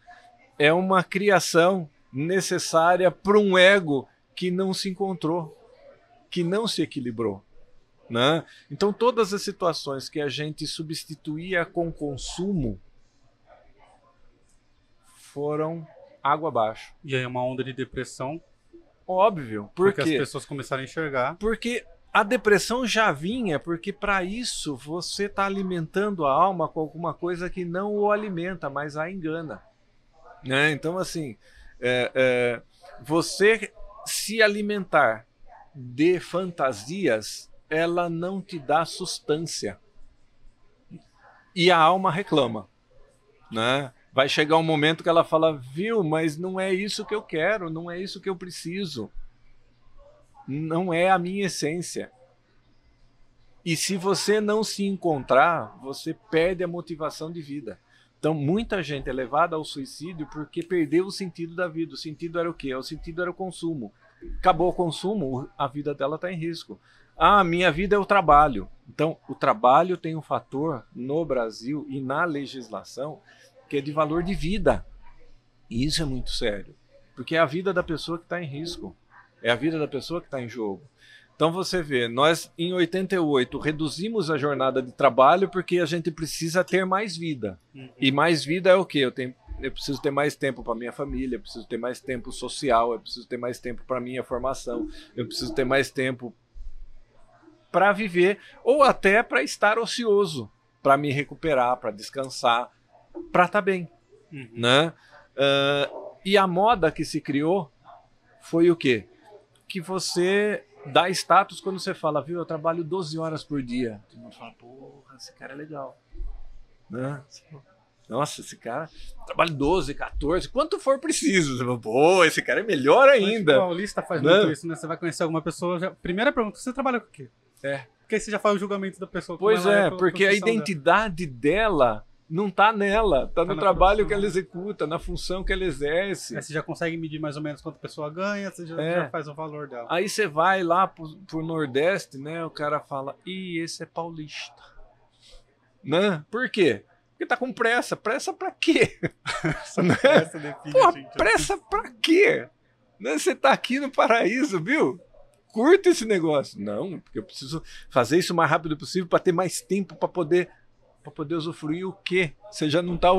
é uma criação necessária para um ego que não se encontrou, que não se equilibrou. Né? Então, todas as situações que a gente substituía com consumo foram água abaixo. E aí, uma onda de depressão. Óbvio. Por porque as pessoas começaram a enxergar. Porque a depressão já vinha porque para isso você está alimentando a alma com alguma coisa que não o alimenta, mas a engana. Né? Então, assim, é, é, você se alimentar de fantasias, ela não te dá substância. E a alma reclama. Né? Vai chegar um momento que ela fala, viu, mas não é isso que eu quero, não é isso que eu preciso não é a minha essência. E se você não se encontrar, você perde a motivação de vida. Então, muita gente é levada ao suicídio porque perdeu o sentido da vida. O sentido era o quê? O sentido era o consumo. Acabou o consumo, a vida dela está em risco. Ah, minha vida é o trabalho. Então, o trabalho tem um fator no Brasil e na legislação que é de valor de vida. E isso é muito sério, porque é a vida da pessoa que está em risco. É a vida da pessoa que está em jogo. Então você vê, nós em 88 reduzimos a jornada de trabalho porque a gente precisa ter mais vida. Uhum. E mais vida é o quê? Eu, tenho, eu preciso ter mais tempo para minha família, eu preciso ter mais tempo social, eu preciso ter mais tempo para minha formação, eu preciso ter mais tempo para viver ou até para estar ocioso, para me recuperar, para descansar, para estar tá bem, uhum. né? Uh, e a moda que se criou foi o quê? Que você dá status quando você fala, viu, eu trabalho 12 horas por dia. Todo mundo fala, porra, esse cara é legal. Né? Nossa, esse cara trabalha 12, 14, quanto for preciso. Você fala, Pô, esse cara é melhor ainda. O paulista faz né? muito isso, né? Você vai conhecer alguma pessoa, já... primeira pergunta, você trabalha com o quê? É. Porque aí você já faz o julgamento da pessoa. Pois é, é porque a identidade dela, dela não está nela, está tá no trabalho que ela executa, na função que ela exerce. Aí você já consegue medir mais ou menos quanto a pessoa ganha, você já, é. já faz o valor dela. Aí você vai lá pro, pro Nordeste, né? O cara fala, ih, esse é paulista. Né? Por quê? Porque tá com pressa. Pressa pra quê? né? pressa define, Pô, gente. pressa pra quê? Né? Você tá aqui no paraíso, viu? Curta esse negócio. Não, porque eu preciso fazer isso o mais rápido possível para ter mais tempo para poder para poder usufruir o quê? Você já não está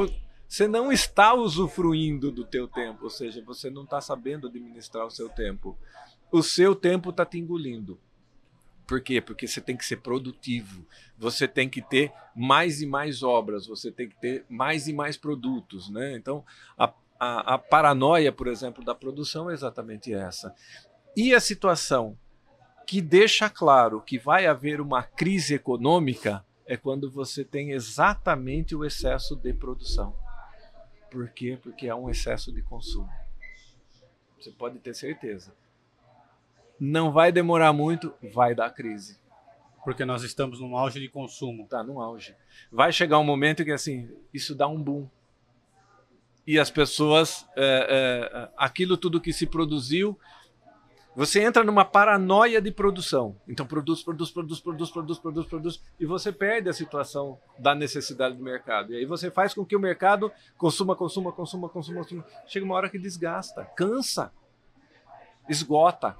você não está usufruindo do teu tempo, ou seja, você não está sabendo administrar o seu tempo. O seu tempo está te engolindo. Por quê? Porque você tem que ser produtivo, você tem que ter mais e mais obras, você tem que ter mais e mais produtos. Né? Então, a, a, a paranoia, por exemplo, da produção é exatamente essa. E a situação que deixa claro que vai haver uma crise econômica é quando você tem exatamente o excesso de produção. Por quê? Porque há um excesso de consumo. Você pode ter certeza. Não vai demorar muito, vai dar crise. Porque nós estamos num auge de consumo. Está num auge. Vai chegar um momento que assim, isso dá um boom. E as pessoas, é, é, aquilo tudo que se produziu, você entra numa paranoia de produção. Então produz, produz, produz, produz, produz, produz, produz, e você perde a situação da necessidade do mercado. E aí você faz com que o mercado consuma, consuma, consuma, consuma, consuma. Chega uma hora que desgasta, cansa, esgota.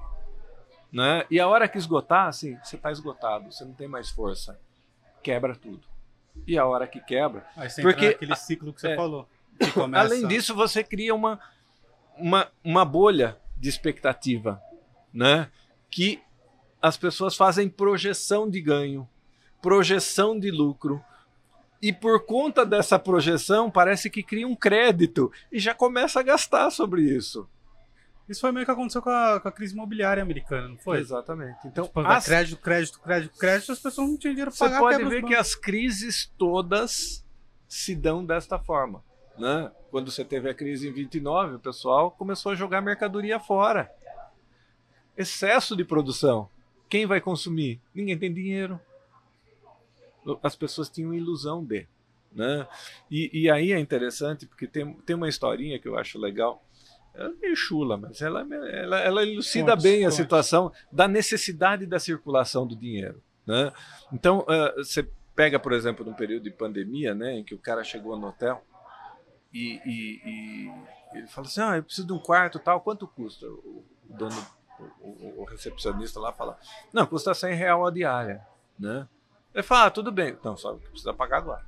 Né? E a hora que esgotar, assim, você está esgotado, você não tem mais força. Quebra tudo. E a hora que quebra. Aí você porque aquele ciclo que você é, falou. Que começa... Além disso, você cria uma, uma, uma bolha de expectativa né? Que as pessoas fazem projeção de ganho, projeção de lucro. E por conta dessa projeção, parece que cria um crédito e já começa a gastar sobre isso. Isso foi meio que aconteceu com a, com a crise imobiliária americana, não foi? Exatamente. Então, Tipo, as- crédito, crédito, crédito, crédito, as pessoas não tinham dinheiro você pagar. pode quebra os ver que as crises todas se dão desta forma. Né? Quando você teve a crise em 29, o pessoal começou a jogar mercadoria fora. Excesso de produção. Quem vai consumir? Ninguém tem dinheiro. As pessoas tinham ilusão de. Né? E, e aí é interessante, porque tem, tem uma historinha que eu acho legal. Ela é meio chula, mas ela, ela, ela elucida bem a situação da necessidade da circulação do dinheiro. Né? Então, ah, você pega, por exemplo, num período de pandemia, né, em que o cara chegou no hotel e, e- e ele fala assim: ah, eu preciso de um quarto tal, quanto custa? O dono, o, o- recepcionista lá fala: não, custa 100 real a diária. Né? Ele fala: ah, tudo bem, não, só precisa pagar agora.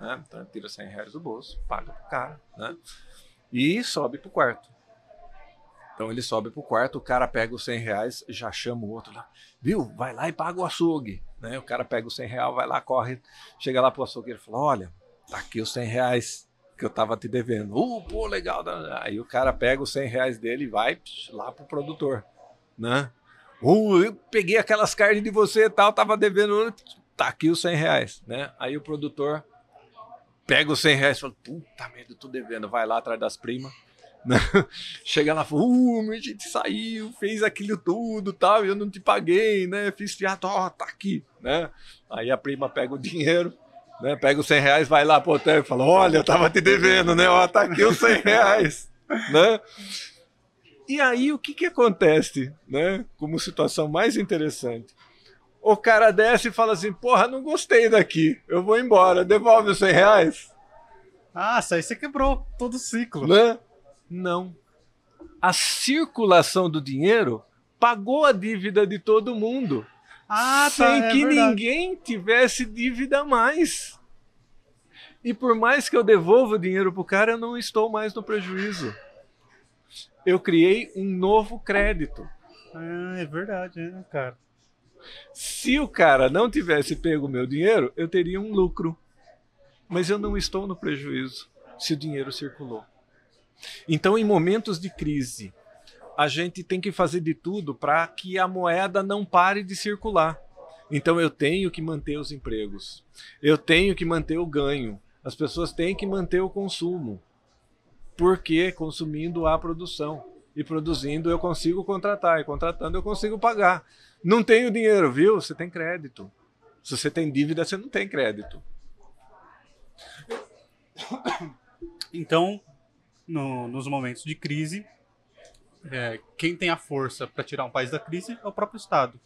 Né? Então, tira 100 reais do bolso, paga pro cara né? e sobe pro quarto. Então ele sobe pro quarto, o cara pega os 100 reais, já chama o outro lá, viu? Vai lá e paga o açougue. Né? O cara pega os 100 reais, vai lá, corre, chega lá pro açougueiro e fala: Olha, tá aqui os 100 reais que eu tava te devendo. Uh, pô, legal. Aí o cara pega os 100 reais dele e vai psh, lá pro produtor. Né? Uh, eu peguei aquelas carnes de você e tal, tava devendo. Tá aqui os 100 reais. Né? Aí o produtor pega os 100 reais e fala: Puta merda, tô devendo. Vai lá atrás das primas. né? Chega lá e fala: Uh, a gente saiu, fez aquilo tudo tal, eu não te paguei, né? Fiz fiato, ó, tá aqui, né? Aí a prima pega o dinheiro, né? Pega os 100 reais, vai lá pro hotel e fala: Olha, eu tava te devendo, né? Ó, tá aqui os 100 reais, né? E aí o que que acontece, né? Como situação mais interessante. O cara desce e fala assim: Porra, não gostei daqui, eu vou embora, devolve os 100 reais. Ah, isso aí você quebrou todo o ciclo. Né? Não. A circulação do dinheiro pagou a dívida de todo mundo, Ah, tá. sem é que verdade. ninguém tivesse dívida a mais. E por mais que eu devolva o dinheiro pro cara, eu não estou mais no prejuízo. Eu criei um novo crédito. Ah, é verdade, né, cara? Se o cara não tivesse pego o meu dinheiro, eu teria um lucro. Mas eu não estou no prejuízo se o dinheiro circulou. Então, em momentos de crise, a gente tem que fazer de tudo para que a moeda não pare de circular. Então, eu tenho que manter os empregos, eu tenho que manter o ganho, as pessoas têm que manter o consumo. Porque consumindo há produção. E produzindo eu consigo contratar, e contratando eu consigo pagar. Não tenho dinheiro, viu? Você tem crédito. Se você tem dívida, você não tem crédito. Então, no- nos momentos de crise, é, quem tem a força para tirar um país da crise é o próprio Estado.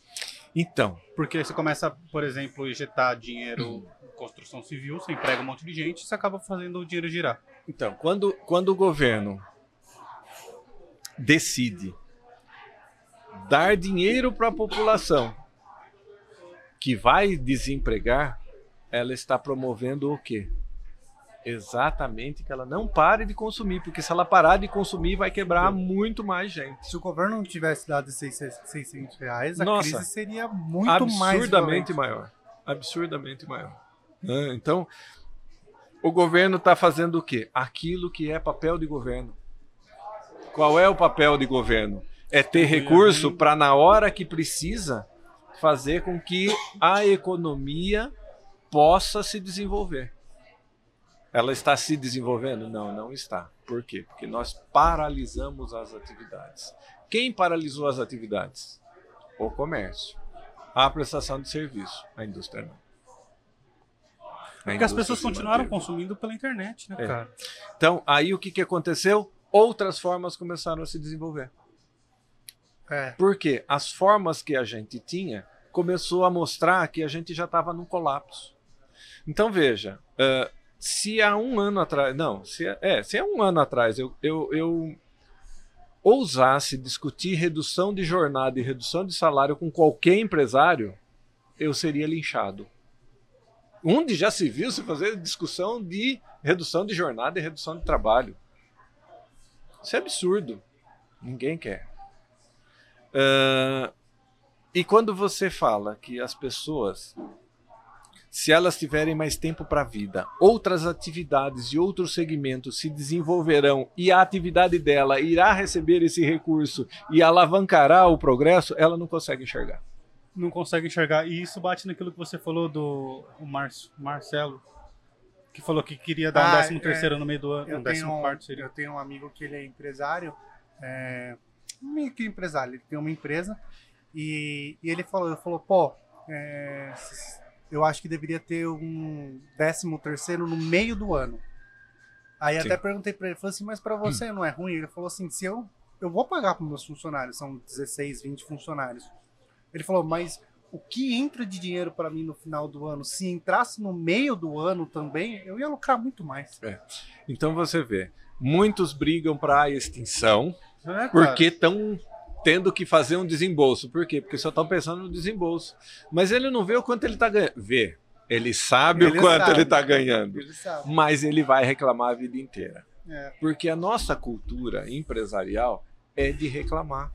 Então, Porque você começa, por exemplo, a injetar dinheiro em construção civil, você emprega um monte de gente, você acaba fazendo o dinheiro girar. então quando, quando o governo decide dar dinheiro para a população que vai desempregar, ela está promovendo o quê? Exatamente que ela não pare de consumir, porque se ela parar de consumir, vai quebrar muito mais gente. Se o governo não tivesse dado esses 600 reais, a Nossa. crise seria muito mais absurdamente maior. Absurdamente maior. né? Então, o governo está fazendo o quê? Aquilo que é papel de governo. Qual é o papel de governo? É ter recurso para, na hora que precisa, fazer com que a economia possa se desenvolver. Ela está se desenvolvendo? Não, não está. Por quê? Porque nós paralisamos as atividades. Quem paralisou as atividades? O comércio. A prestação de serviço. A indústria não. A Porque as pessoas continuaram manteve. consumindo pela internet, né, É. cara? Então, aí o que, que aconteceu? Outras formas começaram a se desenvolver. É. Porque as formas que a gente tinha começou a mostrar que a gente já estava num colapso. Então veja, eh, se há um ano atrás, não, se é, se há um ano atrás eu, eu, eu ousasse discutir redução de jornada e redução de salário com qualquer empresário, eu seria linchado. Onde já se viu se fazer discussão de redução de jornada e redução de trabalho? Isso é absurdo. Ninguém quer. Ah, E quando você fala que as pessoas, se elas tiverem mais tempo para a vida, outras atividades e outros segmentos se desenvolverão e a atividade dela irá receber esse recurso e alavancará o progresso, ela não consegue enxergar. Não consegue enxergar. E isso bate naquilo que você falou do Mar Marcelo, que falou que queria dar um Ah, décimo terceiro é. no meio do ano, um décimo quarto seria. eu tenho um amigo que ele é empresário, é, meio que empresário, ele tem uma empresa e, e ele falou, ele falou, pô, é, eu acho que deveria ter um décimo terceiro no meio do ano. Aí Sim. até perguntei pra ele, falei assim, mas pra você não é ruim? Ele falou assim, se eu, eu vou pagar para meus funcionários, são 16, 20 funcionários. Ele falou, mas o que entra de dinheiro para mim no final do ano, se entrasse no meio do ano também, eu ia lucrar muito mais. Então você vê, muitos brigam para a extinção é, porque estão tendo que fazer um desembolso. Por quê? Porque só estão pensando no desembolso. Mas ele não vê o quanto ele está ganhando. Vê. Ele sabe Ele o quanto sabe. ele está ganhando. Ele. Mas ele vai reclamar a vida inteira. É. Porque a nossa cultura empresarial é de reclamar.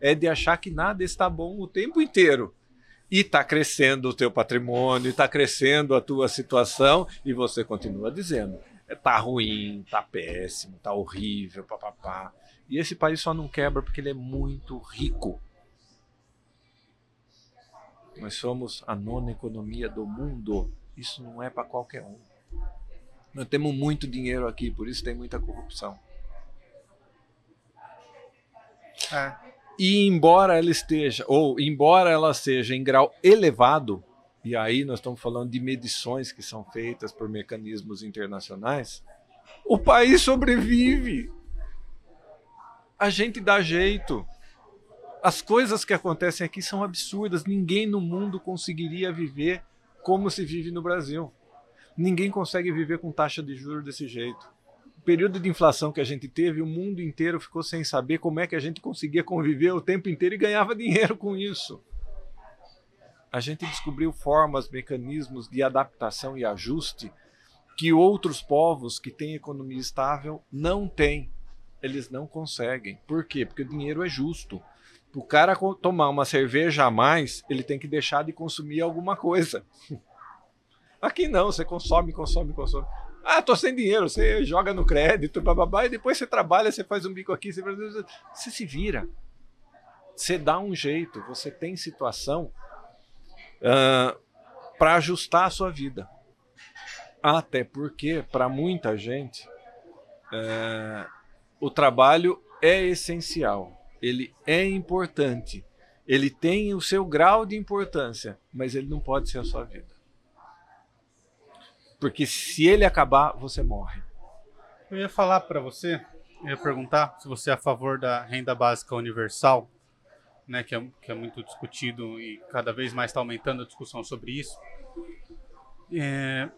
É de achar que nada está bom o tempo inteiro. E está crescendo o teu patrimônio, está crescendo a tua situação, e você continua dizendo: está ruim, está péssimo, está horrível, papapá. E esse país só não quebra porque ele é muito rico. Nós somos a nona economia do mundo. Isso não é para qualquer um. Nós temos muito dinheiro aqui, por isso tem muita corrupção. É. E embora ela esteja, ou embora ela seja em grau elevado, e aí nós estamos falando de medições que são feitas por mecanismos internacionais, o país sobrevive. A gente dá jeito. As coisas que acontecem aqui são absurdas. Ninguém no mundo conseguiria viver como se vive no Brasil. Ninguém consegue viver com taxa de juros desse jeito. O período de inflação que a gente teve, o mundo inteiro ficou sem saber como é que a gente conseguia conviver o tempo inteiro e ganhava dinheiro com isso. A gente descobriu formas, mecanismos de adaptação e ajuste que outros povos que têm economia estável não têm. Eles não conseguem. Por quê? Porque o dinheiro é justo. O cara tomar uma cerveja a mais, ele tem que deixar de consumir alguma coisa. Aqui não, você consome, consome, consome. Ah, tô sem dinheiro, você joga no crédito, bababá, e depois você trabalha, você faz um bico aqui, você, você se vira. Você dá um jeito, você tem situação para ajustar a sua vida. Até porque, para muita gente, ah, o trabalho é essencial, ele é importante, ele tem o seu grau de importância, mas ele não pode ser a sua vida. Porque se ele acabar, você morre. Eu ia falar para você, eu ia perguntar se você é a favor da renda básica universal, né, que é, que é muito discutido e cada vez mais está aumentando a discussão sobre isso. É,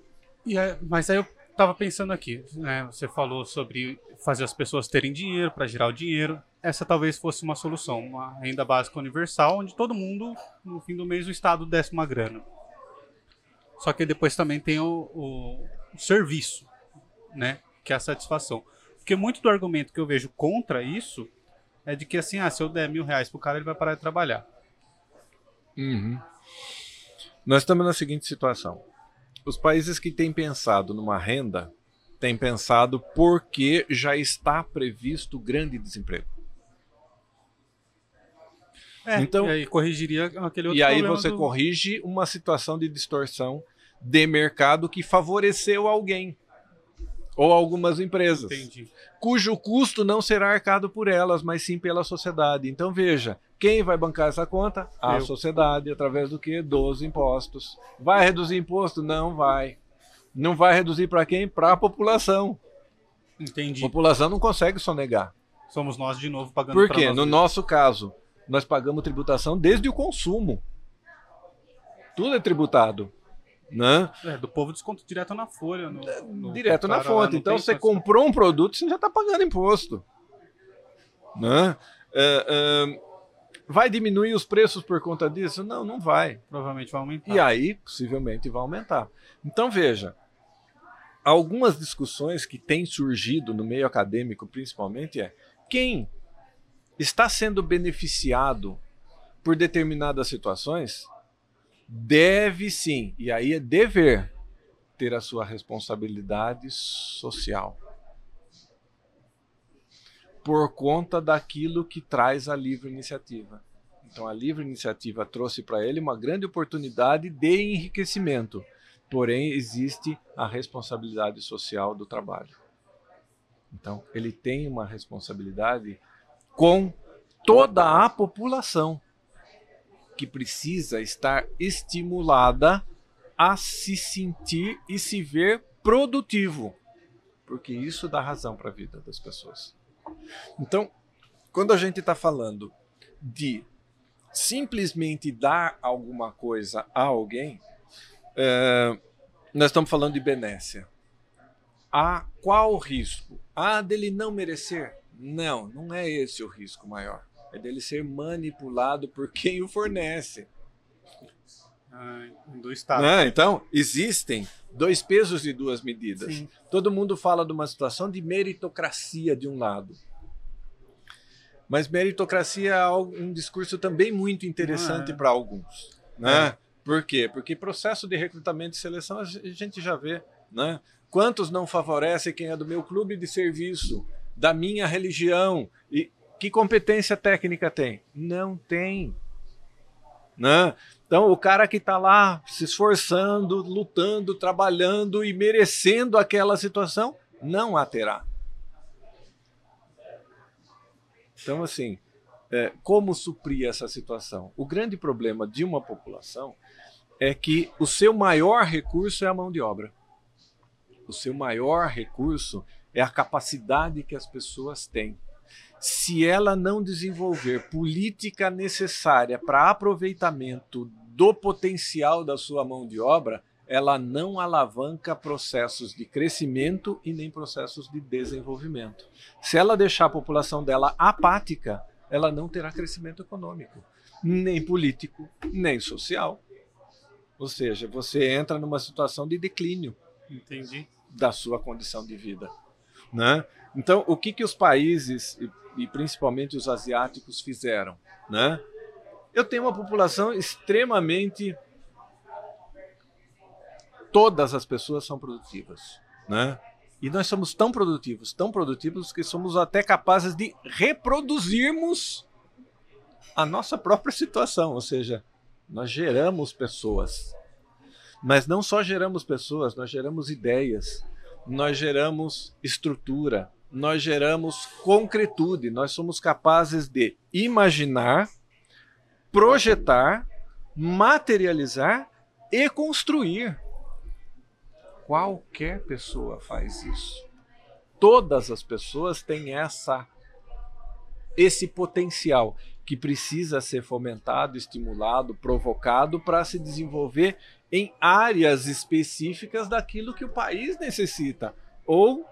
aí- mas aí eu estava pensando aqui, né, você falou sobre fazer as pessoas terem dinheiro para gerar o dinheiro. Essa talvez fosse uma solução, uma renda básica universal, onde todo mundo, no fim do mês, o Estado desse uma grana. Só que depois também tem o, o- o serviço, né? Que é a satisfação. Porque muito do argumento que eu vejo contra isso é de que assim, ah, se eu der mil reais pro cara, ele vai parar de trabalhar. Nós estamos na seguinte situação: os países que têm pensado numa renda têm pensado porque já está previsto grande desemprego. É, Então- e aí corrigiria aquele outro E aí você do- corrige uma situação de distorção de mercado que favoreceu alguém ou algumas empresas, Entendi. cujo custo não será arcado por elas, mas sim pela sociedade. Então veja, quem vai bancar essa conta? A Eu. sociedade, através do que? Dos impostos. Vai reduzir imposto? Não vai. Não vai reduzir para quem? Para a população. A Entendi. população não consegue sonegar. Somos nós de novo pagando Por quê? No mesmos. nosso caso, nós pagamos tributação desde o consumo. Tudo é tributado. Né? É, do povo desconto direto na folha. No, no Direto na lá, fonte. Então você comprou um produto, você já está pagando imposto. Né? É, é, vai diminuir os preços por conta disso? Não, não vai. Provavelmente vai aumentar. E aí, possivelmente, vai aumentar. Então, veja, algumas discussões que têm surgido no meio acadêmico, principalmente, é quem está sendo beneficiado por determinadas situações, deve sim, e aí é dever, ter a sua responsabilidade social. Por conta daquilo que traz a livre iniciativa. Então, a livre iniciativa trouxe para ele uma grande oportunidade de enriquecimento. Porém, existe a responsabilidade social do trabalho. Então, ele tem uma responsabilidade com toda a população que precisa estar estimulada a se sentir e se ver produtivo, porque isso dá razão para a vida das pessoas. Então, quando a gente está falando de simplesmente dar alguma coisa a alguém, é, nós estamos falando de benécia. A qual o risco? Ah, dele não merecer? Não, não é esse o risco maior. É dele ser manipulado por quem o fornece. Ah, do Estado. Né? Então, existem dois pesos e duas medidas. Sim. Todo mundo fala de uma situação de meritocracia de um lado. Mas meritocracia é um discurso também muito interessante é. para alguns. Né? É. Por quê? Porque processo de recrutamento e seleção a gente já vê. Né? Quantos não favorece quem é do meu clube de serviço, da minha religião? E que competência técnica tem? Não tem. Né? Então, o cara que está lá se esforçando, lutando, trabalhando e merecendo aquela situação, não a terá. Então, assim, é, como suprir essa situação? O grande problema de uma população é que o seu maior recurso é a mão de obra. O seu maior recurso é a capacidade que as pessoas têm se ela não desenvolver política necessária para aproveitamento do potencial da sua mão de obra, ela não alavanca processos de crescimento e nem processos de desenvolvimento. Se ela deixar a população dela apática, ela não terá crescimento econômico, nem político, nem social. Ou seja, você entra numa situação de declínio Entendi. da sua condição de vida. Né? Então, o que, que os países, e principalmente os asiáticos, fizeram? Né? Eu tenho uma população extremamente. Todas as pessoas são produtivas. Né? E nós somos tão produtivos, tão produtivos, que somos até capazes de reproduzirmos a nossa própria situação. Ou seja, nós geramos pessoas. Mas não só geramos pessoas, nós geramos ideias, nós geramos estrutura, nós geramos concretude, nós somos capazes de imaginar, projetar, materializar e construir. Qualquer pessoa faz isso. Todas as pessoas têm essa esse potencial que precisa ser fomentado, estimulado, provocado para se desenvolver em áreas específicas daquilo que o país necessita ou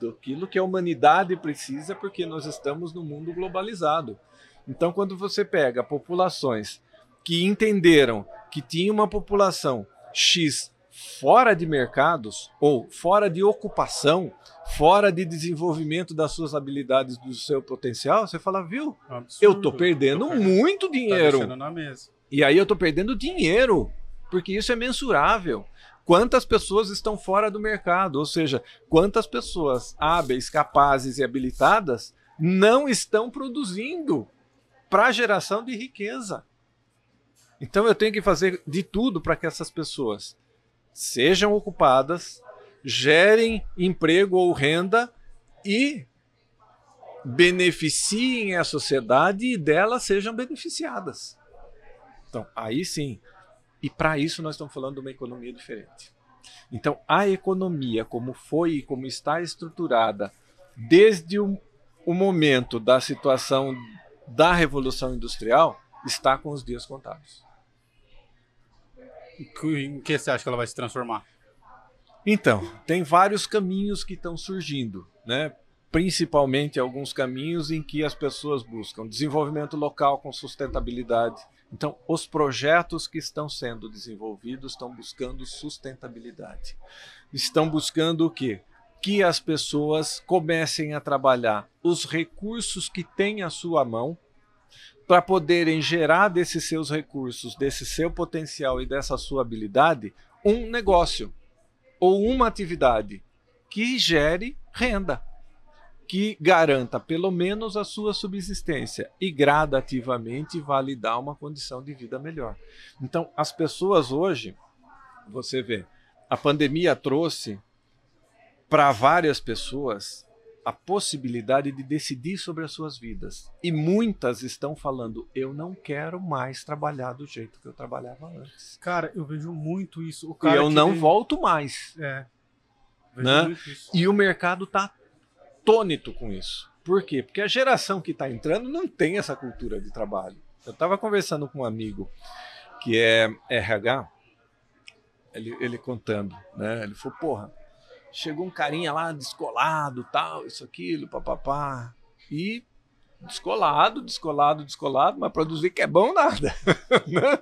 daquilo que a humanidade precisa, porque nós estamos no mundo globalizado. Então, quando você pega populações que entenderam que tinha uma população X fora de mercados ou fora de ocupação, fora de desenvolvimento das suas habilidades, do seu potencial, você fala, viu? Absurdo. Eu tô perdendo, tô perdendo muito tá dinheiro. Tá e aí eu tô perdendo dinheiro, porque isso é mensurável quantas pessoas estão fora do mercado, ou seja, quantas pessoas hábeis, capazes e habilitadas não estão produzindo para geração de riqueza. Então eu tenho que fazer de tudo para que essas pessoas sejam ocupadas, gerem emprego ou renda e beneficiem a sociedade e delas sejam beneficiadas. Então, aí sim, e para isso nós estamos falando de uma economia diferente. Então, a economia, como foi e como está estruturada desde o, o momento da situação da Revolução Industrial, está com os dias contados. Em que você acha que ela vai se transformar? Então, tem vários caminhos que estão surgindo, né? Principalmente alguns caminhos em que as pessoas buscam desenvolvimento local com sustentabilidade, então, os projetos que estão sendo desenvolvidos estão buscando sustentabilidade. Estão buscando o quê? Que as pessoas comecem a trabalhar os recursos que têm à sua mão para poderem gerar desses seus recursos, desse seu potencial e dessa sua habilidade, um negócio ou uma atividade que gere renda, que garanta pelo menos a sua subsistência e gradativamente validar uma condição de vida melhor. Então, as pessoas hoje, você vê, a pandemia trouxe para várias pessoas a possibilidade de decidir sobre as suas vidas. E muitas estão falando: eu não quero mais trabalhar do jeito que eu trabalhava antes. Cara, eu vejo muito isso. e eu não tem... volto mais. É. Né? E o mercado está atônito com isso. Por quê? Porque a geração que está entrando não tem essa cultura de trabalho. Eu estava conversando com um amigo que é RH, ele, ele contando, né? Ele falou, porra, chegou um carinha lá descolado, tal, isso, aquilo, papapá. E descolado, descolado, descolado, mas produzir que é bom nada. Né?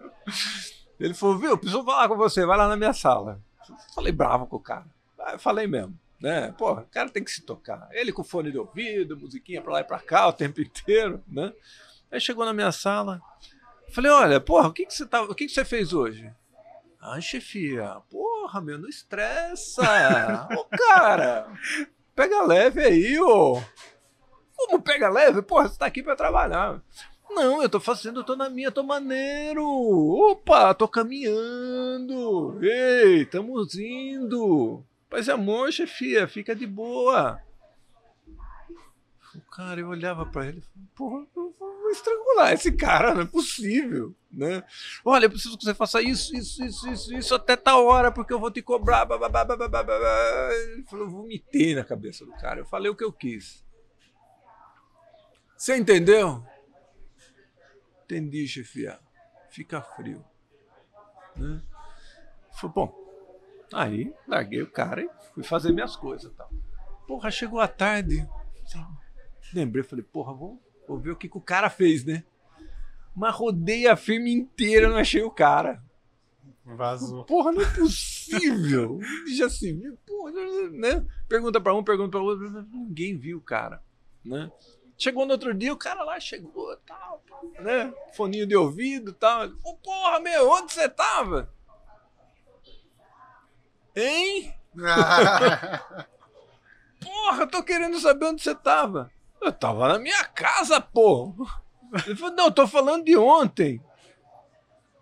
Ele falou, viu, preciso falar com você, vai lá na minha sala. Falei bravo com o cara. Eu falei mesmo, né? Pô, o cara tem que se tocar. Ele com fone de ouvido, musiquinha pra lá e pra cá o tempo inteiro, né? Aí chegou na minha sala, falei, olha, porra, o que que você, tá, o que que você fez hoje? Ah, chefia, porra, meu, não estressa. ô, cara, pega leve aí, ô. Como pega leve? Porra, você tá aqui pra trabalhar. Não, eu tô fazendo, eu tô na minha, tô maneiro. Opa, tô caminhando. Ei, estamos indo. Paz e amor, chefia, fica de boa. O cara, eu olhava para ele e porra, eu vou estrangular esse cara, não é possível, né? Olha, eu preciso que você faça isso, isso, isso, isso, isso até tal hora, porque eu vou te cobrar. Ele falou, eu vomitei na cabeça do cara. Eu falei o que eu quis. Você entendeu? Entendi, chefia. Fica frio. Né? Falei, bom, aí larguei o cara e fui fazer minhas coisas. Tal. Porra, chegou a tarde. Lembrei, falei, porra, vou, vou ver o que, que o cara fez, né? Mas rodei a firma inteira, não achei o cara. Vazou. Porra, não é possível. Já se viu, porra, né? Pergunta pra um, pergunta pra outro, ninguém viu o cara, né? Chegou no outro dia, o cara lá chegou, tal, né? Foninho de ouvido, tal. Falou, porra, meu, onde você tava? Hein? porra, eu tô querendo saber onde você tava. Eu tava na minha casa, pô. Ele falou, não, eu tô falando de ontem.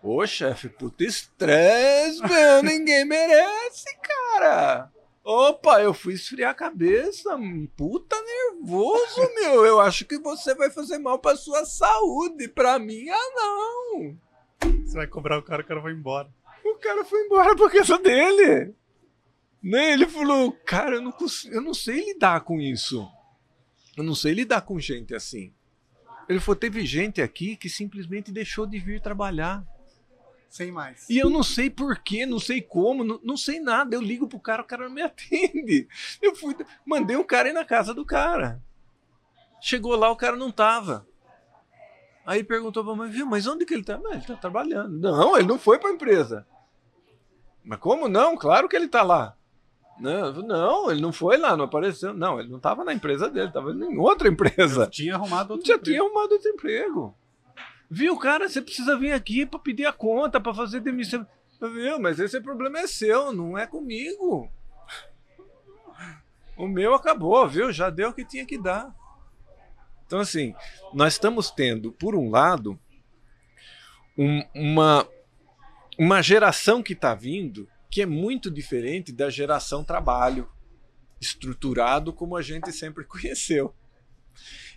Ô, chefe, puta estresse, meu. Ninguém merece, cara. Opa, eu fui esfriar a cabeça. Puta nervoso, meu. Eu acho que você vai fazer mal pra sua saúde. Pra mim, ah, não. Você vai cobrar o cara, o cara vai embora. O cara foi embora por causa dele. Né? Ele falou, cara, eu não, consigo, eu não sei lidar com isso. Eu não sei lidar com gente assim. Ele falou: teve gente aqui que simplesmente deixou de vir trabalhar. Sem mais. E eu não sei porquê, não sei como, não, não, sei nada. Eu ligo pro cara, o cara não me atende. Eu fui, mandei um cara ir na casa do cara. Chegou lá, o cara não tava. Aí perguntou pra mãe, viu, mas onde que ele tá? ele tá trabalhando. Não, ele não foi pra empresa. Mas como não? Claro que ele tá lá. Não, não, ele não foi lá, não apareceu. Não, ele não estava na empresa dele, estava em outra empresa. Eu tinha arrumado outro Já emprego. tinha arrumado outro emprego. Viu, cara, você precisa vir aqui para pedir a conta, para fazer demissão. Viu, mas esse problema é seu, não é comigo. O meu acabou, viu? Já deu o que tinha que dar. Então, assim, nós estamos tendo, por um lado, um, uma, uma geração que está vindo que é muito diferente da geração trabalho estruturado como a gente sempre conheceu.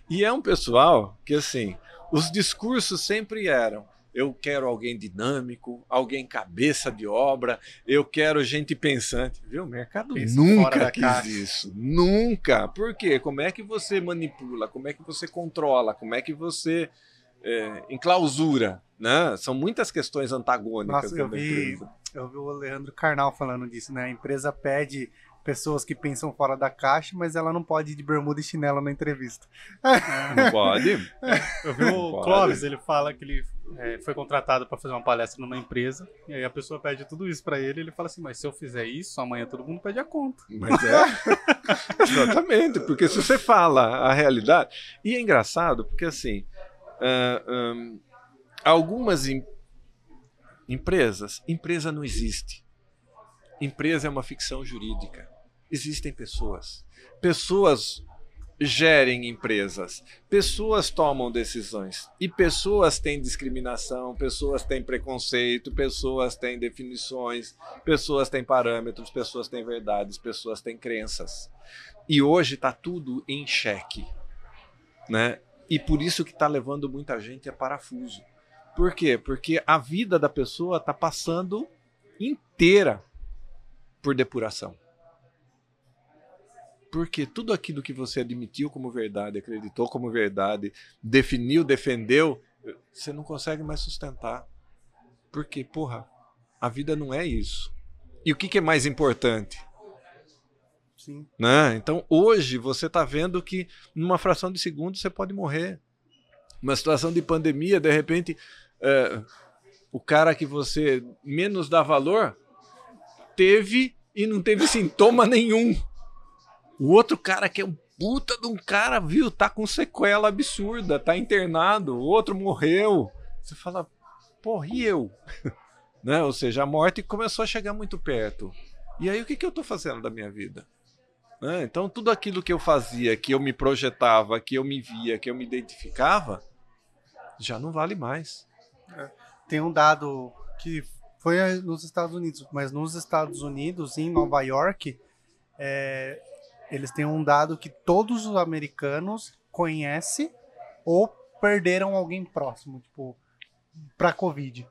E é um pessoal que, assim, os discursos sempre eram: eu quero alguém dinâmico, alguém cabeça de obra, eu quero gente pensante. Viu? O mercado Pensa nunca quis caixa. isso. Nunca. Por quê? Como é que você manipula? Como é que você controla? Como é que você é, enclausura? Né? São muitas questões antagônicas. Nossa, eu vi. Eu vi o Leandro Carnal falando disso, né? A empresa pede pessoas que pensam fora da caixa, mas ela não pode ir de bermuda e chinelo na entrevista. Não pode? Eu vi o Clóvis, ele fala que ele é, foi contratado para fazer uma palestra numa empresa, e aí a pessoa pede tudo isso para ele, e ele fala assim, mas se eu fizer isso, amanhã todo mundo pede a conta. Mas é, exatamente, porque se você fala a realidade, e é engraçado, porque assim, uh, um, algumas em, empresas, empresa não existe. Empresa é uma ficção jurídica. Existem pessoas. Pessoas gerem empresas. Pessoas tomam decisões. E pessoas têm discriminação, pessoas têm preconceito, pessoas têm definições, pessoas têm parâmetros, pessoas têm verdades, pessoas têm crenças. E hoje está tudo em xeque. Né? E por isso que está levando muita gente a parafuso. Por quê? Porque a vida da pessoa está passando inteira por depuração. Porque tudo aquilo que você admitiu como verdade, acreditou como verdade, definiu, defendeu, você não consegue mais sustentar. Porque, porra, a vida não é isso. E o que, que é mais importante? Sim. Né? Então, hoje, você está vendo que numa fração de segundo você pode morrer. Uma situação de pandemia, de repente, é, o cara que você menos dá valor teve e não teve sintoma nenhum. O outro cara que é um puta de um cara, viu, tá com sequela absurda, tá internado, o outro morreu. Você fala, porra, e eu? né? Ou seja, a morte começou a chegar muito perto. E aí o que, que eu tô fazendo da minha vida? Né? Então tudo aquilo que eu fazia, que eu me projetava, que eu me via, que eu me identificava, já não vale mais. Tem um dado que foi nos Estados Unidos, mas nos Estados Unidos, em Nova York, é, eles têm um dado que todos os americanos conhecem ou perderam alguém próximo, tipo, pra Covid.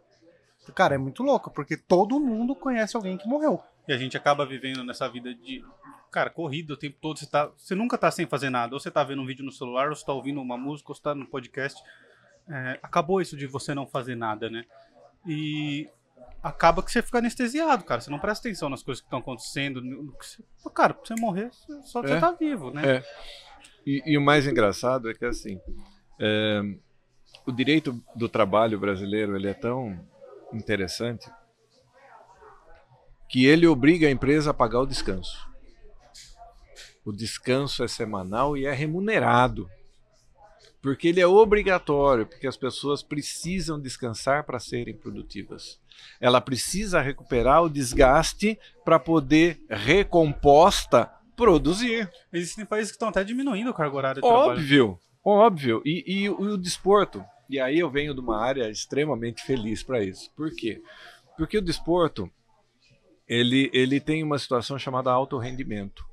Cara, é muito louco, porque todo mundo conhece alguém que morreu. E a gente acaba vivendo nessa vida de, cara, corrida o tempo todo. Você, tá, você nunca tá sem fazer nada. Ou você tá vendo um vídeo no celular, ou você tá ouvindo uma música, ou você tá no podcast. É, acabou isso de você não fazer nada, né? E acaba que você fica anestesiado, cara. Você não presta atenção nas coisas que estão acontecendo. Cara, pra você morrer, só é, você tá vivo, né? É. E, e, o mais engraçado é que, assim, é, o direito do trabalho brasileiro ele é tão interessante que ele obriga a empresa a pagar o descanso. O descanso é semanal e é remunerado. Porque ele é obrigatório, porque as pessoas precisam descansar para serem produtivas. Ela precisa recuperar o desgaste para poder, recomposta, produzir. Existem países que estão até diminuindo o cargo horário de óbvio, trabalho. Óbvio, E, e, e o desporto? E aí eu venho de uma área extremamente feliz para isso. Por quê? Porque o desporto, ele, ele tem uma situação chamada alto rendimento.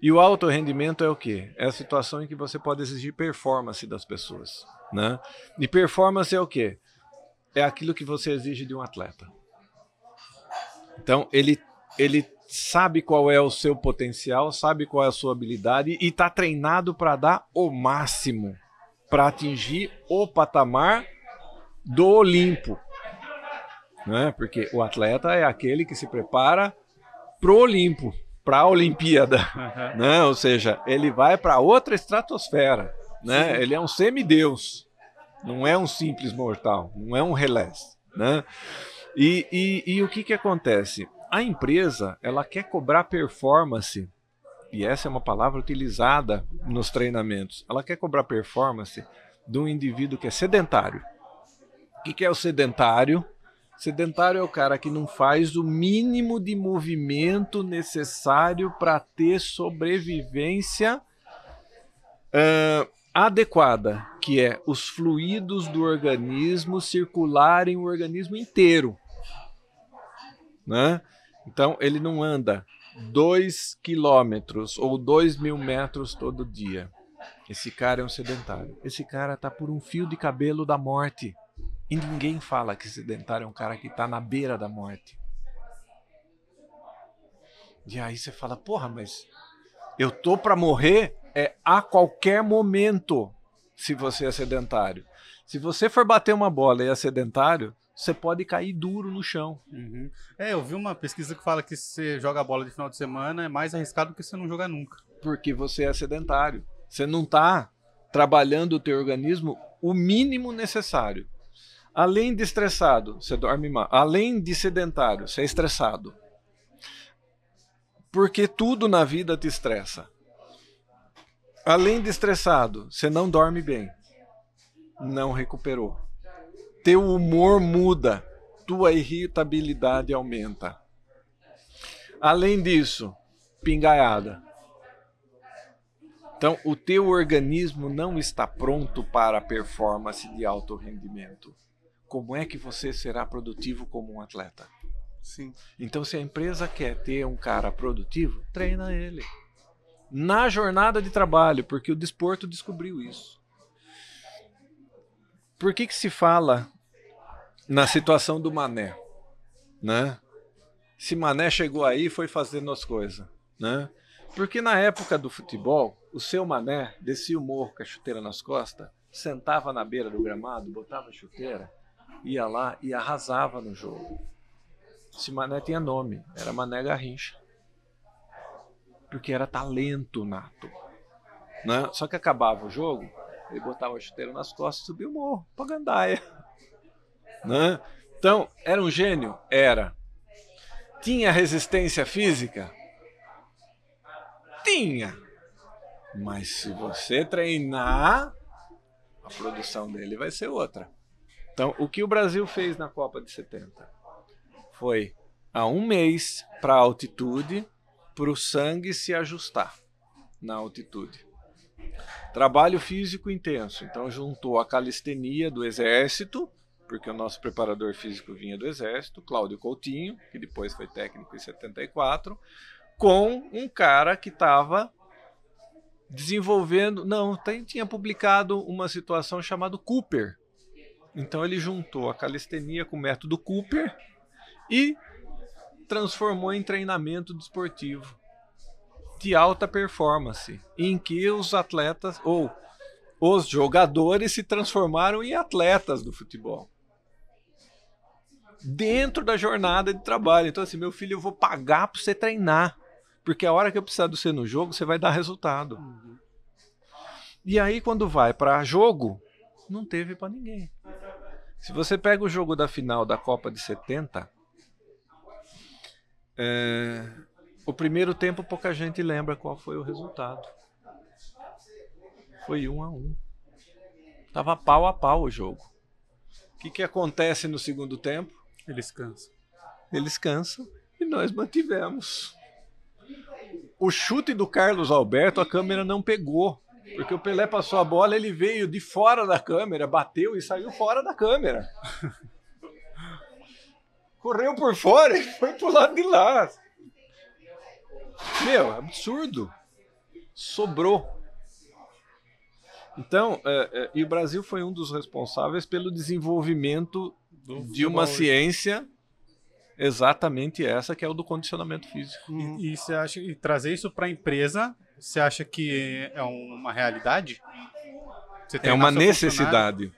E o alto rendimento é o quê? É a situação em que você pode exigir performance das pessoas. Né? E performance é o quê? É aquilo que você exige de um atleta. Então, ele, ele sabe qual é o seu potencial, sabe qual é a sua habilidade e está treinado para dar o máximo para atingir o patamar do Olimpo. Né? Porque o atleta é aquele que se prepara pro Olimpo para a Olimpíada, uhum. né? Ou seja, ele vai para outra estratosfera, né? Sim. Ele é um semideus, não é um simples mortal, não é um relés, né? E, e, e o que que acontece? A empresa ela quer cobrar performance e essa é uma palavra utilizada nos treinamentos. Ela quer cobrar performance de um indivíduo que é sedentário. O que, que é o sedentário? Sedentário é o cara que não faz o mínimo de movimento necessário para ter sobrevivência uh, adequada, que é os fluidos do organismo circularem o organismo inteiro. Né? Então ele não anda 2 quilômetros ou 2 mil metros todo dia. Esse cara é um sedentário. Esse cara tá por um fio de cabelo da morte. E ninguém fala que sedentário é um cara que está na beira da morte. E aí você fala, porra, mas eu tô para morrer é a qualquer momento se você é sedentário. Se você for bater uma bola e é sedentário, você pode cair duro no chão. Uhum. É, eu vi uma pesquisa que fala que se você joga bola de final de semana é mais arriscado do que você não jogar nunca. Porque você é sedentário. Você não está trabalhando o teu organismo o mínimo necessário. Além de estressado, você dorme mal. Além de sedentário, você é estressado. Porque tudo na vida te estressa. Além de estressado, você não dorme bem. não recuperou. Teu humor muda, tua irritabilidade aumenta. Além disso, pingaiada. Então, o teu organismo não está pronto para a performance de alto rendimento. Como é que você será produtivo como um atleta? Sim. Então, se a empresa quer ter um cara produtivo, treina ele. Na jornada de trabalho, porque o desporto descobriu isso. Por que, que se fala na situação do Mané? Né? Se Mané chegou aí, foi fazendo as coisas. Né? Porque na época do futebol, o seu Mané descia o morro com a chuteira nas costas, sentava na beira do gramado, botava a chuteira, ia lá e arrasava no jogo. Esse Mané tinha nome, era Mané Garrincha. Porque era talento nato. Né? Só que acabava o jogo, ele botava a chuteira nas costas e subia o morro, pra gandaia. Né? Então, era um gênio? Era. Tinha resistência física? Tinha. Mas se você treinar, a produção dele vai ser outra. Então, o que o Brasil fez na Copa de 70? Foi há um mês para a altitude, para o sangue se ajustar na altitude. Trabalho físico intenso. Então, juntou a calistenia do exército, porque o nosso preparador físico vinha do exército, Cláudio Coutinho, que depois foi técnico em 74, com um cara que estava desenvolvendo. Não, tem, tinha publicado uma situação chamada Cooper. Então ele juntou a calistenia com o método Cooper e transformou em treinamento desportivo de alta performance, em que os atletas ou os jogadores se transformaram em atletas do futebol. Dentro da jornada de trabalho. Então, assim, meu filho, eu vou pagar para você treinar. Porque a hora que eu precisar de você no jogo, você vai dar resultado. Uhum. E aí, quando vai para jogo, não teve para ninguém. Se você pega o jogo da final da Copa de 70, é, o primeiro tempo pouca gente lembra qual foi o resultado. Foi um a um. Tava pau a pau o jogo. O que, que acontece no segundo tempo? Eles cansam. Eles cansam e nós mantivemos. O chute do Carlos Alberto a câmera não pegou. Porque o Pelé passou a bola, ele veio de fora da câmera, bateu e saiu fora da câmera. Correu por fora e foi pro lado de lá. Meu, absurdo. Sobrou. Então, é, é, e o Brasil foi um dos responsáveis pelo desenvolvimento do de uma ciência exatamente essa que é o do condicionamento físico. E, e você acha e trazer isso para a empresa você acha que é uma realidade? é uma necessidade.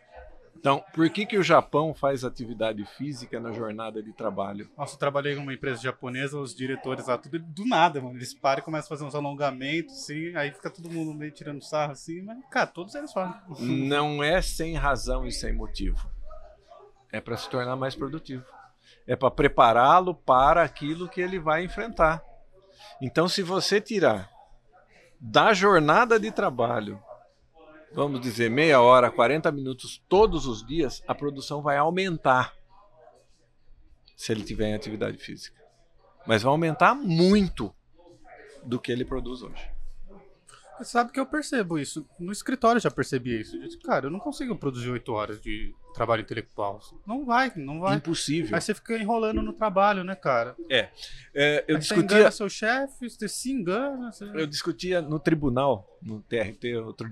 Então, por que, que o Japão faz atividade física na jornada de trabalho? Nossa, eu trabalhei numa empresa japonesa, os diretores lá, tudo do nada, mano. Eles param e começam a fazer uns alongamentos, assim, aí fica todo mundo meio tirando sarro, assim, mas, cara, todos eles fazem. Não é sem razão e sem motivo. É para se tornar mais produtivo. É para prepará-lo para aquilo que ele vai enfrentar. Então, se você tirar da jornada de trabalho, vamos dizer meia hora, 40 minutos todos os dias, a produção vai aumentar se ele tiver em atividade física. Mas vai aumentar muito do que ele produz hoje. Você sabe que eu percebo isso. No escritório já percebi isso. Eu disse, cara, eu não consigo produzir oito horas de trabalho intelectual. Não vai, não vai. Impossível. Aí você fica enrolando no trabalho, né, cara? É. é eu Aí discutia. Você engana seu chefe, você se engana. Você... Eu discutia no tribunal, no TRT, outro,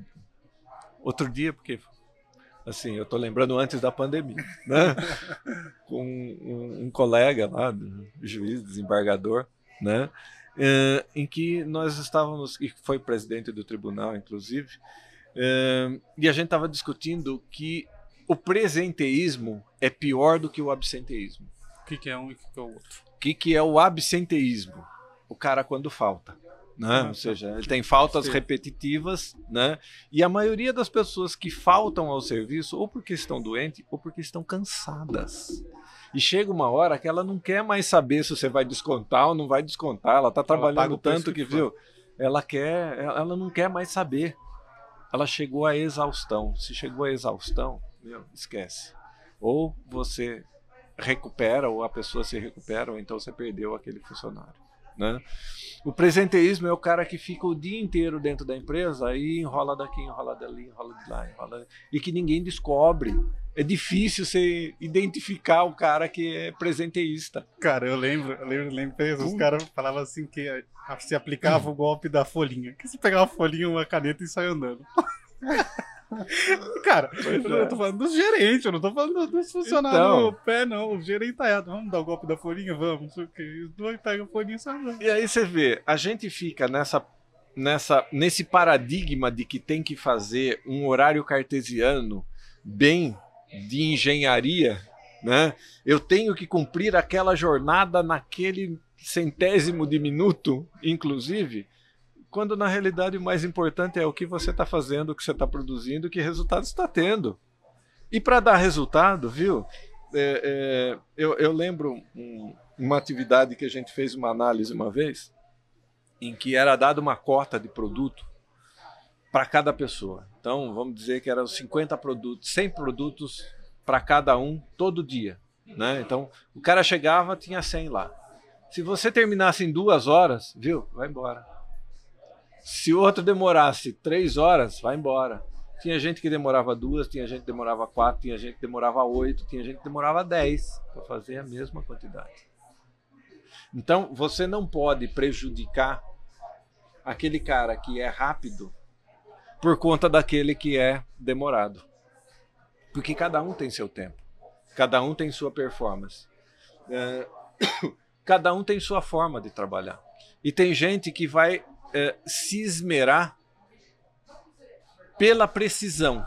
outro dia, porque assim, eu tô lembrando antes da pandemia, né? Com um, um, colega lá, juiz, desembargador, né? Uh, em que nós estávamos, e foi presidente do tribunal, inclusive, uh, e a gente estava discutindo que o presenteísmo é pior do que o absenteísmo. O que, que é um e o que, que é o outro? O que, que é o absenteísmo? O cara quando falta. Né? Ah, Ou seja, ele tem faltas repetitivas, né? E a maioria das pessoas que faltam ao serviço, ou porque estão doentes, ou porque estão cansadas. E chega uma hora que ela não quer mais saber se você vai descontar ou não vai descontar. Ela está trabalhando tanto que, viu? Ela quer, ela não quer mais saber. ela chegou à exaustão. Se chegou à exaustão, meu, esquece. Ou você recupera, ou a pessoa se recupera, ou então você perdeu aquele funcionário. Né? O presenteísmo é o cara que fica o dia inteiro dentro da empresa e enrola daqui, enrola dali, enrola de lá, enrola e que ninguém descobre. É difícil você identificar o cara que é presenteísta. Cara, eu lembro, eu lembro, lembro os caras falavam assim que se aplicava o golpe da folhinha. Que você pegava a folhinha, uma caneta e saia andando. Cara, eu tô falando dos gerentes, eu não tô falando dos funcionários então, no pé, não. O gerente tá errado. Vamos dar o golpe da folhinha? Vamos, não sei o quê. Os dois pegam a folhinha e saem. E aí você vê, a gente fica nessa, nessa, nesse paradigma de que tem que fazer um horário cartesiano bem de engenharia, né? Eu tenho que cumprir aquela jornada naquele centésimo de minuto, inclusive quando na realidade o mais importante é o que você está fazendo, o que você está produzindo, que resultado está tendo. E para dar resultado, viu? É, é, eu, eu, lembro um, uma atividade que a gente fez uma análise uma vez, em que era dada uma cota de produto para cada pessoa. Então, vamos dizer que eram 50 produtos, 100 produtos para cada um todo dia. Né? Então, o cara chegava, tinha 100 lá. Se você terminasse em duas horas, viu? Vai embora. Se o outro demorasse três horas, vai embora. Tinha gente que demorava duas, tinha gente que demorava quatro, tinha gente que demorava oito, tinha gente que demorava dez para fazer a mesma quantidade. Então, você não pode prejudicar aquele cara que é rápido por conta daquele que é demorado. Porque cada um tem seu tempo, cada um tem sua performance, é, cada um tem sua forma de trabalhar. E tem gente que vai é, se esmerar pela precisão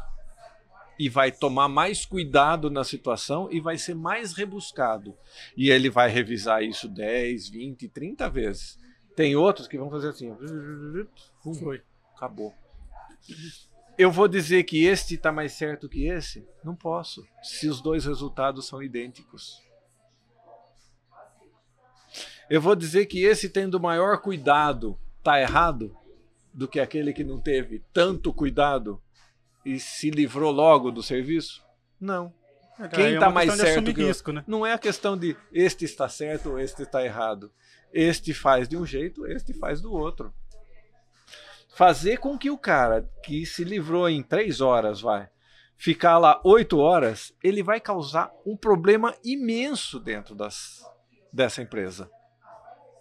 e vai tomar mais cuidado na situação e vai ser mais rebuscado. E ele vai revisar isso 10, 20, 30 vezes. Tem outros que vão fazer assim, foi, acabou. Eu vou dizer que este está mais certo que esse? Não posso, se os dois resultados são idênticos. Eu vou dizer que esse tendo maior cuidado está errado do que aquele que não teve tanto cuidado e se livrou logo do serviço? Não. É, Quem está é tá mais certo que risco, né? Não é a questão de este está certo ou este está errado. Este faz de um jeito, este faz do outro. Fazer com que o cara que se livrou em três horas, vai, ficar lá oito horas, ele vai causar um problema imenso dentro das, dessa empresa.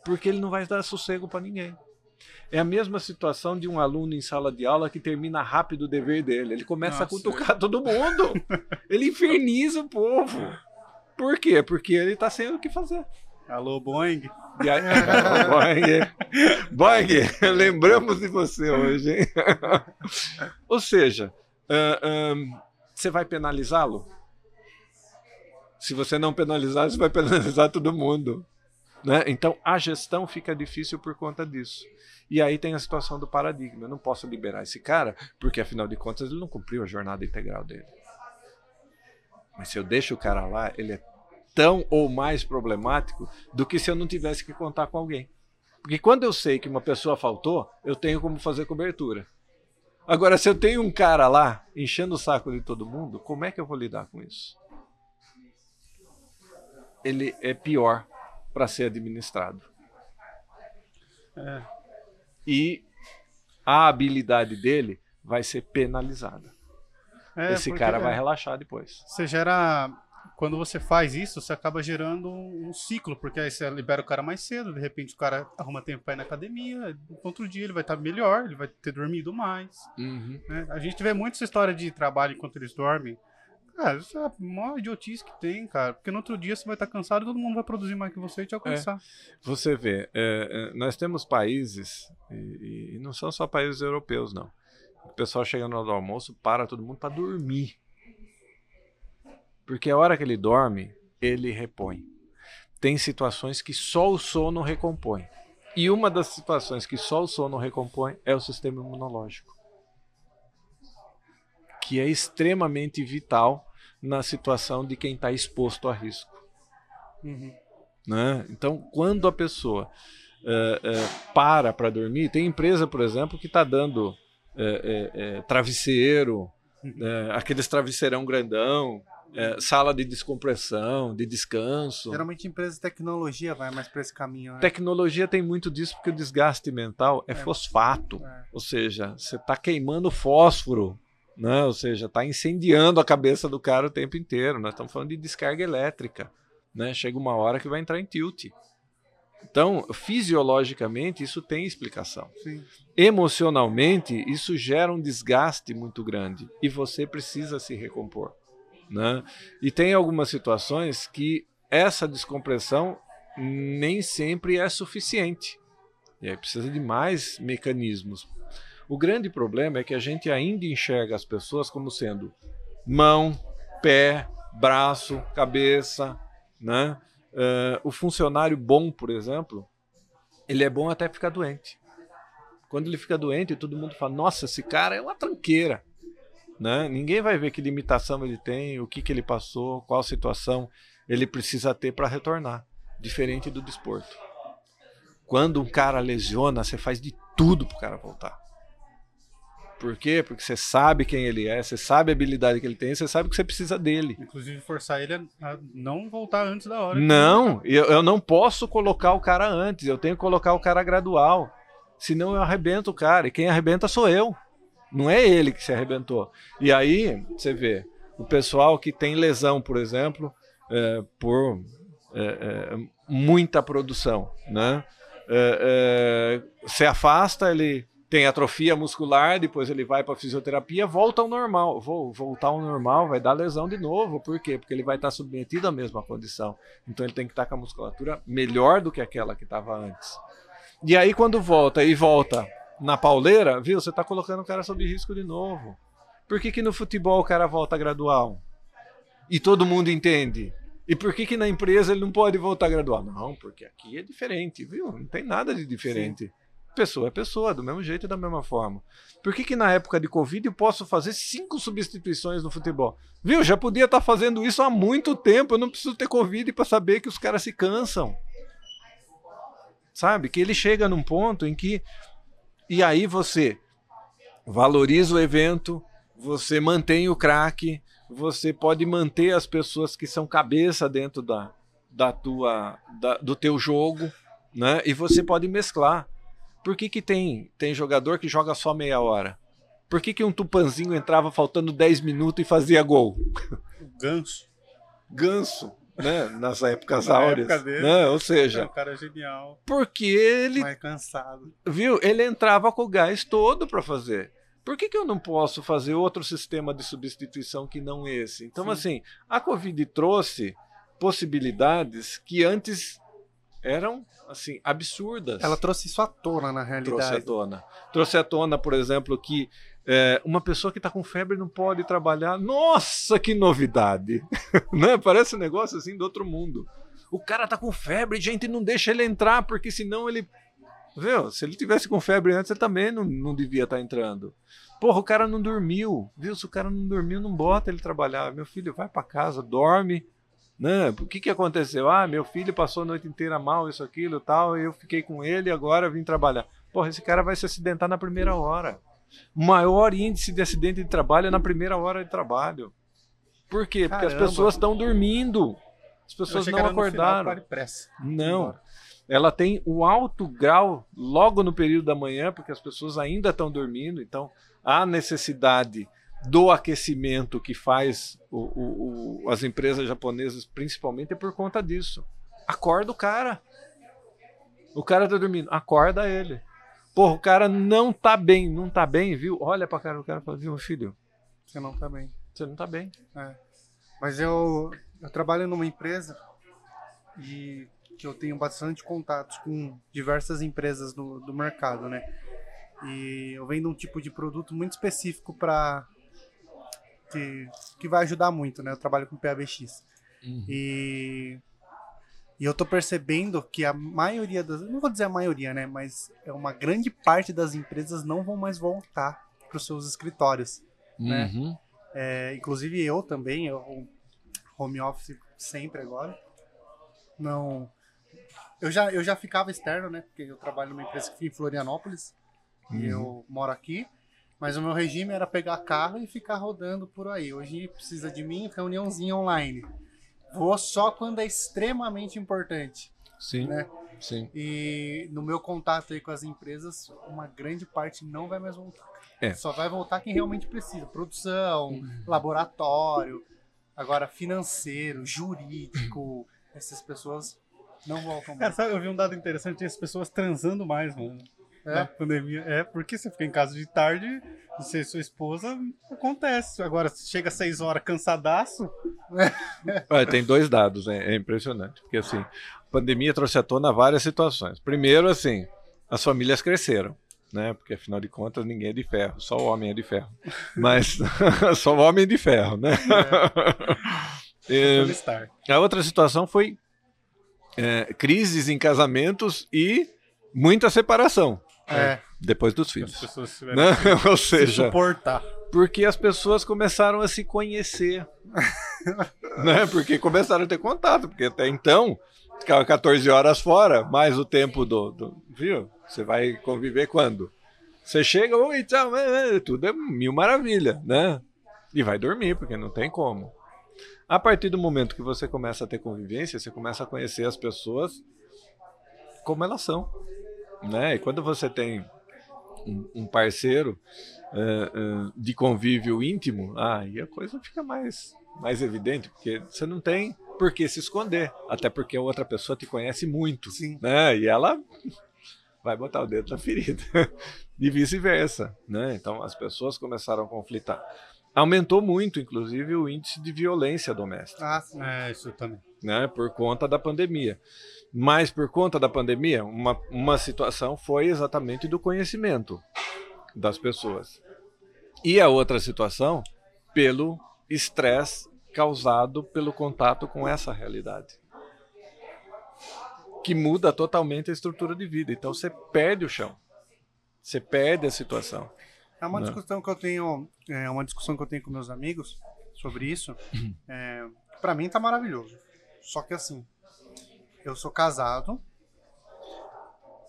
Porque ele não vai dar sossego para ninguém. É a mesma situação de um aluno em sala de aula que termina rápido o dever dele. Ele começa Nossa, a cutucar todo mundo. ele inferniza o povo. Por quê? Porque ele está sem o que fazer. Alô, Boeing. E aí, Boeing. Boeing, lembramos de você hoje, hein? Ou seja, uh, você vai penalizá-lo? Se você não penalizar, você vai penalizar todo mundo. Né? Então a gestão fica difícil por conta disso. E aí tem a situação do paradigma. Eu não posso liberar esse cara, porque afinal de contas ele não cumpriu a jornada integral dele. Mas se eu deixo o cara lá, ele é tão ou mais problemático do que se eu não tivesse que contar com alguém. Porque quando eu sei que uma pessoa faltou, eu tenho como fazer cobertura. Agora, se eu tenho um cara lá enchendo o saco de todo mundo, como é que eu vou lidar com isso? Ele é pior para ser administrado. É e a habilidade dele vai ser penalizada. É, Esse cara vai relaxar depois. Você gera. Quando você faz isso, você acaba gerando um ciclo, porque aí você libera o cara mais cedo, de repente o cara arruma tempo para ir na academia, outro dia ele vai estar melhor, ele vai ter dormido mais. Uhum. Né? A gente vê muito essa história de trabalho enquanto eles dormem. Cara, isso é a maior idiotice que tem, cara. Porque no outro dia você vai estar cansado e todo mundo vai produzir mais que você e te alcançar. É, você vê, é, é, nós temos países, e, e, não são só países europeus, não. O pessoal chega no almoço, para todo mundo para dormir. Porque a hora que ele dorme, ele repõe. Tem situações que só o sono recompõe. E uma das situações que só o sono recompõe é o sistema imunológico que é extremamente vital na situação de quem está exposto a risco. Uhum. Né? Então, quando a pessoa uh, uh, para para dormir, tem empresa, por exemplo, que está dando é travesseiro, é, aqueles travesseirão grandão, é, sala de descompressão, de descanso. Geralmente empresas de tecnologia vai mais para esse caminho. Né? Tecnologia tem muito disso porque o desgaste mental é, é. fosfato, é. ou seja, você está queimando fósforo, né? ou seja, está incendiando a cabeça do cara o tempo inteiro. Nós estamos falando de descarga elétrica. Né? Chega uma hora que vai entrar em tilt. Então, fisiologicamente, isso tem explicação. Sim. Emocionalmente, isso gera um desgaste muito grande e você precisa se recompor. Né? E tem algumas situações que essa descompressão nem sempre é suficiente. E aí precisa de mais mecanismos. O grande problema é que a gente ainda enxerga as pessoas como sendo mão, pé, braço, cabeça, né? Uh, o funcionário bom, por exemplo, ele é bom até ficar doente. Quando ele fica doente, todo mundo fala: Nossa, esse cara é uma tranqueira. Né? Ninguém vai ver que limitação ele tem, o que, que ele passou, qual situação ele precisa ter para retornar. Diferente do desporto. Quando um cara lesiona, você faz de tudo para o cara voltar. Por quê? Porque você sabe quem ele é, você sabe a habilidade que ele tem, você sabe que você precisa dele. Inclusive forçar ele a não voltar antes da hora. Não, eu, eu não posso colocar o cara antes, eu tenho que colocar o cara gradual. Senão eu arrebento o cara, e quem arrebenta sou eu. Não é ele que se arrebentou. E aí, você vê, o pessoal que tem lesão, por exemplo, é, por é, é, muita produção, né? É, é, se afasta, ele tem atrofia muscular, depois ele vai para fisioterapia, volta ao normal. Vou voltar ao normal, vai dar lesão de novo. Por quê? Porque ele vai estar submetido à mesma condição. Então ele tem que estar com a musculatura melhor do que aquela que estava antes. E aí quando volta e volta na pauleira, viu? Você está colocando o cara sob risco de novo. Por que, que no futebol o cara volta gradual? E todo mundo entende. E por que, que na empresa ele não pode voltar gradual? Não, porque aqui é diferente, viu? Não tem nada de diferente. Sim. Pessoa é pessoa, do mesmo jeito e da mesma forma. Por que, que na época de Covid eu posso fazer cinco substituições no futebol? Viu? Já podia estar tá fazendo isso há muito tempo. Eu não preciso ter Covid para saber que os caras se cansam. Sabe? Que ele chega num ponto em que. E aí você valoriza o evento, você mantém o craque, você pode manter as pessoas que são cabeça dentro da, da tua, da, do teu jogo, né? E você pode mesclar. Por que, que tem, tem jogador que joga só meia hora? Por que, que um tupanzinho entrava faltando 10 minutos e fazia gol? Ganso. Ganso, né? Nas épocas Na áureas. Época dele, né? Ou seja. É um cara genial. Porque ele. Mais cansado. Viu? Ele entrava com o gás todo para fazer. Por que, que eu não posso fazer outro sistema de substituição que não esse? Então, Sim. assim, a Covid trouxe possibilidades que antes eram assim absurdas. Ela trouxe isso à tona na realidade. Trouxe à tona. Trouxe à tona, por exemplo, que é, uma pessoa que está com febre não pode trabalhar. Nossa, que novidade! né? Parece um negócio assim do outro mundo. O cara tá com febre, gente, não deixa ele entrar, porque senão ele. Viu? Se ele tivesse com febre antes, ele também não, não devia estar tá entrando. Porra, o cara não dormiu. Viu? Se o cara não dormiu, não bota ele trabalhar. Meu filho, vai para casa, dorme, né? O que, que aconteceu? Ah, meu filho passou a noite inteira mal, isso, aquilo tal, eu fiquei com ele e agora vim trabalhar. Porra, esse cara vai se acidentar na primeira hora. O maior índice de acidente de trabalho é na primeira hora de trabalho. Por quê? Porque Caramba. as pessoas estão dormindo. As pessoas não acordaram. não. Ela tem o alto grau logo no período da manhã, porque as pessoas ainda estão dormindo, então há necessidade do aquecimento que faz o, o, o, as empresas japonesas, principalmente, é por conta disso. Acorda o cara. O cara tá dormindo, acorda ele. Porra, o cara não tá bem, não tá bem, viu? Olha pra cara do cara e fala, viu, filho? Você não tá bem. Você não tá bem. É. Mas eu, eu trabalho numa empresa e que eu tenho bastante contatos com diversas empresas do, do mercado, né? E eu vendo um tipo de produto muito específico para que, que vai ajudar muito, né? Eu trabalho com PABX. Uhum. E, e eu tô percebendo que a maioria das. Não vou dizer a maioria, né? Mas é uma grande parte das empresas não vão mais voltar para os seus escritórios. Né? Uhum. Né? É, inclusive eu também, eu home office sempre agora. Não. Eu já, eu já ficava externo, né? Porque eu trabalho numa empresa que fica em Florianópolis. Uhum. E eu moro aqui. Mas o meu regime era pegar carro e ficar rodando por aí. Hoje precisa de mim, reuniãozinha online. Vou só quando é extremamente importante. Sim, Né? sim. E no meu contato aí com as empresas, uma grande parte não vai mais voltar. É. Só vai voltar quem realmente precisa. Produção, laboratório, agora financeiro, jurídico. Essas pessoas não voltam Cara, mais. sabe, eu vi um dado interessante, as pessoas transando mais, mano. É? Na pandemia. É, porque você fica em casa de tarde, você e sua esposa, acontece. Agora, chega às 6 horas cansadaço, Olha, tem dois dados, né? é impressionante. Porque assim, a pandemia trouxe à tona várias situações. Primeiro, assim, as famílias cresceram. Né? Porque afinal de contas ninguém é de ferro, só o homem é de ferro. Mas só o homem é de ferro, né? E- Tony Stark. a outra situação foi é, crises em casamentos e muita separação É. depois dos filhos. tiveram Né? Ou que se seja, suportar. porque as pessoas começaram a se conhecer. né? Porque começaram a ter contato, porque até então ficava 14 horas fora, mais o tempo do, do- Viu? Você vai conviver quando? Você chega, oi, tchau, é, é, tudo é mil maravilha, né? E vai dormir, porque não tem como. A partir do momento que você começa a ter convivência, você começa a conhecer as pessoas como elas são. Né? E quando você tem um, um parceiro é, é, de convívio íntimo, aí a coisa fica mais, mais evidente, porque você não tem por que se esconder, até porque a outra pessoa te conhece muito, Sim. né? E ela vai botar o dedo na ferida e vice-versa, né? Então as pessoas começaram a conflitar. Aumentou muito, inclusive, o índice de violência doméstica Ah, sim. É, isso também. Né, por conta da pandemia. Mas por conta da pandemia, uma, uma situação foi exatamente do conhecimento das pessoas. E a outra situação, pelo estresse causado pelo contato com essa realidade. Que muda totalmente a estrutura de vida. Então você perde o chão. Você perde a situação. É uma Né? discussão que eu tenho, é uma discussão que eu tenho com meus amigos sobre isso. Uhum. É, para mim tá maravilhoso. Só que assim, eu sou casado,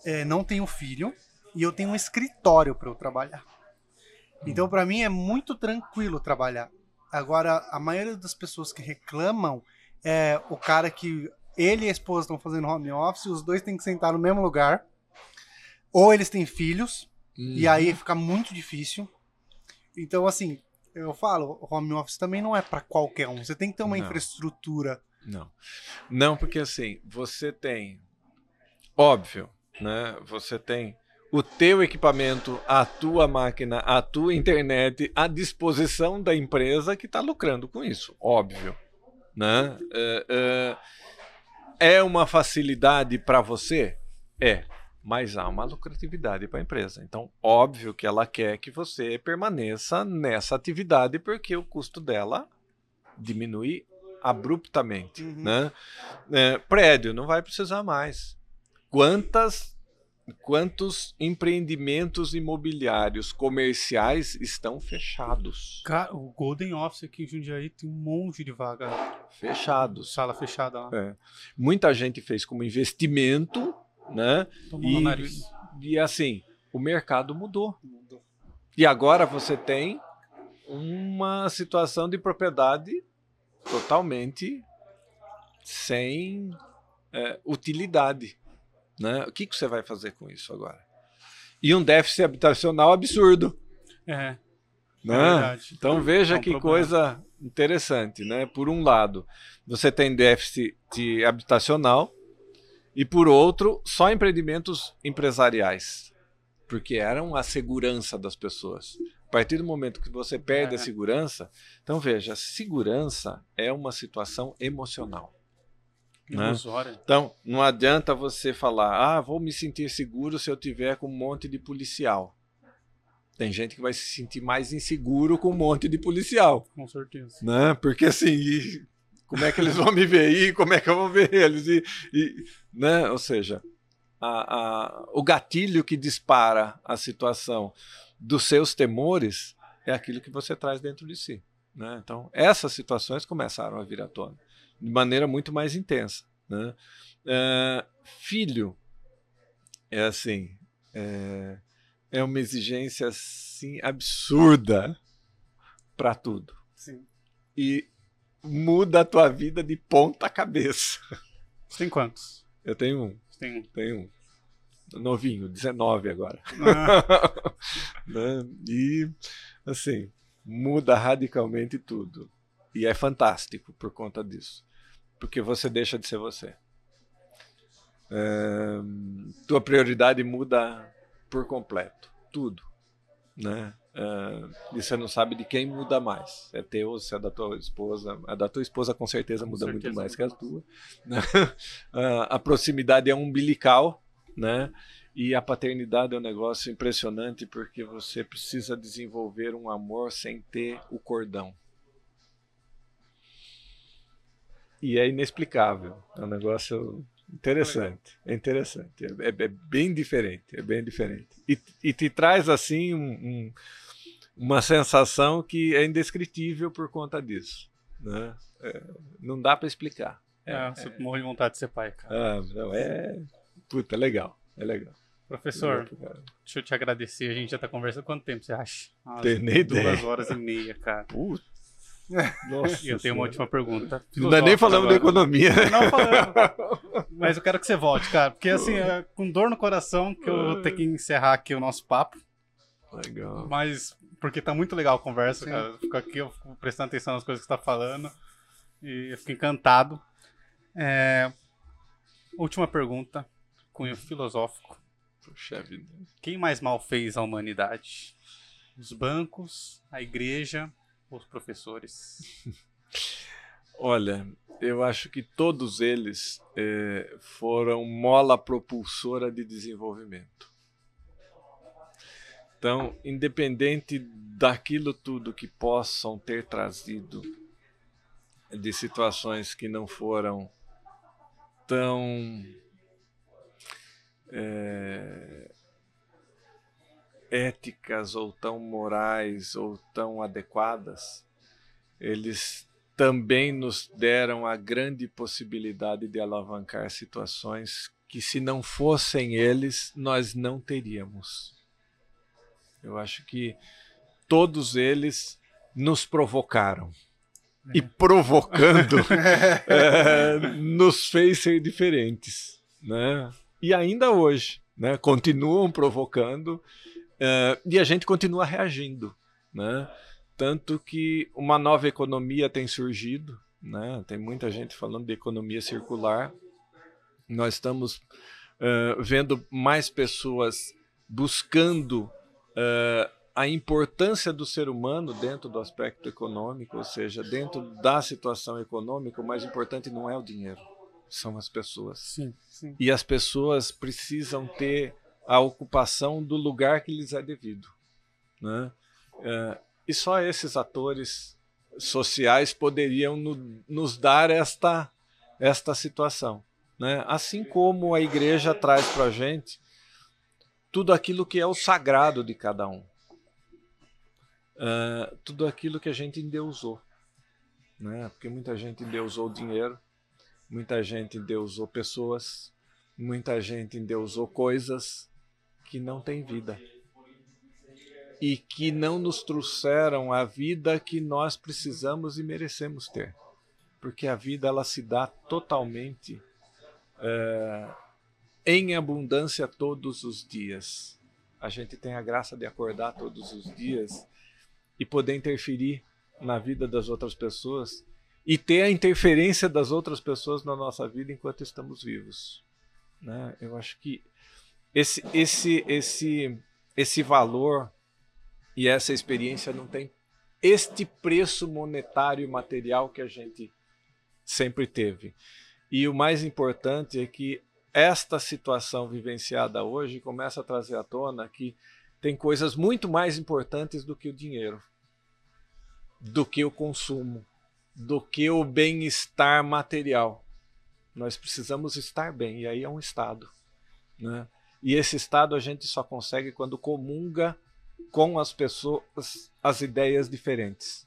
é, não tenho filho e eu tenho um escritório para eu trabalhar. Então para mim é muito tranquilo trabalhar. Agora a maioria das pessoas que reclamam é o cara que ele e a esposa estão fazendo home office, os dois têm que sentar no mesmo lugar. Ou eles têm filhos, e aí fica muito difícil. Então, assim, eu falo, home office também não é para qualquer um. Você tem que ter uma Não. infraestrutura. Não. Não, porque assim, você tem. Óbvio, né? Você tem o teu equipamento, a tua máquina, a tua internet à disposição da empresa que está lucrando com isso. Óbvio. Né? É, é, é uma facilidade para você? É. Mas há uma lucratividade para a empresa. Então, óbvio que ela quer que você permaneça nessa atividade, porque o custo dela diminui abruptamente. Uhum. Né? É, prédio não vai precisar mais. Quantas, quantos empreendimentos imobiliários comerciais estão fechados? Cara, o Golden Office aqui em Jundiaí tem um monte de vaga. Fechados. Sala fechada lá. É. Muita gente fez como investimento, né? Tomou E, no nariz. e assim, o mercado mudou. E agora você tem uma situação de propriedade totalmente sem é, utilidade. Né? O que, que você vai fazer com isso agora? E um déficit habitacional absurdo. É, é Né? verdade. Então veja É um que problema. coisa interessante, né? Por um lado, você tem déficit habitacional e por outro, só empreendimentos empresariais, porque eram a segurança das pessoas. A partir do momento que você perde É. a segurança, então veja, segurança é uma situação emocional. né? Então, não adianta você falar, ah, vou me sentir seguro se eu tiver com um monte de policial. Tem gente que vai se sentir mais inseguro com um monte de policial, Com certeza. né? Porque assim, e como é que eles vão me ver? E como é que eu vou ver eles? E, e, né? Ou seja, a, a, o gatilho que dispara a situação dos seus temores é aquilo que você traz dentro de si. Né? Então, essas situações começaram a vir à tona de maneira muito mais intensa. Né? É, filho é assim, é, é uma exigência assim absurda para tudo. Sim. E muda a tua vida de ponta cabeça. Você tem quantos? Eu tenho um. Tem um. Tenho um. Novinho, 19 agora. Ah, né? E, assim, muda radicalmente tudo. E é fantástico por conta disso. Porque você deixa de ser você. É, tua prioridade muda por completo. Tudo. Né? É, e você não sabe de quem muda mais. É teu, se é da tua esposa. A da tua esposa com certeza Com muda certeza muito mais que a tua. né? A proximidade é umbilical, né? E a paternidade é um negócio impressionante porque você precisa desenvolver um amor sem ter o cordão. E é inexplicável. É um negócio interessante. É interessante. É, é- é bem diferente. É bem diferente. E, e te traz assim um- um- uma sensação que é indescritível por conta disso. Né? É, não dá para explicar. é, você morre de vontade de ser pai, cara. Ah, não, é. Puta, é legal. É legal. Professor, Legal, deixa eu te agradecer. A gente já tá conversando quanto tempo você acha? Umas Tenho nem duas ideia. horas e meia, cara. Putz. Nossa. E eu tenho uma Senhora. última pergunta. Não nem filosófica falando de agora. economia. Não falando. Mas eu quero que você volte, cara. Porque assim, é com dor no coração que eu vou ter que encerrar aqui o nosso papo. Legal. Mas porque tá muito legal a conversa, Sim. cara. Eu fico aqui, eu fico prestando atenção nas coisas que você tá falando. E eu fico encantado. É, Última pergunta, cunho filosófico. Puxa vida. Quem mais mal fez a humanidade? Os bancos, a igreja os professores? Olha, eu acho que todos eles eh, foram mola propulsora de desenvolvimento. Então, independente daquilo tudo que possam ter trazido de situações que não foram tão eh, éticas ou tão morais ou tão adequadas, eles também nos deram a grande possibilidade de alavancar situações que, se não fossem eles, nós não teríamos. Eu acho que todos eles nos provocaram. E provocando, eh, nos fez ser diferentes. Né? E ainda hoje, né? continuam provocando eh, e a gente continua reagindo. Né? Tanto que uma nova economia tem surgido, né? tem muita gente falando de economia circular. Nós estamos eh, vendo mais pessoas buscando eh, a importância do ser humano dentro do aspecto econômico, ou seja, dentro da situação econômica, o mais importante não é o dinheiro, são as pessoas. Sim, sim. E as pessoas precisam ter a ocupação do lugar que lhes é devido. Né? Eh, e só esses atores sociais poderiam no- nos dar esta, esta situação. Né? Assim como a igreja traz para a gente tudo aquilo que é o sagrado de cada um. Eh, tudo aquilo que a gente endeusou. Né? Porque muita gente endeusou o dinheiro, muita gente endeusou pessoas, muita gente endeusou coisas que não têm vida e que não nos trouxeram a vida que nós precisamos e merecemos ter, porque a vida ela se dá totalmente eh, em abundância todos os dias. A gente tem a graça de acordar todos os dias e poder interferir na vida das outras pessoas e ter a interferência das outras pessoas na nossa vida enquanto estamos vivos. Né? Eu acho que esse, esse, esse, esse valor e essa experiência não tem este preço monetário e material que a gente sempre teve. E o mais importante é que esta situação vivenciada hoje começa a trazer à tona que tem coisas muito mais importantes do que o dinheiro, do que o consumo, do que o bem-estar material. Nós precisamos estar bem, e aí é um estado. Né? E esse estado a gente só consegue quando comunga com as pessoas as ideias diferentes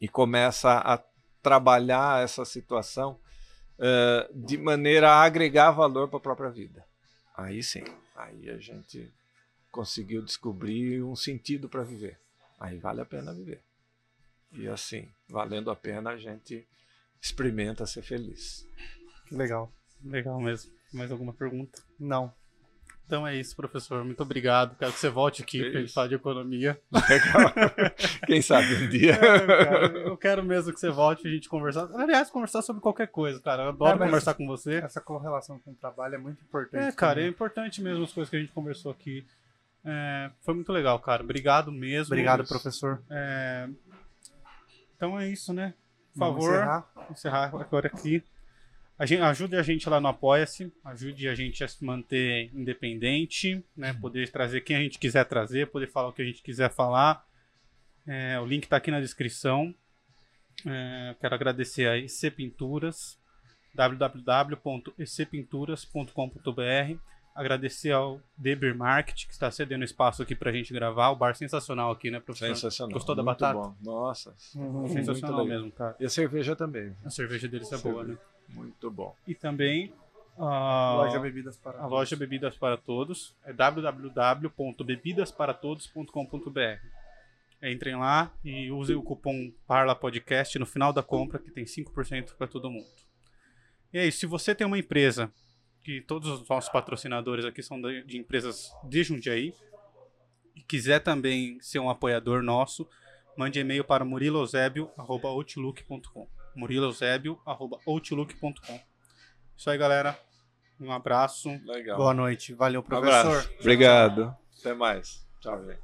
e começa a trabalhar essa situação eh, de maneira a agregar valor para a própria vida. Aí sim, aí a gente conseguiu descobrir um sentido para viver. Aí vale a pena viver. E assim, valendo a pena, a gente experimenta ser feliz. Legal. Legal mesmo. Mais alguma pergunta? Não. Então é isso, professor. Muito obrigado. Quero que você volte aqui É para a gente falar de economia. Legal. Quem sabe um dia. É, cara, eu quero mesmo que você volte e a gente conversar. Aliás, conversar sobre qualquer coisa, cara. Eu adoro É, conversar com você. Essa correlação com o trabalho é muito importante. É, cara, é também. importante mesmo as coisas que a gente conversou aqui. É, foi muito legal, cara. Obrigado mesmo. Obrigado, professor. É, então é isso, né? Por Vamos favor, encerrar. encerrar agora aqui. A gente, ajude a gente lá no Apoia-se, ajude a gente a se manter independente, né? Poder trazer quem a gente quiser trazer, poder falar o que a gente quiser falar. É, o link está aqui na descrição. É, quero agradecer a EC Pinturas, www.ecpinturas.com.br. Agradecer ao Deber Market, que está cedendo espaço aqui pra gente gravar. O bar sensacional aqui, né, professor? Sensacional. Gostou da muito batata? Bom. Nossa. Uhum. Sensacional mesmo, cara. E a cerveja também. A cerveja deles é Cerveja. boa, né? Muito bom. E também a Loja Bebidas para a loja Bebidas para Todos é www.bebidasparatodos.com.br. Entrem lá e usem o cupom Parla Podcast no final da compra que tem 5% para todo mundo. E aí, se você tem uma empresa, que todos os nossos patrocinadores aqui são de, de empresas de Jundiaí, e quiser também ser um apoiador nosso, mande e-mail para murilozebio.outlook.com murilozebio.outlook.com Isso aí, galera. Um abraço. Legal. Boa noite. Valeu, Um professor. abraço. Obrigado. Até mais. Tchau, gente.